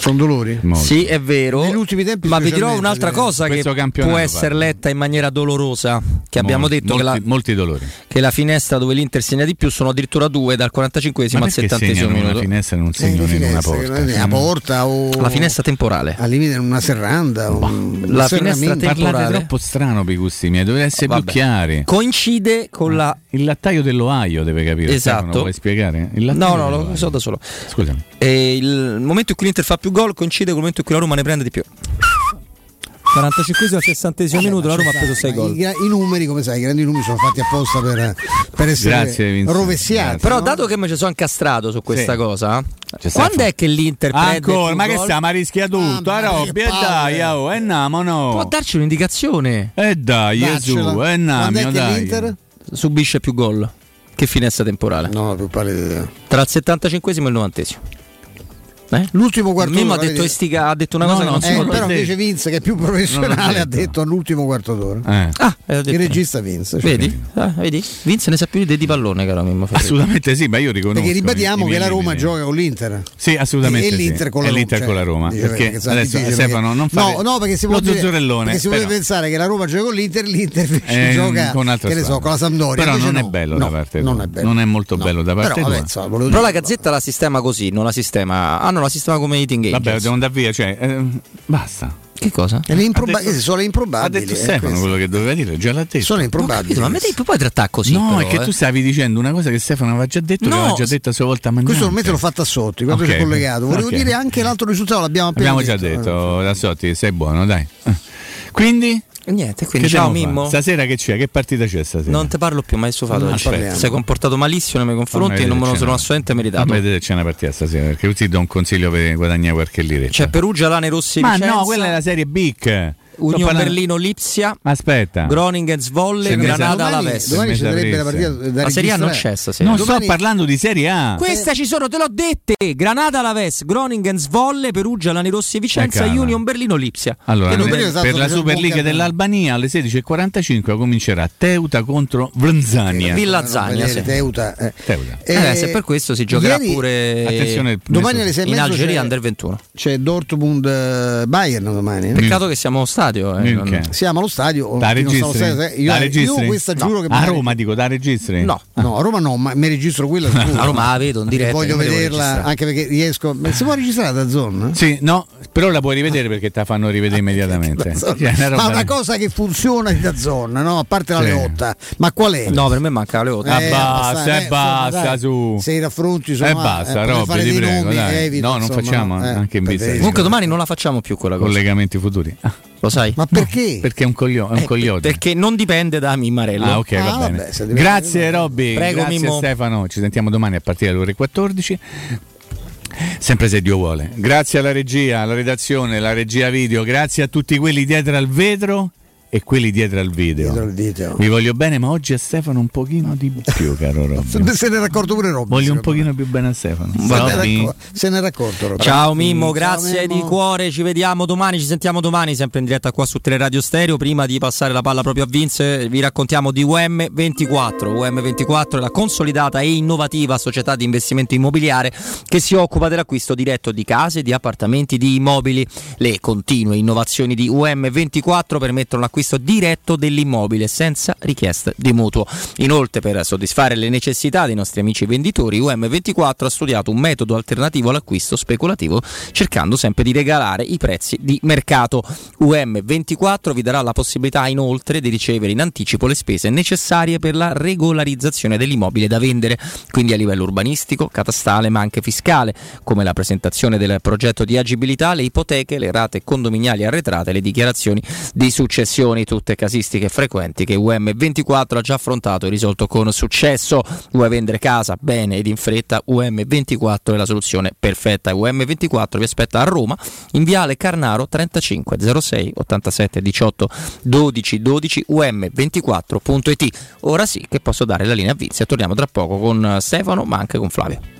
Sono dolori?
Molto.
Sì, è vero.
Negli ultimi tempi
Ma vi dirò un'altra
direi.
cosa che può essere letta in maniera dolorosa. Che abbiamo
Molti-
detto che la,
molti, molti dolori.
che la finestra dove l'Inter segna di più sono addirittura due dal 45esimo
Ma
al
perché
70esimo
segnano una
minuto.
finestra e non
Eh, le
in una porta?
che non è Una porta o
La finestra temporale.
al limite in una serranda. un-
La finestra temporale.
Parlate troppo strano per i gusti miei, dovete essere
Vabbè.
più chiari.
Coincide con la.
Il lattaio dell'Ohio deve capire.
Esatto.
Stefano, vuoi spiegare? Il
No, no, lo so da solo.
Scusami.
E il momento in cui l'Inter fa più gol coincide con il momento in cui la Roma ne prende di più. 45 al 60 minuto la Roma ha preso 6
Ma
gol.
I, i numeri, come sai, i grandi numeri sono fatti apposta per, per essere
Grazie,
rovesciati.
Grazie.
Però
no?
dato che mi ci sono incastrato su questa
Sì.
cosa,
C'è
quando
stato-
è che l'Inter prende
Ancora, ma che
gol?
sta? Ma rischia tutto,
Mamma
eh,
mia,
Robby,
che
e dai,
palle.
oh, e namo, no.
Può darci un'indicazione.
E dai, Gesù, e
è
namio,
che
dai.
l'Inter?
Subisce più gol. Che finestra temporale?
No, più pallida idea.
Tra il 75 e il 90 eh?
L'ultimo quarto
Mimmo ha
d'ora,
detto,
vedi?
estica, ha detto una
No,
cosa
no,
che non si
Eh,
può
però
dire.
invece Vince, che è più professionale, ha
detto.
detto all'ultimo quarto d'ora.
Eh.
Ah, eh, detto.
Il regista Vince. cioè.
Vedi? Ah, vedi? Vince ne sa più di di pallone, caro Mimmo.
Assolutamente sì, ma io riconosco.
Perché ribadiamo che la Roma gioca con l'Inter.
Sì, assolutamente.
E
sì.
l'Inter con la
E
Roma.
l'Inter
cioè,
con la Roma. Perché adesso Stefano non fare
No, no, perché si
lo
può dire-
zuzzurellone.
Perché si vuole pensare che la Roma gioca con l'Inter, l'Inter invece
Eh,
gioca
con
la Sampdoria.
Però
invece
non è bello da parte
non
tua.
è bello.
Non è molto bello da parte
Però,
la Gazzetta la sistema così, non la sistema. Hanno la sistema come eating agents.
Vabbè, devo andare via, cioè, eh, basta.
Che cosa?
È l'improba-
Ha detto-
sono le improbabili.
Ha detto
eh,
Stefano
questo.
quello che doveva dire, già l'ha detto.
Sono improbabili.
ma a me te puoi trattare così.
no,
però,
è che
eh.
tu stavi dicendo una cosa che Stefano aveva già detto,
No,
che aveva già detto a sua volta a
Questo
Magnante.
normalmente l'ho fatta sotto, quando
Ok.
si è collegato. Volevo
Ok.
dire anche l'altro risultato, l'abbiamo appena
Abbiamo già detto, Rassotti, sei buono, dai. Quindi?
Niente, quindi
Che
ciao? Mimmo.
Stasera che c'è? Che partita c'è stasera?
Non te parlo più, ma hai stufato.
Non
Cioè, sei comportato malissimo nei miei confronti e non me lo sono assolutamente meritato.
Vedere se c'è una partita stasera, perché così do un consiglio per guadagnare qualche liretta.
C'è Perugia, Lane, Rossi,
Ma
Vicenza,
no, quella è la serie BIC.
Union Berlino, Lipsia,
Aspetta.
Groningen,
sa-
Granada,
domani-
Alaves.
Domani ci sarebbe la partita da
La Serie A non
registrare.
c'è stasera.
Non
Domani-
sto parlando di Serie A.
Questa ci sono, te l'ho dette. Granada, Alaves, Groningen, Zwolle, Perugia, Lani Rossi e Vicenza,
Eh, cara.
Union Berlino, Lipsia.
Allora, per,
esatto,
per la Superliga dell'Albania alle 16.45 comincerà Teuta contro Vlanzania.
Villa Zania, sì.
Teuta, eh.
Teuta.
Eh, se per questo si giocherà
ieri-
pure
Attenzione,
Domani alle 6 e
in Algeria
c'è-
Under 21.
C'è Dortmund eh, Bayern domani. eh.
Peccato che siamo allo stadio. eh, non-.
Siamo allo stadio.
Da
allo
registri?
eh, Io,
Da
io
registri?
questa giuro
No.
che
A Roma dico, da registri?
No.
No, a Roma no, ma mi registro quella [LAUGHS] sicuro.
A Roma la vedo in diretta.
Voglio
io
vederla anche perché riesco. Ma si può registrare da zona?
Sì, no, però la puoi rivedere perché te la fanno rivedere immediatamente. Cioè, una
Ma una cosa che funziona da zona, no? A parte la
Sì.
Leotta, ma qual è?
No, per me manca le 8.
Ah,
Eh,
basta, e
eh,
basta
insomma, dai,
su.
Se i raffronti sono
E
eh,
basta, Robby, ti prego,
nomi,
dai.
evito,
No, non
insomma,
facciamo,
eh,
anche in vista di-.
Comunque domani non la facciamo più quella cosa.
collegamenti futuri. Ah,
Lo sai?
Ma perché? [LAUGHS]
perché è un coglione. È un
Eh,
coglione.
Perché non dipende da Mimmarello.
Ah, ok,
Ah,
va bene.
vabbè,
Grazie Robby, grazie
Mimmo.
Stefano. Ci sentiamo domani a partire dalle ore 14. Sempre se Dio vuole. Grazie alla regia, alla redazione, alla regia video, grazie a tutti quelli dietro al vetro e quelli dietro al video.
Dietro al video.
Vi voglio bene, ma oggi a Stefano un pochino di più, caro [LAUGHS] Robby.
Se ne era accorto pure Robby.
Voglio un pochino più bene a Stefano.
Se
Robby.
Se ne era accorto Robby.
Ciao Mimmo,
Ciao,
grazie
Mimmo.
di cuore, ci vediamo domani, ci sentiamo domani sempre in diretta qua su Teleradio Stereo. Prima di passare la palla proprio a Vince vi raccontiamo di UM24. UM24 è la consolidata e innovativa società di investimento immobiliare che si occupa dell'acquisto diretto di case, di appartamenti, di immobili. Le continue innovazioni di UM24 permettono l'acquisto diretto dell'immobile senza richiesta di mutuo. Inoltre per soddisfare le necessità dei nostri amici venditori UM24 ha studiato un metodo alternativo all'acquisto speculativo cercando sempre di regalare i prezzi di mercato. UM24 vi darà la possibilità inoltre di ricevere in anticipo le spese necessarie per la regolarizzazione dell'immobile da vendere, quindi a livello urbanistico, catastale ma anche fiscale, come la presentazione del progetto di agibilità, le ipoteche, le rate condominiali arretrate, le dichiarazioni di successioni, tutte casistiche frequenti che UM24 ha già affrontato e risolto con successo. Vuoi vendere casa bene ed in fretta? UM24 è la soluzione perfetta. UM24 vi aspetta a Roma in Viale Carnaro 35 06 87 18 12 12 um24.it. Ora sì che posso dare la linea a Vizia. Torniamo tra poco con Stefano ma anche con Flavio.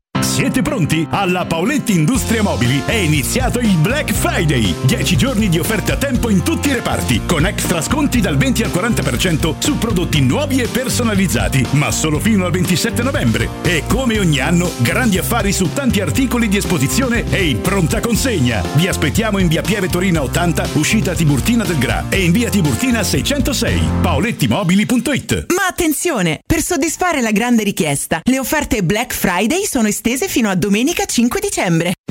Siete pronti? Alla Paoletti Industria Mobili è iniziato il Black Friday. 10 giorni di offerte a tempo in tutti i reparti, con extra sconti dal 20 al 40% su prodotti nuovi e personalizzati, ma solo fino al 27 novembre. E come ogni anno, grandi affari su tanti articoli di esposizione e in pronta consegna. Vi aspettiamo in via Pieve Torina 80, uscita Tiburtina del Gra e in via Tiburtina 606. paolettimobili.it
Ma attenzione! Per soddisfare la grande richiesta, le offerte Black Friday sono estese fino a domenica 5 dicembre.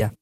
Corri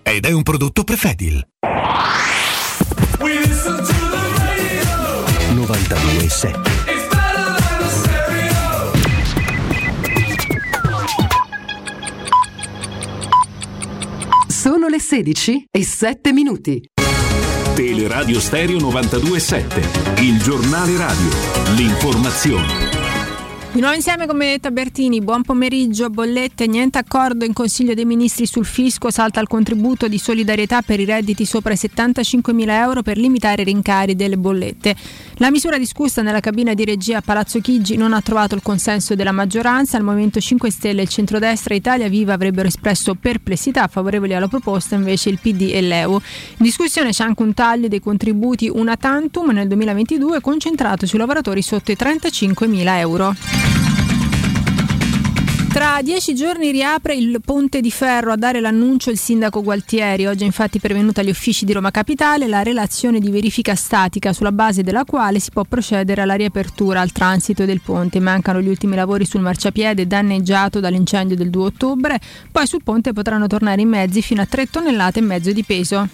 ed è un prodotto Prefedil.
92.7
Sono le 16 e 7 minuti.
Teleradio Stereo 92.7, il giornale radio, l'informazione.
Di nuovo insieme con Benedetta Bertini, buon pomeriggio, bollette, niente accordo in Consiglio dei Ministri sul fisco, salta il contributo di solidarietà per i redditi sopra i 75 mila euro per limitare i rincari delle bollette. La misura discussa nella cabina di regia a Palazzo Chigi non ha trovato il consenso della maggioranza, il Movimento 5 Stelle e il centrodestra Italia Viva avrebbero espresso perplessità favorevoli alla proposta, invece il PD e l'EU. In discussione c'è anche un taglio dei contributi una tantum nel 2022 concentrato sui lavoratori sotto i 35 mila euro. Tra dieci giorni riapre il Ponte di Ferro a dare l'annuncio il sindaco Gualtieri. Oggi è infatti pervenuta agli uffici di Roma Capitale la relazione di verifica statica sulla base della quale si può procedere alla riapertura al transito del ponte. Mancano gli ultimi lavori sul marciapiede danneggiato dall'incendio del 2 ottobre. Poi sul ponte potranno tornare i mezzi fino a 3 tonnellate e mezzo di peso.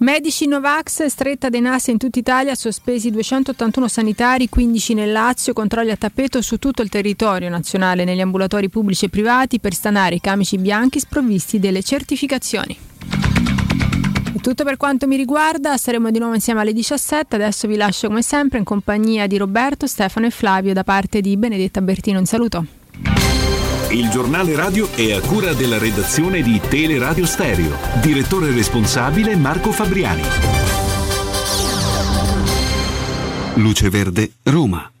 Medici Novax, stretta dei NAS in tutta Italia, sospesi 281 sanitari, 15 nel Lazio, controlli a tappeto su tutto il territorio nazionale negli ambulatori pubblici e privati per stanare i camici bianchi sprovvisti delle certificazioni. È tutto per quanto mi riguarda, saremo di nuovo insieme alle 17, adesso vi lascio come sempre in compagnia di Roberto, Stefano e Flavio da parte di Benedetta Bertino. Un saluto.
Il giornale radio è a cura della redazione di Teleradio Stereo. Direttore responsabile Marco Fabriani.
Luce Verde, Roma.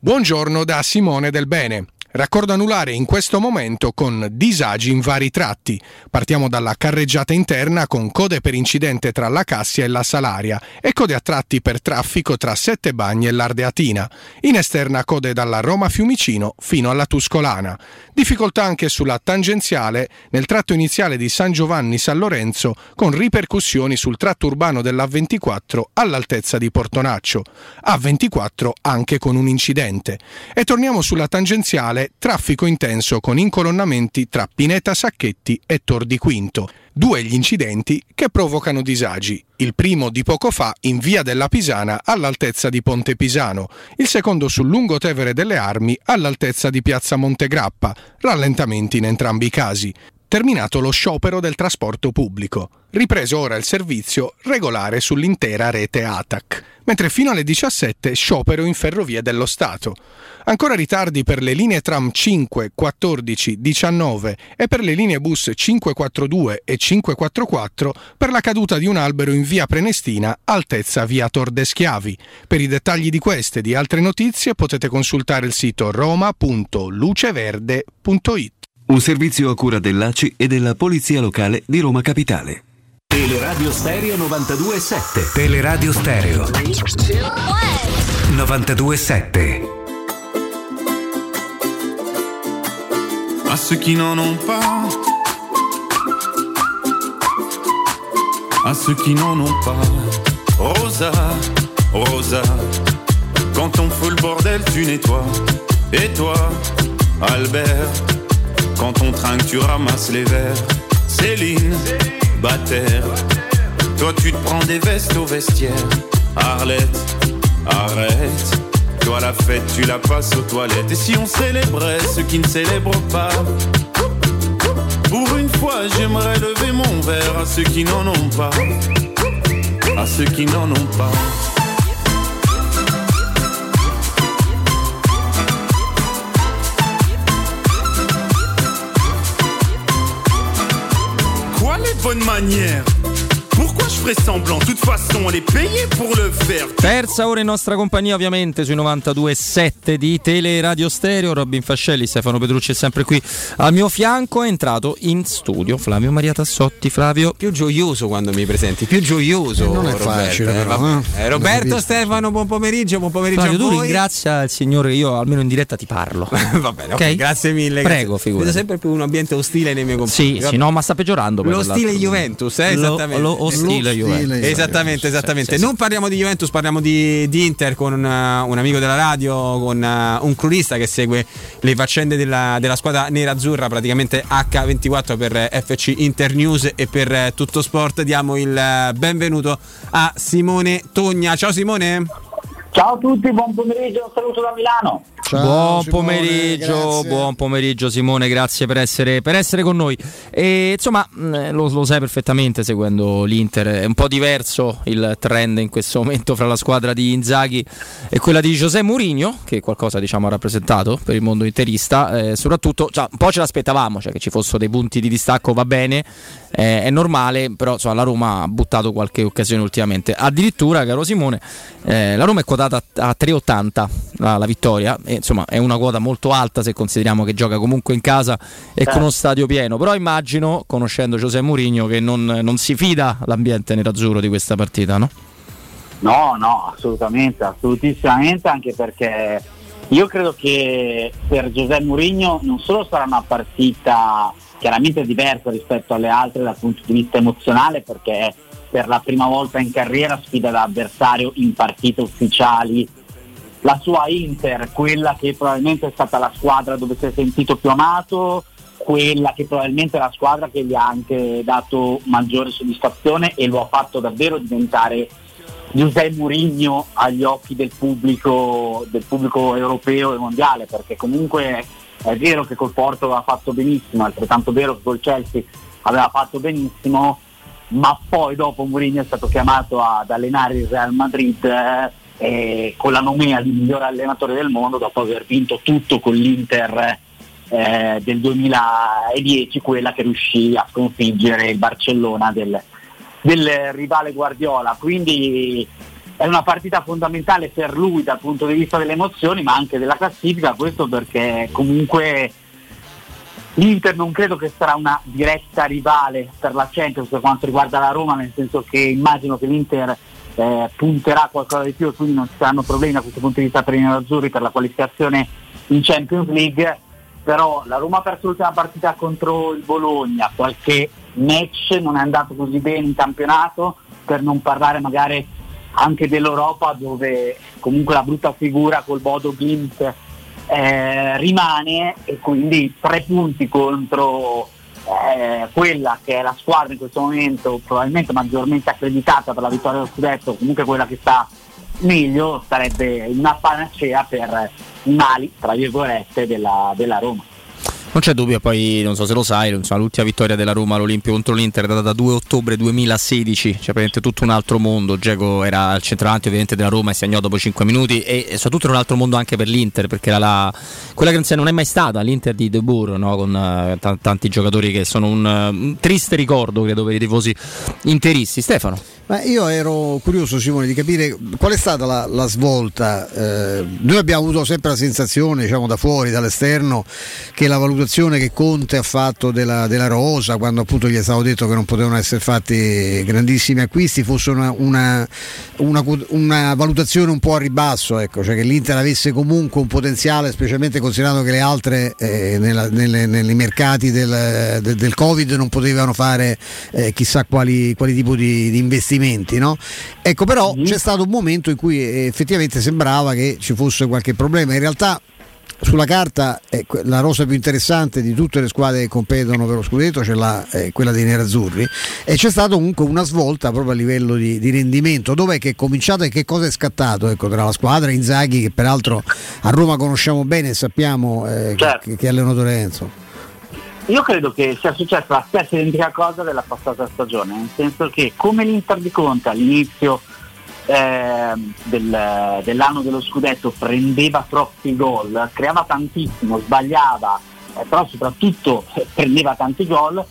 Buongiorno da Simone Del Bene. Raccordo anulare in questo momento con disagi in vari tratti. Partiamo dalla carreggiata interna con code per incidente tra la Cassia e la Salaria e code a tratti per traffico tra Sette Bagni e l'Ardeatina. In esterna code dalla Roma Fiumicino fino alla Tuscolana. Difficoltà anche sulla tangenziale nel tratto iniziale di San Giovanni San Lorenzo con ripercussioni sul tratto urbano dell'A24 all'altezza di Portonaccio. A24 anche con un incidente. E torniamo sulla tangenziale traffico intenso con incolonnamenti tra Pineta Sacchetti e Tor di Quinto. Due gli incidenti che provocano disagi. Il primo di poco fa in via della Pisana all'altezza di Ponte Pisano, il secondo sul lungotevere delle Armi all'altezza di piazza Montegrappa, rallentamenti in entrambi i casi. Terminato lo sciopero del trasporto pubblico. Ripreso ora il servizio regolare sull'intera rete ATAC. Mentre fino alle 17 sciopero in ferrovie dello Stato. Ancora ritardi per le linee tram 5, 14, 19 e per le linee bus 542 e 544 per la caduta di un albero in via Prenestina, altezza via Tor de Schiavi. Per i dettagli di queste e di altre notizie potete consultare il sito roma.luceverde.it.
Un servizio a cura dell'ACI e della Polizia Locale di Roma Capitale.
Teleradio Stereo 92.7 Teleradio Stereo. 92.7
À ceux qui n'en ont pas. À ceux qui n'en ont pas. Rosa, Rosa Quand on fout le bordel tu nettoies. Et toi, Albert Quand on trinque tu ramasses les verres. Céline, Toi tu te prends des vestes au vestiaire. Arlette, arrête. Toi la fête tu la passes aux toilettes. Et si on célébrait ceux qui ne célèbrent pas? Pour une fois j'aimerais lever mon verre À ceux qui n'en ont pas. À ceux qui n'en ont pas bonne manière. Ferais semblant De toute façon on est payé pour le faire
Terza ora in nostra compagnia ovviamente sui 92.7 di Tele Radio Stereo, Robin Fascelli, Stefano Petrucci è sempre qui al mio fianco, è entrato in studio Flavio Maria Tassotti, Flavio.
Più gioioso quando mi presenti, più gioioso.
Eh, non è
Roberto,
facile,
eh,
però, eh.
Eh, Roberto. Stefano, buon pomeriggio, buon pomeriggio
Flavio,
a
tu ringrazia il Signore, io almeno in diretta ti parlo. [LAUGHS]
Va bene, ok,
Ok?
grazie mille.
Prego,
grazie.
figurati.
Vedo sempre più un ambiente ostile nei miei confronti.
Sì, sì, no, ma sta peggiorando.
Lo stile. Juventus, eh,
Lo-
esattamente.
Lo, ostile Juventus.
Esattamente, esattamente.
Sì, sì,
non parliamo di Juventus, parliamo di, di Inter con uh, un amico della radio, con uh, un cronista che segue le faccende della, della squadra nera-azzurra, praticamente H24 per eh, FC Inter News e per eh, Tutto Sport. Diamo il eh, benvenuto a Simone Togna. Ciao Simone.
Ciao a tutti, buon pomeriggio, un saluto da Milano.
buon pomeriggio, buon pomeriggio Simone, grazie per essere, per essere con noi. E, insomma, mh, lo, lo sai perfettamente seguendo l'Inter, è un po' diverso il trend in questo momento fra la squadra di Inzaghi e quella di José Mourinho, che qualcosa diciamo ha rappresentato per il mondo interista, eh, soprattutto cioè, un po' ce l'aspettavamo, cioè che ci fossero dei punti di distacco va bene, eh, è normale, però insomma, la Roma ha buttato qualche occasione ultimamente. Addirittura, caro Simone, eh, la Roma è quotata a 3,80 la, la vittoria, e, insomma è una quota molto alta se consideriamo che gioca comunque in casa e con uno stadio pieno, però immagino, conoscendo José Mourinho, che non, non si fida l'ambiente nerazzurro di questa partita, no?
No, no, assolutamente, assolutissimamente, anche perché io credo che per Giuseppe Mourinho non solo sarà una partita chiaramente diversa rispetto alle altre dal punto di vista emozionale, perché per la prima volta in carriera sfida l'avversario in partite ufficiali. La sua Inter, quella che probabilmente è stata la squadra dove si è sentito più amato, quella che probabilmente è la squadra che gli ha anche dato maggiore soddisfazione e lo ha fatto davvero diventare Giuseppe Mourinho agli occhi del pubblico, del pubblico europeo e mondiale, perché comunque è vero che col Porto aveva fatto benissimo, altrettanto vero che col Chelsea aveva fatto benissimo, ma poi dopo Mourinho è stato chiamato ad allenare il Real Madrid eh, eh, con la nomea di miglior allenatore del mondo dopo aver vinto tutto con l'Inter eh, del 2010, quella che riuscì a sconfiggere il Barcellona del, del rivale Guardiola. Quindi è una partita fondamentale per lui dal punto di vista delle emozioni ma anche della classifica, questo perché comunque l'Inter non credo che sarà una diretta rivale per la Champions per quanto riguarda la Roma, nel senso che immagino che l'Inter eh, punterà qualcosa di più e quindi non ci saranno problemi da questo punto di vista per i nerazzurri per la qualificazione in Champions League, però la Roma ha perso l'ultima partita contro il Bologna, qualche match non è andato così bene in campionato, per non parlare magari anche dell'Europa dove comunque la brutta figura col Bodo Glimt eh, rimane e quindi tre punti contro eh, quella che è la squadra in questo momento probabilmente maggiormente accreditata per la vittoria dello scudetto, comunque quella che sta meglio, sarebbe una panacea per i mali, tra virgolette, della, della Roma.
Non c'è dubbio, poi non so se lo sai, insomma, l'ultima vittoria della Roma all'Olimpio contro l'Inter è data da 2 ottobre 2016, cioè praticamente tutto un altro mondo. Geco era al centravanti ovviamente della Roma e segnò dopo 5 minuti e, e soprattutto era un altro mondo anche per l'Inter, perché era la, quella che non è mai stata l'Inter di De Boer, no? con uh, t- tanti giocatori che sono un, un triste ricordo, credo, per i tifosi interisti. Stefano.
Ma io ero curioso, Simone, di capire qual è stata la, la svolta. Eh, noi abbiamo avuto sempre la sensazione, diciamo da fuori, dall'esterno, che la valutazione che Conte ha fatto della, della Rosa, quando appunto gli è stato detto che non potevano essere fatti grandissimi acquisti, fosse una, una, una, una valutazione un po' a ribasso, ecco, cioè che l'Inter avesse comunque un potenziale, specialmente considerando che le altre eh, nei mercati del, del, del, Covid non potevano fare eh, chissà quali, quali tipi di, di investimenti investimenti, no? Ecco, però mm-hmm. c'è stato un momento in cui effettivamente sembrava che ci fosse qualche problema. In realtà sulla carta è la rosa più interessante di tutte le squadre che competono per lo scudetto c'è la, è quella dei nerazzurri e c'è stata comunque una svolta proprio a livello di, di rendimento dov'è che è cominciato e che cosa è scattato ecco, tra la squadra Inzaghi che peraltro a Roma conosciamo bene e sappiamo eh, certo. che, che è allenatore Enzo
io credo che sia successa la stessa identica cosa della passata stagione, nel senso che come l'Inter di Conte all'inizio eh, del, dell'anno dello scudetto prendeva troppi gol, creava tantissimo, sbagliava, eh, però soprattutto eh, prendeva tanti gol,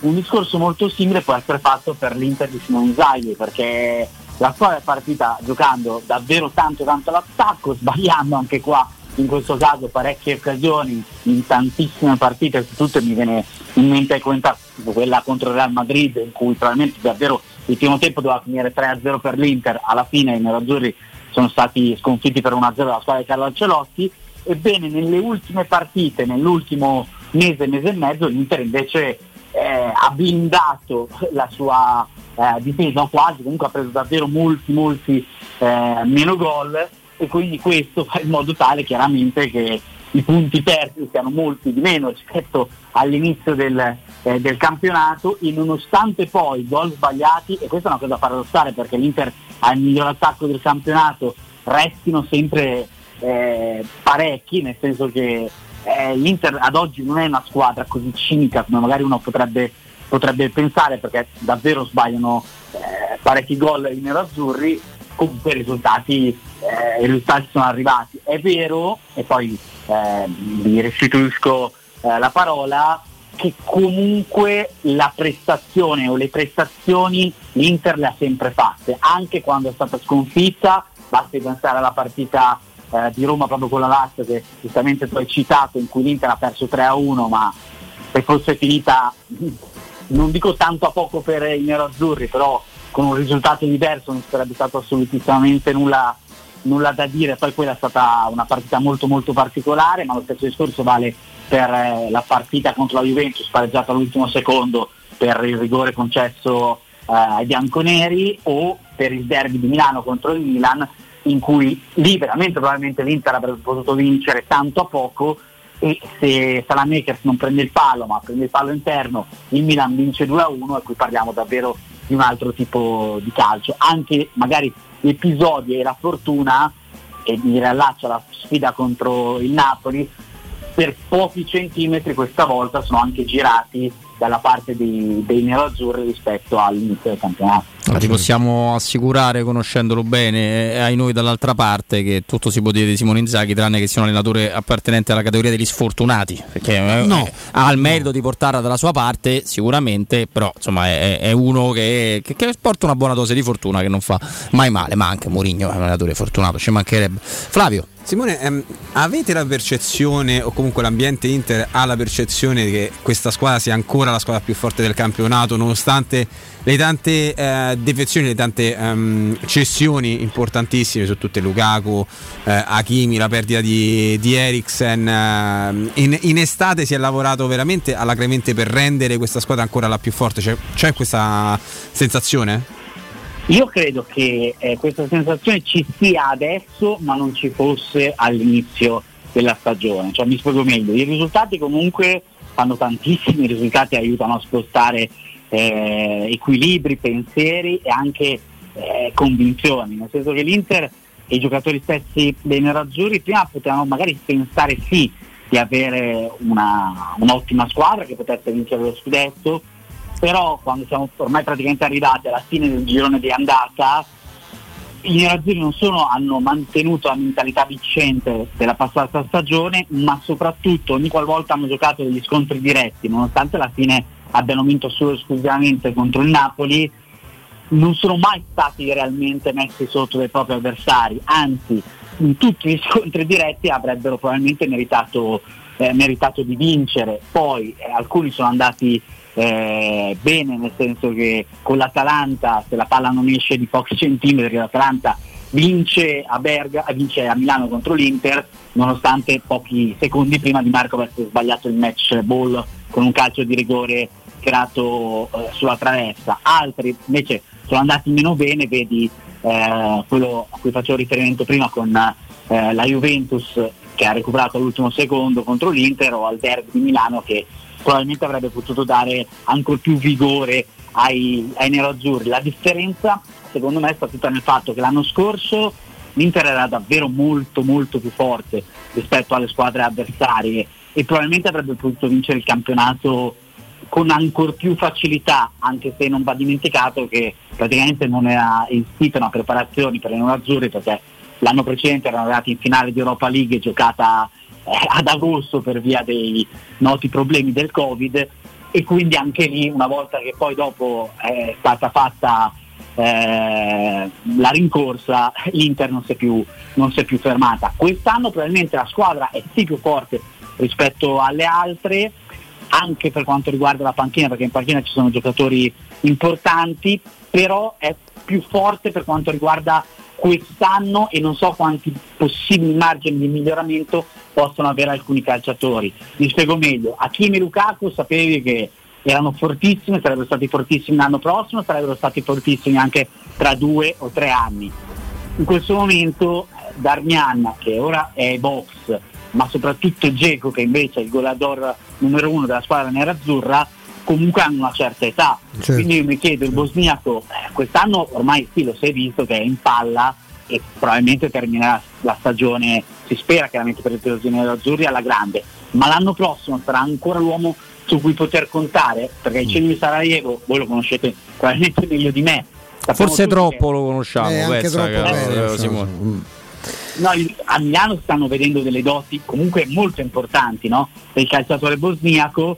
un discorso molto simile può essere fatto per l'Inter di Simone Inzaghi, perché la è partita giocando davvero tanto tanto all'attacco, sbagliando anche qua in questo caso parecchie occasioni in tantissime partite, tutte mi viene in mente quella contro il Real Madrid in cui probabilmente davvero il primo tempo doveva finire 3-0 per l'Inter, alla fine i nerazzurri sono stati sconfitti per 1-0 dalla squadra di Carlo Ancelotti, ebbene nelle ultime partite, nell'ultimo mese, mese e mezzo, l'Inter invece eh, ha blindato la sua eh, difesa quasi, comunque ha preso davvero molti, molti eh, meno gol e quindi questo fa in modo tale chiaramente che i punti persi siano molti di meno rispetto all'inizio del, eh, del campionato. E nonostante poi gol sbagliati, e questa è una cosa paradossale perché l'Inter ha il miglior attacco del campionato, restino sempre eh, parecchi, nel senso che eh, l'Inter ad oggi non è una squadra così cinica come magari uno potrebbe, potrebbe pensare perché davvero sbagliano eh, parecchi gol i nerazzurri, comunque risultati, eh, i risultati sono arrivati. È vero, e poi eh, vi restituisco eh, la parola, che comunque la prestazione o le prestazioni l'Inter le ha sempre fatte, anche quando è stata sconfitta, basti pensare alla partita eh, di Roma proprio con la Lazio che giustamente tu hai citato in cui l'Inter ha perso 3-1 ma se fosse finita [LAUGHS] non dico tanto a poco per i nerazzurri però con un risultato diverso non sarebbe stato assolutissimamente nulla, nulla, da dire, poi quella è stata una partita molto molto particolare, ma lo stesso discorso vale per eh, la partita contro la Juventus pareggiata all'ultimo secondo per il rigore concesso eh, ai bianconeri o per il derby di Milano contro il Milan in cui lì veramente probabilmente l'Inter avrebbe potuto vincere tanto a poco e se Salamakers non prende il palo ma prende il palo interno il Milan vince 2-1 e qui parliamo davvero di un altro tipo di calcio. Anche magari episodi e la fortuna, e mi riallaccio alla sfida contro il Napoli, per pochi centimetri questa volta sono anche girati dalla parte dei, dei nerazzurri rispetto all'inizio del campionato.
Ma ti possiamo assicurare, conoscendolo bene, e ai noi dall'altra parte, che tutto si può dire di Simone Inzaghi, tranne che sia un allenatore appartenente alla categoria degli sfortunati, perché eh,
No.
eh, ha il merito di portarla dalla sua parte, sicuramente, però insomma è, è uno che, che- che porta una buona dose di fortuna, che non fa mai male, ma anche Mourinho è un allenatore fortunato, ci mancherebbe. Flavio.
Simone, ehm, avete la percezione, o comunque l'ambiente Inter ha la percezione che questa squadra sia ancora la squadra più forte del campionato, nonostante le tante eh, defezioni, le tante ehm, cessioni importantissime su tutte Lukaku, eh, Hakimi, la perdita di, di Eriksen. ehm, in, in estate si è lavorato veramente alacremente per rendere questa squadra ancora la più forte. C'è, c'è questa sensazione?
Io credo che eh, questa sensazione ci sia adesso, ma non ci fosse all'inizio della stagione. Cioè, mi spiego meglio, i risultati comunque fanno tantissimi, i risultati aiutano a spostare eh, equilibri, pensieri e anche eh, convinzioni, nel senso che l'Inter e i giocatori stessi dei nerazzurri prima potevano magari pensare sì di avere una, un'ottima squadra che potesse vincere lo scudetto, però quando siamo ormai praticamente arrivati alla fine del girone di andata i nerazzurri non solo hanno mantenuto la mentalità vincente della passata stagione, ma soprattutto ogni qualvolta hanno giocato degli scontri diretti, nonostante alla fine abbiano vinto solo e esclusivamente contro il Napoli, non sono mai stati realmente messi sotto dai propri avversari, anzi in tutti gli [LAUGHS] scontri diretti avrebbero probabilmente meritato, eh, meritato di vincere. Poi eh, alcuni sono andati eh, bene, nel senso che con l'Atalanta, se la palla non esce di pochi centimetri, l'Atalanta vince a, Berga, vince a Milano contro l'Inter, nonostante pochi secondi prima di Marco avesse sbagliato il match ball con un calcio di rigore tirato eh, sulla traversa. Altri invece sono andati meno bene, vedi eh, quello a cui facevo riferimento prima con eh, la Juventus che ha recuperato all'ultimo secondo contro l'Inter o al derby di Milano che probabilmente avrebbe potuto dare ancora più vigore ai, ai nerazzurri. La differenza secondo me sta tutta nel fatto che l'anno scorso l'Inter era davvero molto molto più forte rispetto alle squadre avversarie e probabilmente avrebbe potuto vincere il campionato con ancora più facilità, anche se non va dimenticato che praticamente non era esistita una preparazione per i nerazzurri perché l'anno precedente erano arrivati in finale di Europa League giocata ad agosto per via dei noti problemi del Covid e quindi anche lì una volta che poi dopo è stata fatta eh, la rincorsa l'Inter non si, è più, non si è più fermata. Quest'anno probabilmente la squadra è sì più forte rispetto alle altre, anche per quanto riguarda la panchina, perché in panchina ci sono giocatori importanti, però è più forte per quanto riguarda quest'anno e non so quanti possibili margini di miglioramento possono avere alcuni calciatori. Vi spiego meglio, Hakimi e Lukaku sapevi che erano fortissimi, sarebbero stati fortissimi l'anno prossimo, sarebbero stati fortissimi anche tra due o tre anni. In questo momento eh, Darmian, che ora è box, ma soprattutto Geco, che invece è il goleador numero uno della squadra nerazzurra, comunque hanno una certa età.
Certo.
Quindi io mi chiedo, il bosniaco eh, quest'anno ormai sì, lo è visto che è in palla e probabilmente terminerà la stagione, si spera chiaramente per i tifosi nerazzurri alla grande, ma l'anno prossimo sarà ancora l'uomo su cui poter contare, perché il Cenio di Sarajevo, voi lo conoscete probabilmente meglio di me. Sappiamo
Forse troppo
che-
lo conosciamo,
Eh, anche
pensa,
troppo
che-
bene,
eh,
so.
Simone.
No, il- a Milano si stanno vedendo delle doti comunque molto importanti no? del calciatore bosniaco, eh,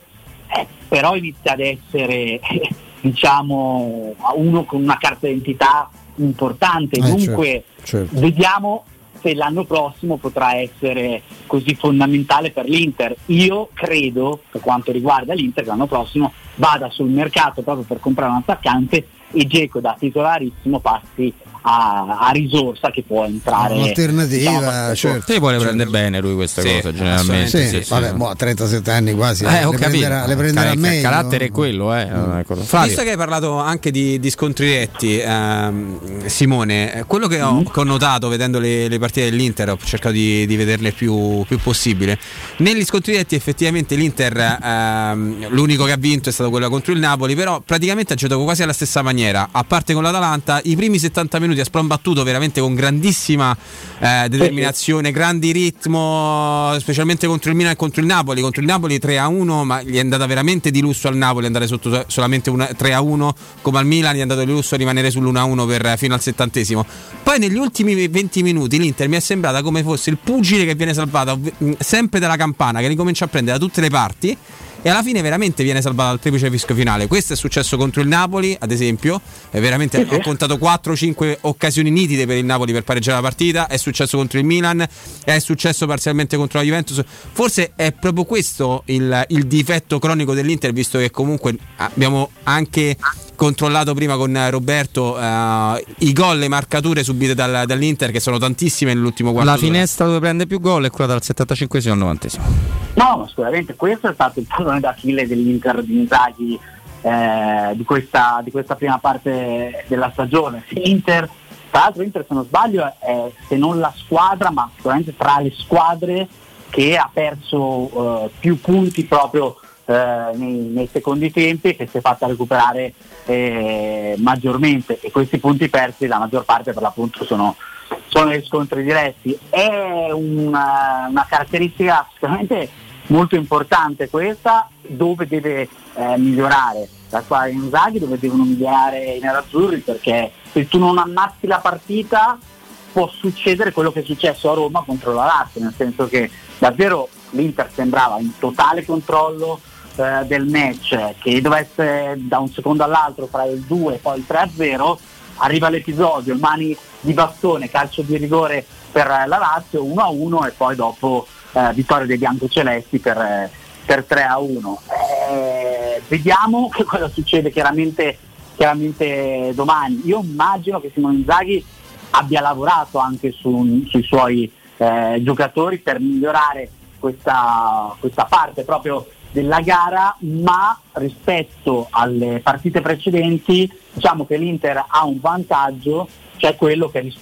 però inizia ad essere [LAUGHS] diciamo uno con una carta d'identità importante.
Eh,
Dunque
certo, certo.
vediamo se l'anno prossimo potrà essere così fondamentale per l'Inter. Io credo, per quanto riguarda l'Inter, che l'anno prossimo vada sul mercato proprio per comprare un attaccante e Geco da titolarissimo passi a, a risorsa che può entrare.
Un'alternativa,
diciamo,
certo.
Sì, poi le prende bene lui queste
Sì,
cose, generalmente.
Sì,
sì, sì.
vabbè, boh, a 37 anni quasi.
Eh, ho
le
capito.
prenderà, le prenderà
Car-
meglio.
carattere è quello, eh. Ecco. Flavio.
Visto che hai parlato anche di, di scontri diretti, ehm, Simone, eh, quello che ho, che ho notato vedendo le, le partite dell'Inter, ho cercato di, di vederle più, più possibile. Negli scontri diretti, effettivamente, l'Inter ehm, l'unico che ha vinto è stato quello contro il Napoli, però praticamente ha giocato quasi alla stessa maniera, a parte con l'Atalanta, i primi 70 minuti minuti ha sprombattuto veramente con grandissima eh, determinazione, grandi ritmo, specialmente contro il Milan e contro il Napoli. Contro il Napoli 3 a 1, ma gli è andata veramente di lusso al Napoli andare sotto solamente una, 3 a 1, come al Milan gli è andato di lusso rimanere sull'1 a 1 per, fino al settantesimo. Poi negli ultimi 20 minuti l'Inter mi è sembrata come fosse il pugile che viene salvato sempre dalla campana, che ricomincia a prendere da tutte le parti e alla fine veramente viene salvato al triplice fischio finale. Questo è successo contro il Napoli, ad esempio, e veramente ho contato 4-5 occasioni nitide per il Napoli per pareggiare la partita, è successo contro il Milan, è successo parzialmente contro la Juventus. Forse è proprio questo il, il difetto cronico dell'Inter, visto che comunque abbiamo anche controllato prima con Roberto uh, i gol, le marcature subite dal, dall'Inter che sono tantissime nell'ultimo quarto
La finestra dove prende più gol è quella dal 75 al 90
No, ma sicuramente questo è stato il pallone d'Achille dell'Inter di Inzaghi eh, di, questa, di, questa, prima parte della stagione. L'Inter, tra l'altro Inter se non sbaglio è se non la squadra, ma sicuramente tra le squadre che ha perso eh, più punti proprio eh, nei, nei, secondi tempi e che si è fatta recuperare eh, maggiormente e questi punti persi la maggior parte per l'appunto sono, sono gli scontri diretti. È una, una caratteristica sicuramente molto importante questa dove deve eh, migliorare. La squadra di Inzaghi, dove devono migliorare i nerazzurri perché se tu non ammazzi la partita può succedere quello che è successo a Roma contro la Lazio, nel senso che davvero l'Inter sembrava in totale controllo eh, del match che dovesse da un secondo all'altro fra il 2 e poi il 3-0 arriva l'episodio, mani di bastone, calcio di rigore per la Lazio 1-1 e poi dopo eh, vittoria dei biancocelesti per, eh, per 3 a 1. Eh, vediamo che [LAUGHS] cosa succede chiaramente, chiaramente, domani. Io immagino che Simone Inzaghi abbia lavorato anche su, sui suoi eh, giocatori per migliorare questa, questa parte proprio della gara, ma rispetto alle partite precedenti diciamo che l'Inter ha un vantaggio, cioè quello che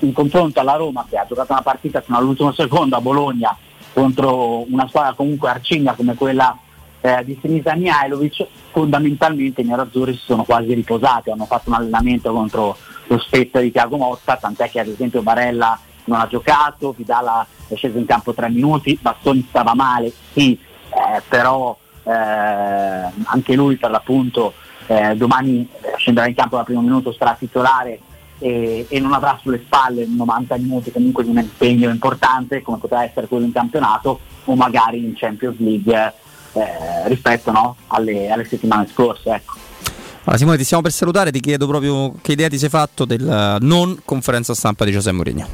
in confronto alla Roma che ha giocato una partita fino all'ultimo secondo a Bologna contro una squadra comunque arcigna come quella eh, di Sinisa Mihailovic, fondamentalmente i nerazzurri si sono quasi riposati, hanno fatto un allenamento contro lo Spezia di Tiago Motta, tant'è che ad esempio Barella non ha giocato, Vidala è sceso in campo tre minuti, Bastoni stava male, sì, eh, però eh, anche lui per l'appunto eh, domani scenderà in campo dal primo minuto, sarà titolare e, e, non avrà sulle spalle 90 minuti comunque di un impegno importante come poteva essere quello in campionato o magari in Champions League eh, rispetto no, alle, alle, settimane scorse. Ecco.
Allora, Simone, ti stiamo per salutare, ti chiedo proprio che idea ti sei fatto della non conferenza stampa di Giuseppe Mourinho.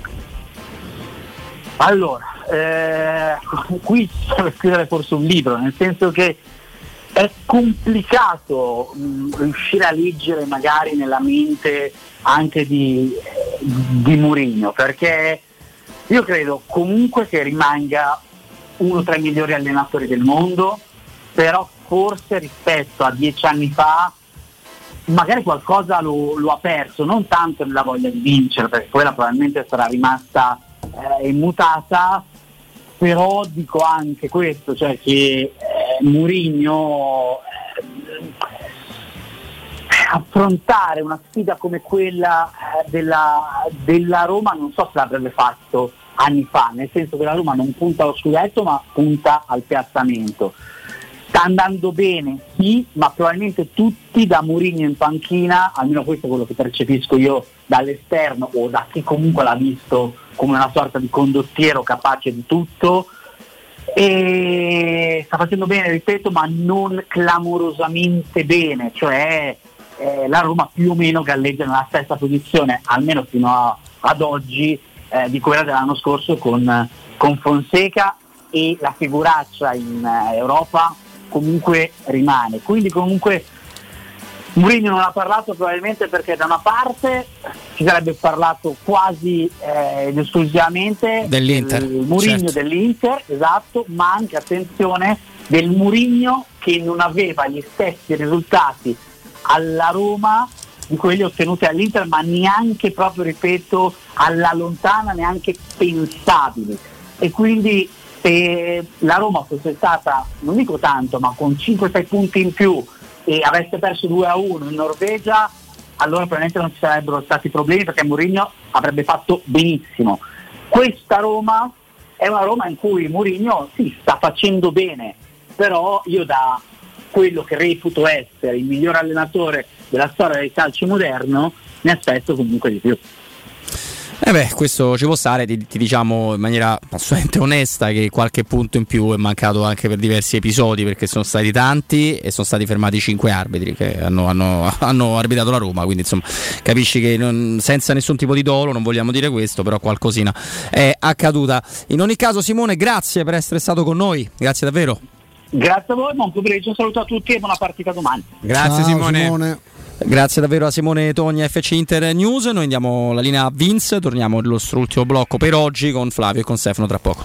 Allora, eh, qui [LAUGHS] serve scrivere forse un libro, nel senso che è complicato mh, riuscire a leggere magari nella mente anche di, di Murigno, perché io credo comunque che rimanga uno tra i migliori allenatori del mondo, però forse rispetto a dieci anni fa magari qualcosa lo, lo ha perso, non tanto nella voglia di vincere, perché quella probabilmente sarà rimasta eh, immutata, però dico anche questo, cioè che eh, Murigno affrontare una sfida come quella eh, della, della, Roma non so se l'avrebbe fatto anni fa, nel senso che la Roma non punta allo scudetto ma punta al piazzamento. Sta andando bene, sì, ma probabilmente tutti da Murigno in panchina, almeno questo è quello che percepisco io dall'esterno o da chi comunque l'ha visto come una sorta di condottiero capace di tutto, e sta facendo bene, ripeto, ma non clamorosamente bene, cioè eh, la Roma più o meno galleggia nella stessa posizione, almeno fino a, ad oggi, eh, di quella dell'anno scorso con, con, Fonseca e la figuraccia in eh, Europa comunque rimane. Quindi comunque Mourinho non ha parlato probabilmente perché da una parte si sarebbe parlato quasi eh, esclusivamente
dell'Inter,
del Mourinho certo. dell'Inter, esatto, ma anche attenzione del Mourinho che non aveva gli stessi risultati alla Roma di quelli ottenuti all'Inter, ma neanche proprio, ripeto, alla lontana, neanche pensabili. E quindi se la Roma fosse stata, non dico tanto, ma con 5-6 punti in più e avesse perso 2-1 in Norvegia, allora probabilmente non ci sarebbero stati problemi perché Mourinho avrebbe fatto benissimo. Questa Roma è una Roma in cui Mourinho sì, sta facendo bene, però io da quello che reputo essere il miglior allenatore della storia del calcio moderno ne aspetto comunque di più.
Eh beh, questo ci può stare, ti, ti, diciamo in maniera assolutamente onesta che qualche punto in più è mancato anche per diversi episodi perché sono stati tanti e sono stati fermati cinque arbitri che hanno, hanno, [LAUGHS] hanno arbitrato la Roma, quindi insomma capisci che non, senza nessun tipo di dolo, non vogliamo dire questo, però qualcosina è accaduta. In ogni caso Simone, grazie per essere stato con noi, grazie davvero.
Grazie a voi, buon pomeriggio, saluto a tutti e buona partita domani.
Grazie
Ciao,
Simone.
Simone.
Grazie davvero a Simone Togna FC Inter News. Noi andiamo la linea a Vince, torniamo nello nostro ultimo blocco per oggi con Flavio e con Stefano tra poco.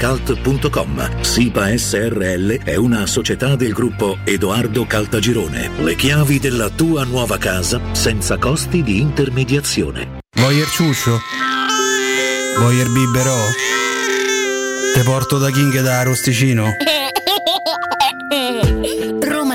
www.kcult.com. SIPA SRL è una società del gruppo Edoardo Caltagirone. Le chiavi della tua nuova casa senza costi di intermediazione.
Voyer ciuscio? Voyer biberò? Te porto da King da Arosticino? [LAUGHS]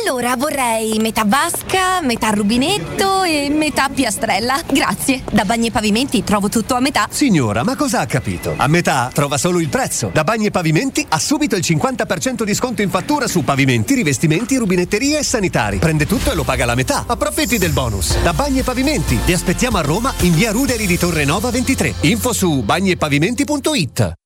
Allora vorrei metà vasca, metà rubinetto e metà piastrella. Grazie. Da Bagni e Pavimenti trovo tutto a metà.
Signora, ma cosa ha capito? A metà trova solo il prezzo. Da Bagni e Pavimenti ha subito il 50% di sconto in fattura su pavimenti, rivestimenti, rubinetterie e sanitari. Prende tutto e lo paga la metà. Approfitti del bonus. Da Bagni e Pavimenti. Vi aspettiamo a Roma in via Ruderi di Torre Nova 23. Info su bagniepavimenti.it.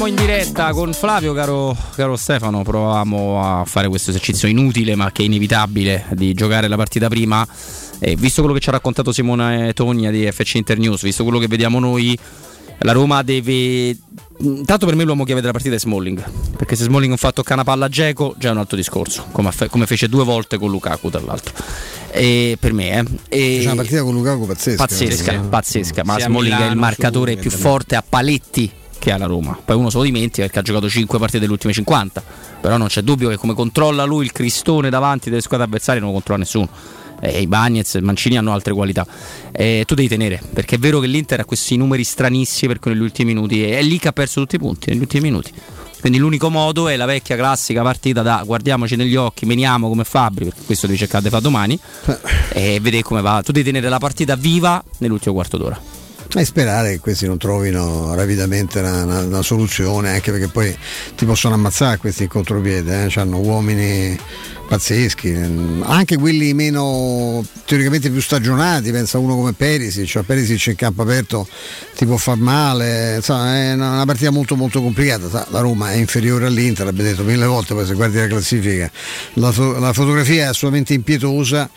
Torniamo in diretta con Flavio, caro, caro Stefano. Provavamo a fare questo esercizio inutile, ma che è inevitabile di giocare la partita prima. E visto quello che ci ha raccontato Simone Togna di FC Internews, visto quello che vediamo noi, la Roma deve. Intanto per me l'uomo chiave della partita è Smalling. Perché se Smalling non fa toccare una palla a Geco, già è un altro discorso. Come, come fece due volte con Lukaku, tra l'altro. E per me, eh. E-
C'è una partita con Lukaku pazzesca.
pazzesca,
Sì.
pazzesca. Ma Smalling è il marcatore più forte a paletti che ha la Roma. Poi uno se lo dimentica perché ha giocato 5 partite delle ultime 50. Però non c'è dubbio che come controlla lui il cristone davanti delle squadre avversarie non lo controlla nessuno. E I Bagnets, i Mancini hanno altre qualità. E tu devi tenere, perché è vero che l'Inter ha questi numeri stranissimi per negli ultimi minuti. E è lì che ha perso tutti i punti negli ultimi minuti. Quindi l'unico modo è la vecchia classica partita da guardiamoci negli occhi, meniamo come Fabri, perché questo devi cercare di fare domani, e vedere come va. Tu devi tenere la partita viva nell'ultimo quarto d'ora.
E sperare che questi non trovino rapidamente una, una- una soluzione, anche perché poi ti possono ammazzare questi in contropiede, eh? hanno uomini pazzeschi, mm, anche quelli meno teoricamente più stagionati, pensa uno come Perisic, cioè Perisic in campo aperto ti può far male, insomma, è una, partita molto molto complicata, la Roma è inferiore all'Inter, l'abbiamo detto mille volte, poi se guardi la classifica, la, la fotografia è assolutamente impietosa.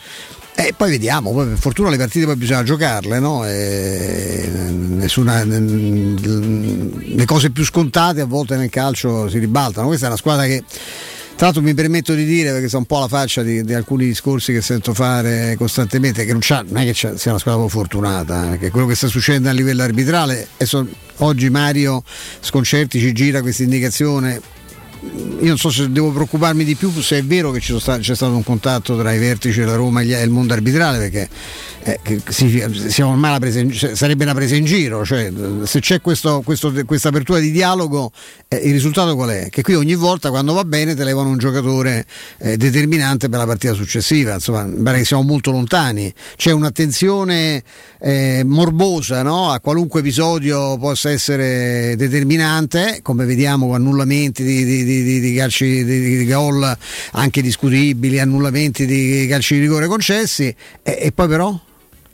E poi vediamo, poi per fortuna le partite poi bisogna giocarle, no? E nessuna- le cose più scontate a volte nel calcio si ribaltano. Questa è una squadra che tra l'altro mi permetto di dire, perché sono un po' la faccia di, di alcuni discorsi che sento fare costantemente, che non, non è che sia una squadra un po' fortunata, eh, che quello che sta succedendo a livello arbitrale, adesso, oggi Mario Sconcerti ci gira questa indicazione, io non so se devo preoccuparmi di più se è vero che c'è stato un contatto tra i vertici della Roma e il mondo arbitrale perché eh, significa- siamo ormai una presa in- cioè, sarebbe una presa in giro cioè, se c'è questa apertura di dialogo eh, il risultato qual è? che qui ogni volta quando va bene te levano un giocatore eh, determinante per la partita successiva insomma pare che siamo molto lontani c'è un'attenzione eh, morbosa no? a qualunque episodio possa essere determinante come vediamo con annullamenti di, di- di- di- calci di gol anche discutibili annullamenti di calci di rigore concessi e, e poi però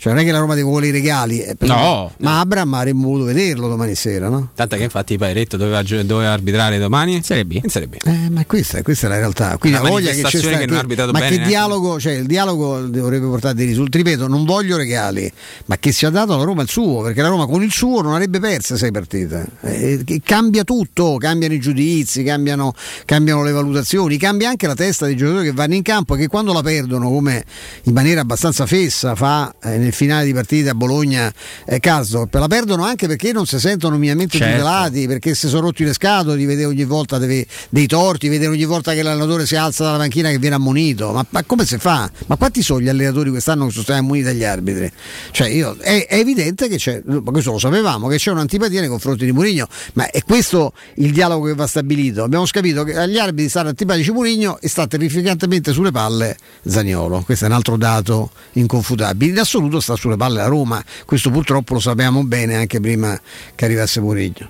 cioè non è che la Roma deve volere i regali eh, però-
No.
ma Abram avremmo voluto vederlo domani sera no?
Tanto che infatti Pairetto doveva, doveva arbitrare domani in Serie B. In Serie B.
Eh, ma questa, questa è la realtà. Quindi la voglia che c'è sta-
che non ha arbitrato
ma
bene
che
neanche.
dialogo, cioè il dialogo dovrebbe portare dei risultati. Ripeto, non voglio regali, ma che sia dato alla Roma il suo, perché la Roma con il suo non avrebbe perse sei partite. Eh, che cambia tutto, cambiano i giudizi, cambiano, cambiano le valutazioni, cambia anche la testa dei giocatori che vanno in campo e che quando la perdono, come in maniera abbastanza fessa fa eh, nel finale di partita a Bologna eh, Karsdorp, la perdono anche perché non si sentono minimamente
Certo.
tutelati, perché si sono rotti le scatole di vedere ogni volta deve- dei torti, vedere ogni volta che l'allenatore si alza dalla panchina che viene ammonito. Ma, ma come si fa? Ma quanti sono gli allenatori quest'anno che sono stati ammoniti dagli arbitri? Cioè, io- è, è evidente che c'è, ma questo lo sapevamo, che c'è un'antipatia nei confronti di Mourinho, ma è questo il dialogo che va stabilito. Abbiamo capito che agli arbitri stanno antipatici Mourinho e sta terrificantemente sulle palle Zaniolo. Questo è un altro dato inconfutabile. In assoluto sta sulle palle la Roma. Questo purtroppo lo sapevamo bene anche prima che arrivasse Mourinho.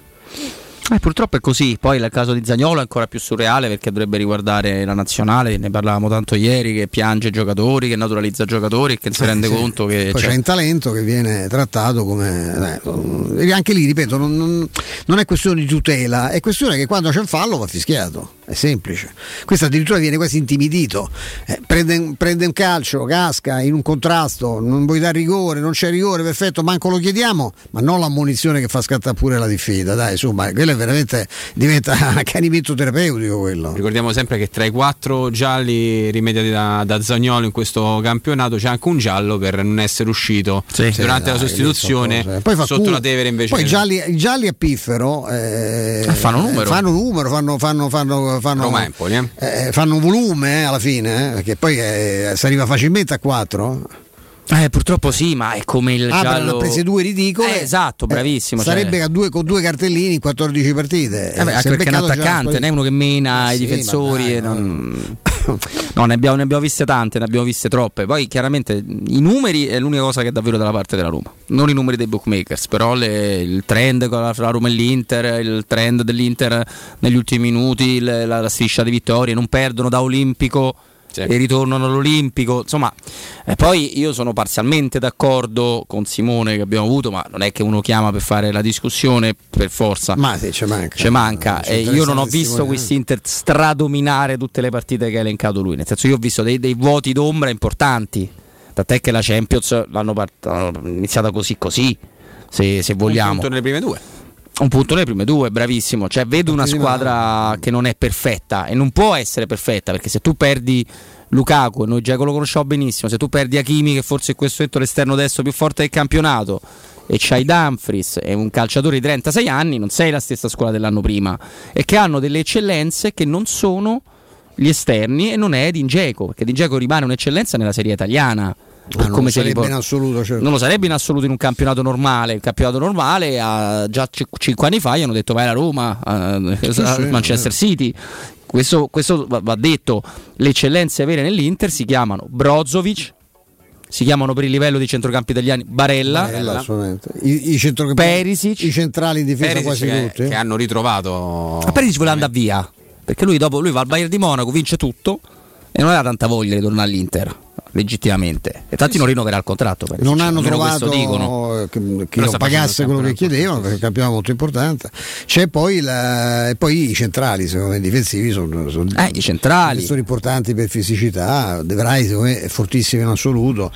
Eh, purtroppo è così, poi il caso di Zagnolo è ancora più surreale perché dovrebbe riguardare la nazionale, ne parlavamo tanto ieri, che piange giocatori, che naturalizza giocatori e che si
Eh,
rende
sì.
conto che...
Poi
cioè,
c'è un talento che viene trattato come. eh, anche lì, ripeto, non, non- non è questione di tutela, è questione che quando c'è un fallo va fischiato. È semplice. Questo addirittura viene quasi intimidito. Eh, prende, un- prende un calcio, casca in un contrasto, non vuoi dare rigore, non c'è rigore, perfetto, manco lo chiediamo, ma non l'ammonizione che fa scattare pure la diffida. Dai, insomma, quello è veramente diventa [LAUGHS] accanimento terapeutico quello.
Ricordiamo sempre che tra i quattro gialli rimediati da, da Zagnolo in questo campionato c'è anche un giallo per non essere uscito durante
dai,
la sostituzione
lì Poi fa
sotto
culo.
la Tevere invece.
Poi i gialli, gialli a Piffero eh,
fanno numero.
Fanno numero, fanno, fanno, fanno, fanno,
Roma Empoli, eh.
eh, fanno volume eh, alla fine, eh, perché poi eh, si arriva facilmente a 4.
Eh, purtroppo sì, ma è come il
Ah,
giallo...
ne ha prese due ridicole.
Eh, esatto, bravissimo. cioè-
Sarebbe a due- con due cartellini in 14 partite.
Eh beh,
Eh,
anche perché è un attaccante, non è uno che mena
Eh
i
sì,
difensori.
ma
non... [COUGHS] No, ne abbiamo, ne abbiamo viste tante, ne abbiamo viste troppe. Poi chiaramente i numeri è l'unica cosa che è davvero dalla parte della Roma, non i numeri dei bookmakers, però le- il trend con la, Roma e l'Inter, il trend dell'Inter negli ultimi minuti, la, la striscia di vittorie, non perdono da Olimpico. E ritornano all'Olimpico, insomma, e poi io sono parzialmente d'accordo con Simone che abbiamo avuto, ma non è che uno chiama per fare la discussione per forza.
Ma sì, ci manca.
Ci manca. E
interessa
io non ho visto
testimonianza.
questi Inter stradominare tutte le partite che ha elencato lui. Nel senso, io ho visto dei, dei vuoti d'ombra importanti. Tant'è che la Champions l'hanno part- l'hanno iniziata così così. Se, se vogliamo.
Un punto nelle prime due.
Un punto nelle prime due, bravissimo. Cioè, vedo una squadra che non è perfetta e non può essere perfetta perché se tu perdi Lukaku, e noi già lo conosciamo benissimo, se tu perdi Hakimi, che forse è questo momento l'esterno destro più forte del campionato, e c'hai Dumfries, è un calciatore di 36 anni, non sei la stessa squadra dell'anno prima, e che hanno delle eccellenze che non sono gli esterni e non è Edin Dzeko, perché Edin Dzeko rimane un'eccellenza nella serie italiana.
Ah, non
come
lo sarebbe in assoluto, certo.
Non lo sarebbe in assoluto in un campionato normale. Il campionato normale ah, già c- cinque anni fa gli hanno detto vai alla Roma, a, a
sì,
Manchester City. Questo, questo va, detto. Le eccellenze vere nell'Inter si chiamano Brozovic, si chiamano per il livello di centrocampi italiani Barella,
Barella. I, i centrocampisti, i centrali in difesa
Perisic
quasi
che,
tutti.
che hanno ritrovato.
Ma Perisic vuole andare via perché lui dopo lui va al Bayern di Monaco, vince tutto e non aveva tanta voglia di tornare all'Inter. Legittimamente, e infatti non rinnoverà il contratto.
Non hanno trovato
dicono.
eh, che, che lo pagasse quello che chiedevano perché è un campionato molto importante c'è poi, la- e poi i centrali secondo me difensivi sono, sono
Eh, i centrali.
sono importanti per fisicità De Vrij secondo me è fortissimo in assoluto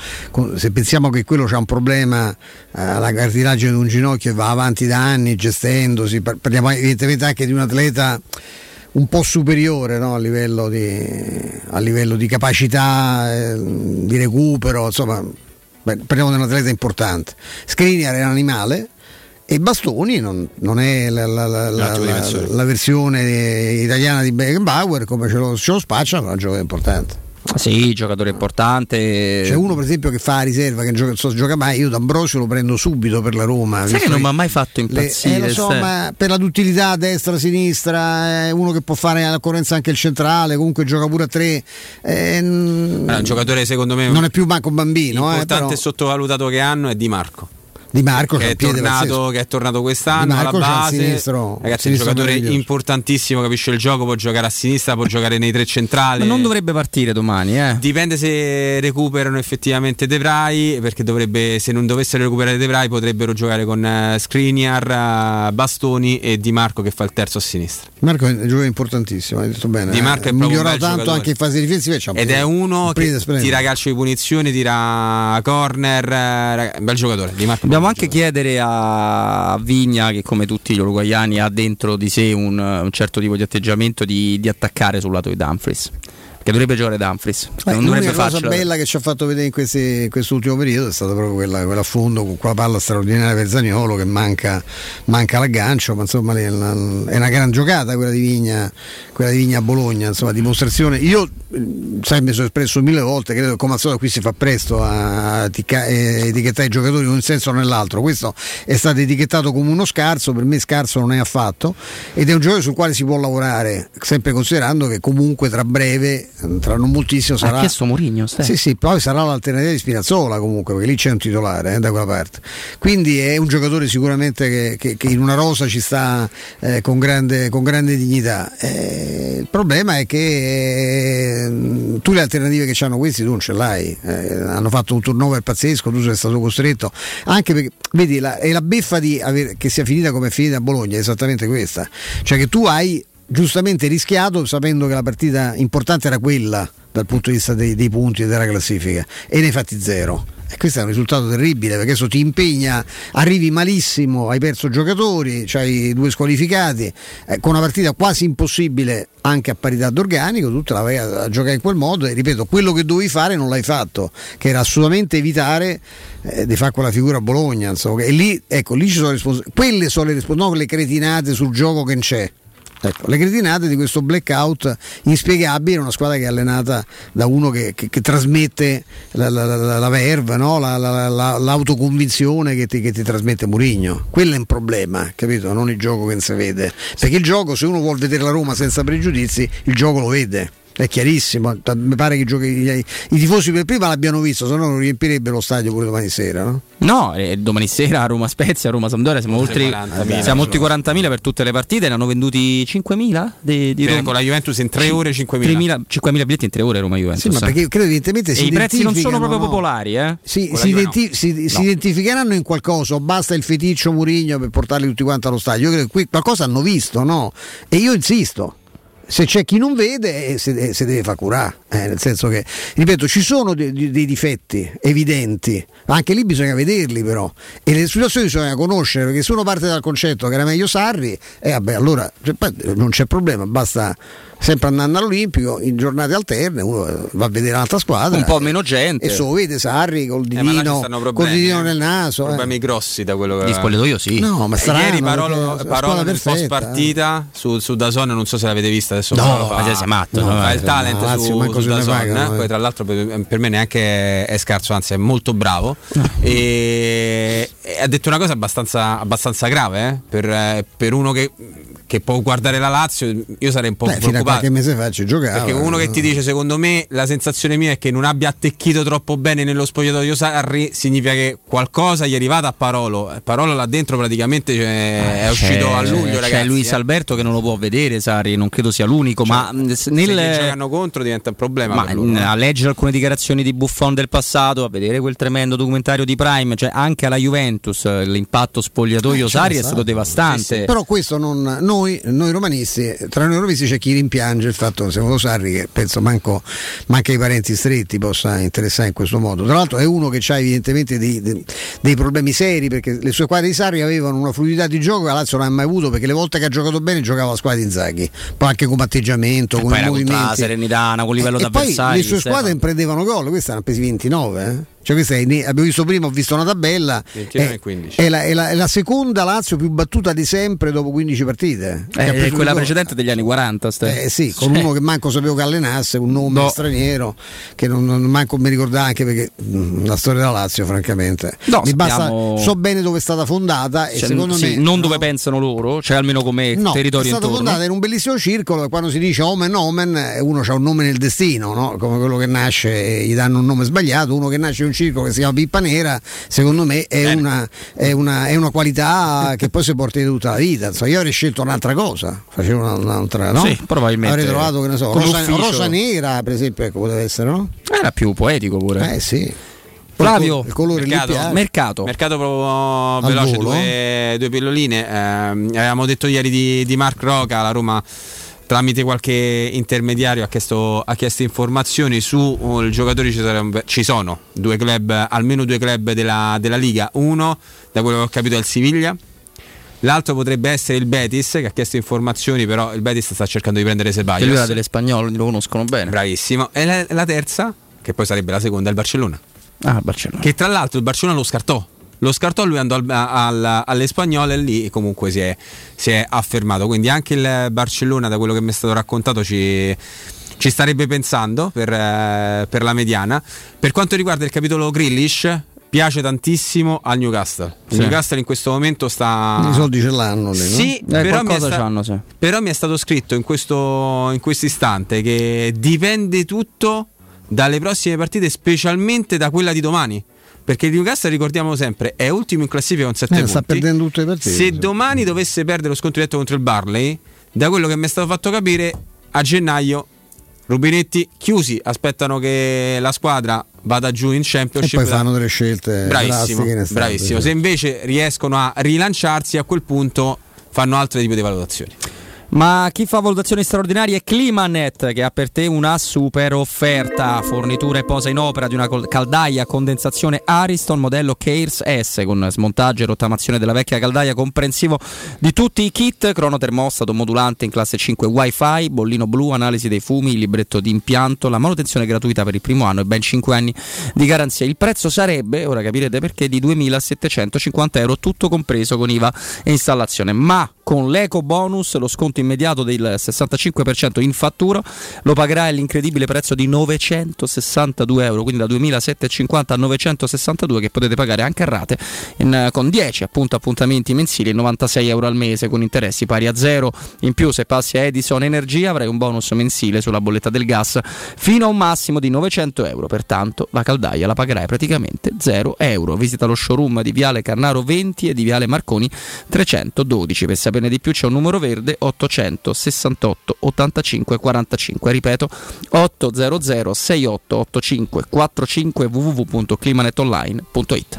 se pensiamo che quello c'ha un problema eh, alla cartilagine di un ginocchio e va avanti da anni gestendosi par- parliamo evidentemente anche di un atleta un po' superiore no, a, livello di, a livello di capacità eh, di recupero, insomma, beh, parliamo di un atleta importante. Skriniar è un animale e Bastoni non, non è la, la- la- la- versione italiana di Beckenbauer come ce lo, ce lo spaccia, ma è un giocatore importante.
Sì, giocatore importante.
C'è uno per esempio che fa a riserva, che non so gioca mai, io D'Ambrosio lo prendo subito per la Roma.
Sai che non mi ha mai fatto
le-
impazzire?
eh, lo so, per la duttilità a destra, a sinistra, è uno che può fare all'occorrenza anche il centrale, comunque gioca pure a tre. eh,
Allora, un giocatore secondo me
non è più manco un bambino. eh,
importante
però.
sottovalutato che hanno è Di Marco.
Di Marco
che, è tornato, che è tornato quest'anno
Di
alla base.
sinistro-
Ragazzi, è un giocatore importantissimo, capisce il gioco, può giocare a sinistra, può giocare nei tre centrali.
Ma non dovrebbe partire domani, eh.
Dipende se recuperano effettivamente De Vrij, perché dovrebbe, se non dovessero recuperare De Vrij potrebbero giocare con eh, Skriniar, eh, Bastoni e Di Marco che fa il terzo a sinistra.
Marco è un giocatore importantissimo, hai detto bene.
Di Marco
eh,
è
migliorato tanto
giocatore.
anche in fase difensiva. e un
Ed è uno che tira calcio di punizione, tira corner, eh, un bel giocatore. Di Marco
Dobbiamo anche chiedere a Vigna, che come tutti gli uruguayani ha dentro di sé un, un certo tipo di atteggiamento, di, di attaccare sul lato di Dumfries. Che dovrebbe giocare Dumfries.
Beh,
non
l'unica cosa
farcela.
bella che ci ha fatto vedere in, questi- in quest'ultimo periodo è stata proprio quella, quell'affondo con quella palla straordinaria per Zagnolo che manca, manca l'aggancio, ma insomma è una, gran giocata quella di Vigna, quella di Vigna a Bologna, insomma dimostrazione. Io sai, mi sono espresso mille volte, credo che come al solito qui si fa presto a ticca- eh, etichettare i giocatori in un senso o nell'altro. Questo è stato etichettato come uno scarso, per me scarso non è affatto, ed è un giocatore sul quale si può lavorare, sempre considerando che comunque tra breve tra non moltissimo sarà.
Ha chiesto Mourinho.
Sì, sì, poi sarà l'alternativa di Spinazzola comunque, perché lì c'è un titolare eh, da quella parte. Quindi è un giocatore sicuramente che, che- che in una rosa ci sta eh, con, grande, con grande dignità. Eh, il problema è che eh, tu le alternative che hanno questi tu non ce l'hai. Eh, hanno fatto un turnover pazzesco, tu sei stato costretto. Anche perché, vedi, la, è la beffa di aver- che sia finita come è finita a Bologna, è esattamente questa. Cioè che tu hai giustamente rischiato sapendo che la partita importante era quella dal punto di vista dei, dei punti e della classifica e ne hai fatti zero. E questo è un risultato terribile perché adesso ti impegna, arrivi malissimo, hai perso giocatori, hai due squalificati, eh, con una partita quasi impossibile anche a parità d'organico, tu te la vai a, a giocare in quel modo e ripeto, quello che dovevi fare non l'hai fatto, che era assolutamente evitare eh, di fare quella figura a Bologna. Insomma, e lì, ecco, lì ci sono respons- quelle sono le responsabilità, non le cretinate sul gioco che c'è. Ecco, le cretinate di questo blackout inspiegabile in una squadra che è allenata da uno che, che- che trasmette la, la, la, la verve, no? la, la- la- l'autoconvinzione che ti, che ti trasmette Murigno. Quello è un problema, capito? Non il gioco che non si vede. Perché il gioco, se uno vuole vedere la Roma senza pregiudizi, il gioco lo vede. È chiarissimo, mi pare che i, giochi- i- i tifosi per prima l'abbiano visto, se no non riempirebbe lo stadio pure domani sera. No?
No, eh, domani sera a Roma Spezia, a Roma Sampdoria siamo oltre,
40.000,
siamo oltre i 40.000 per tutte le partite, ne hanno venduti 5.000 di, di
Bene, con la Juventus in tre
Sì,
ore 5.000.
3.000 5.000 biglietti in tre ore Roma Juventus.
Sì, ma perché credo evidentemente
e
si
i prezzi non sono proprio
no?
popolari, eh? La
si identi-
no.
si- si
No.
identificheranno in qualcosa basta il feticcio Murigno per portarli tutti quanti allo stadio? Io credo che qui qualcosa hanno visto, no? E io insisto. Se c'è chi non vede, eh, se, se deve far curare, eh, nel senso che, ripeto, ci sono de- de- dei difetti evidenti, anche lì bisogna vederli però, e le situazioni bisogna conoscere, perché se uno parte dal concetto che era meglio Sarri, e vabbè, allora cioè, poi non c'è problema, basta sempre andare all'Olimpico in giornate alterne, uno eh, va a vedere un'altra squadra.
Un po' meno gente.
E se lo vede Sarri col
Eh,
divino,
stanno
col divino
eh.
nel naso. eh.
Problemi grossi da quello che.
Di spogliatoio sì.
No, ma
Eh,
strano,
Ieri Parolo, Parolo nel post partita su, su Dazon, non so se l'avete vista adesso.
No, ma sei matto,
no,
no,
fa
eh,
il talent
no,
su, su Dazon,
eh.
poi tra l'altro per, per me neanche è scarso, anzi è molto bravo. E, e ha detto una cosa abbastanza, abbastanza grave eh, per, eh, per uno che, che può guardare la Lazio. Io sarei un po'
Beh, fino
preoccupato.
qualche mese fa ci giocava.
Perché uno che ti dice, secondo me, la sensazione mia è che non abbia attecchito troppo bene nello spogliatoio Sarri, significa che qualcosa gli è arrivato a Parolo. Eh, Parolo là dentro praticamente cioè, è uscito a luglio, ragazzi.
C'è Luis
eh.
Alberto che non lo può vedere, Sarri, non credo sia l'unico, ma mh, s-
Se
nel,
giocano contro diventa un problema.
ma,
per loro,
mh,
no?
a leggere alcune dichiarazioni di Buffon del passato, a vedere quel tremendo documentario di Prime, cioè anche alla Juventus eh, l'impatto spogliatoio
Eh, c'è
Sarri è
stato.
devastante.
Però questo non, noi, noi romanisti, tra noi romanisti c'è chi rimpiange il fatto, secondo Sarri, che penso manco, manca i parenti stretti possa interessare in questo modo. Tra l'altro è uno che ha evidentemente dei, dei- dei problemi seri perché le sue squadre di Sarri avevano una fluidità di gioco che la Lazio non ha mai avuto perché le volte che ha giocato bene giocava la squadra di Inzaghi, poi anche come atteggiamento,
E
come
poi
movimenti.
tutta la serenità, con livello
e poi
d'avversario.
le sue squadre imprendevano gol, questa hanno presi 29. eh. Cioè questa è, abbiamo visto prima, ho visto una tabella.
29
è-
e 15.
È la, è la- è la seconda Lazio più battuta di sempre dopo 15 partite.
Eh,
preso
quella precedente degli anni 40. Ste.
Eh sì, con
Cioè,
uno che manco sapevo che allenasse, un nome
No.
straniero che non, non manco mi ricordava anche perché mm, la storia della Lazio, francamente.
No,
Mi basta, so bene dove è stata fondata e
cioè,
secondo
sì,
me.
non dove pensano loro, cioè almeno come
No, è
territorio
stata
intorno.
fondata in un bellissimo circolo e quando si dice omen omen eh, uno ha un nome nel destino, no? come quello che nasce e gli danno un nome sbagliato, uno che nasce in un circolo che si chiama Pippa Nera, secondo me è, una, è, una, è una qualità che poi si porta di tutta la vita. Insomma, io avrei scelto un'altra cosa, facevo una- un'altra, no?
Sì, probabilmente.
Avrei trovato, che ne so, rosa, rosa nera, per esempio, ecco, poteva essere, no?
Era più poetico pure.
Eh sì.
Flavio,
il colore
Mercato.
mercato.
Mercato proprio veloce, due, due pilloline. Ehm, avevamo detto ieri di, di Mark Roca, la Roma tramite qualche intermediario ha chiesto, ha chiesto informazioni su uh, il giocatore ci, sarebbe- ci sono due club, almeno due club della, della Liga. Uno, da quello che ho capito, è il Siviglia. L'altro potrebbe essere il Betis che ha chiesto informazioni, però il Betis sta cercando di prendere
Che lui era
Ceballos.
delle spagnole, lo conoscono bene.
Bravissimo. E la, la terza, che poi sarebbe la seconda, è il Barcellona.
Ah, Barcellona.
Che tra l'altro il Barcellona lo scartò. Lo scartò, lui andò al- al- alle spagnole e lì comunque si è, si è affermato. Quindi anche il Barcellona, da quello che mi è stato raccontato, ci, ci starebbe pensando per, eh, per la mediana. Per quanto riguarda il capitolo Grillish, piace tantissimo al Newcastle. Il
Sì.
Newcastle in questo momento sta.
I soldi ce l'hanno lì, no?
Sì,
Eh,
però, mi sta-
c'hanno, sì.
però mi è stato scritto in questo in questo istante che dipende tutto dalle prossime partite, specialmente da quella di domani. Perché il Newcastle, ricordiamo sempre, è ultimo in classifica con 7
Eh,
punti.
sta perdendo tutte le partite.
Se domani dovesse perdere lo scontro diretto contro il Barley, da quello che mi è stato fatto capire, a gennaio Rubinetti chiusi, aspettano che la squadra vada giù in
E
Championship.
poi fanno delle scelte
Bravissimo,
in
bravissimo. Se invece riescono a rilanciarsi, a quel punto fanno altro tipo di valutazioni.
Ma chi fa valutazioni straordinarie è Climanet che ha per te una super offerta. Fornitura e posa in opera di una caldaia a condensazione Ariston modello Cares S con smontaggio e rottamazione della vecchia caldaia comprensivo di tutti i kit, crono termostato modulante in classe 5 Wi-Fi, bollino blu, analisi dei fumi, libretto di impianto, la manutenzione gratuita per il primo anno e ben 5 anni di garanzia. Il prezzo sarebbe, ora capirete perché, di 2.750 euro, tutto compreso con IVA e installazione. Ma con l'eco bonus, lo sconto immediato del 65% in fattura, lo pagherai all'incredibile prezzo di 962 euro, quindi da 2.750 a 962 che potete pagare anche a rate in- con 10 appunto appuntamenti mensili e 96 euro al mese con interessi pari a zero. In più se passi a Edison Energia avrai un bonus mensile sulla bolletta del gas fino a un massimo di 900 euro, pertanto la caldaia la pagherai praticamente 0 euro. Visita lo showroom di Viale Carnaro 20 e di Viale Marconi 312. Per saperne di più c'è un numero verde 868 85 45. Ripeto 800 6885 45 www.climanetonline.it.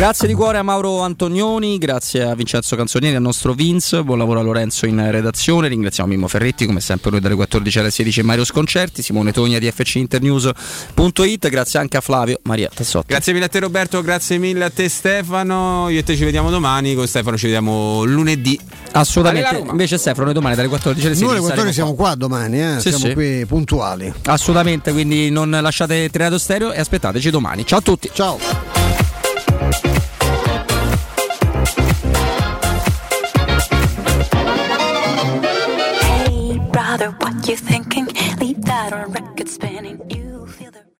Grazie di cuore a Mauro Antonioni, grazie a Vincenzo Canzonieri, al nostro Vince, buon lavoro a Lorenzo in redazione, ringraziamo Mimmo Ferretti come sempre noi dalle 14 alle 16 Mario Sconcerti, Simone Togna di fcinternews.it, grazie anche a Flavio Maria Tassotti.
Grazie mille a te Roberto, grazie mille a te Stefano. Io e te ci vediamo domani, con Stefano ci vediamo lunedì.
Assolutamente, invece Stefano noi domani dalle 14 alle 16
Noi alle 14
saremo
siamo qua domani, eh?
Sì,
siamo
sì.
qui puntuali.
Assolutamente, quindi non lasciate Triato Stereo e aspettateci domani. Ciao a tutti.
Ciao. what you thinking? Leave that on record spinning.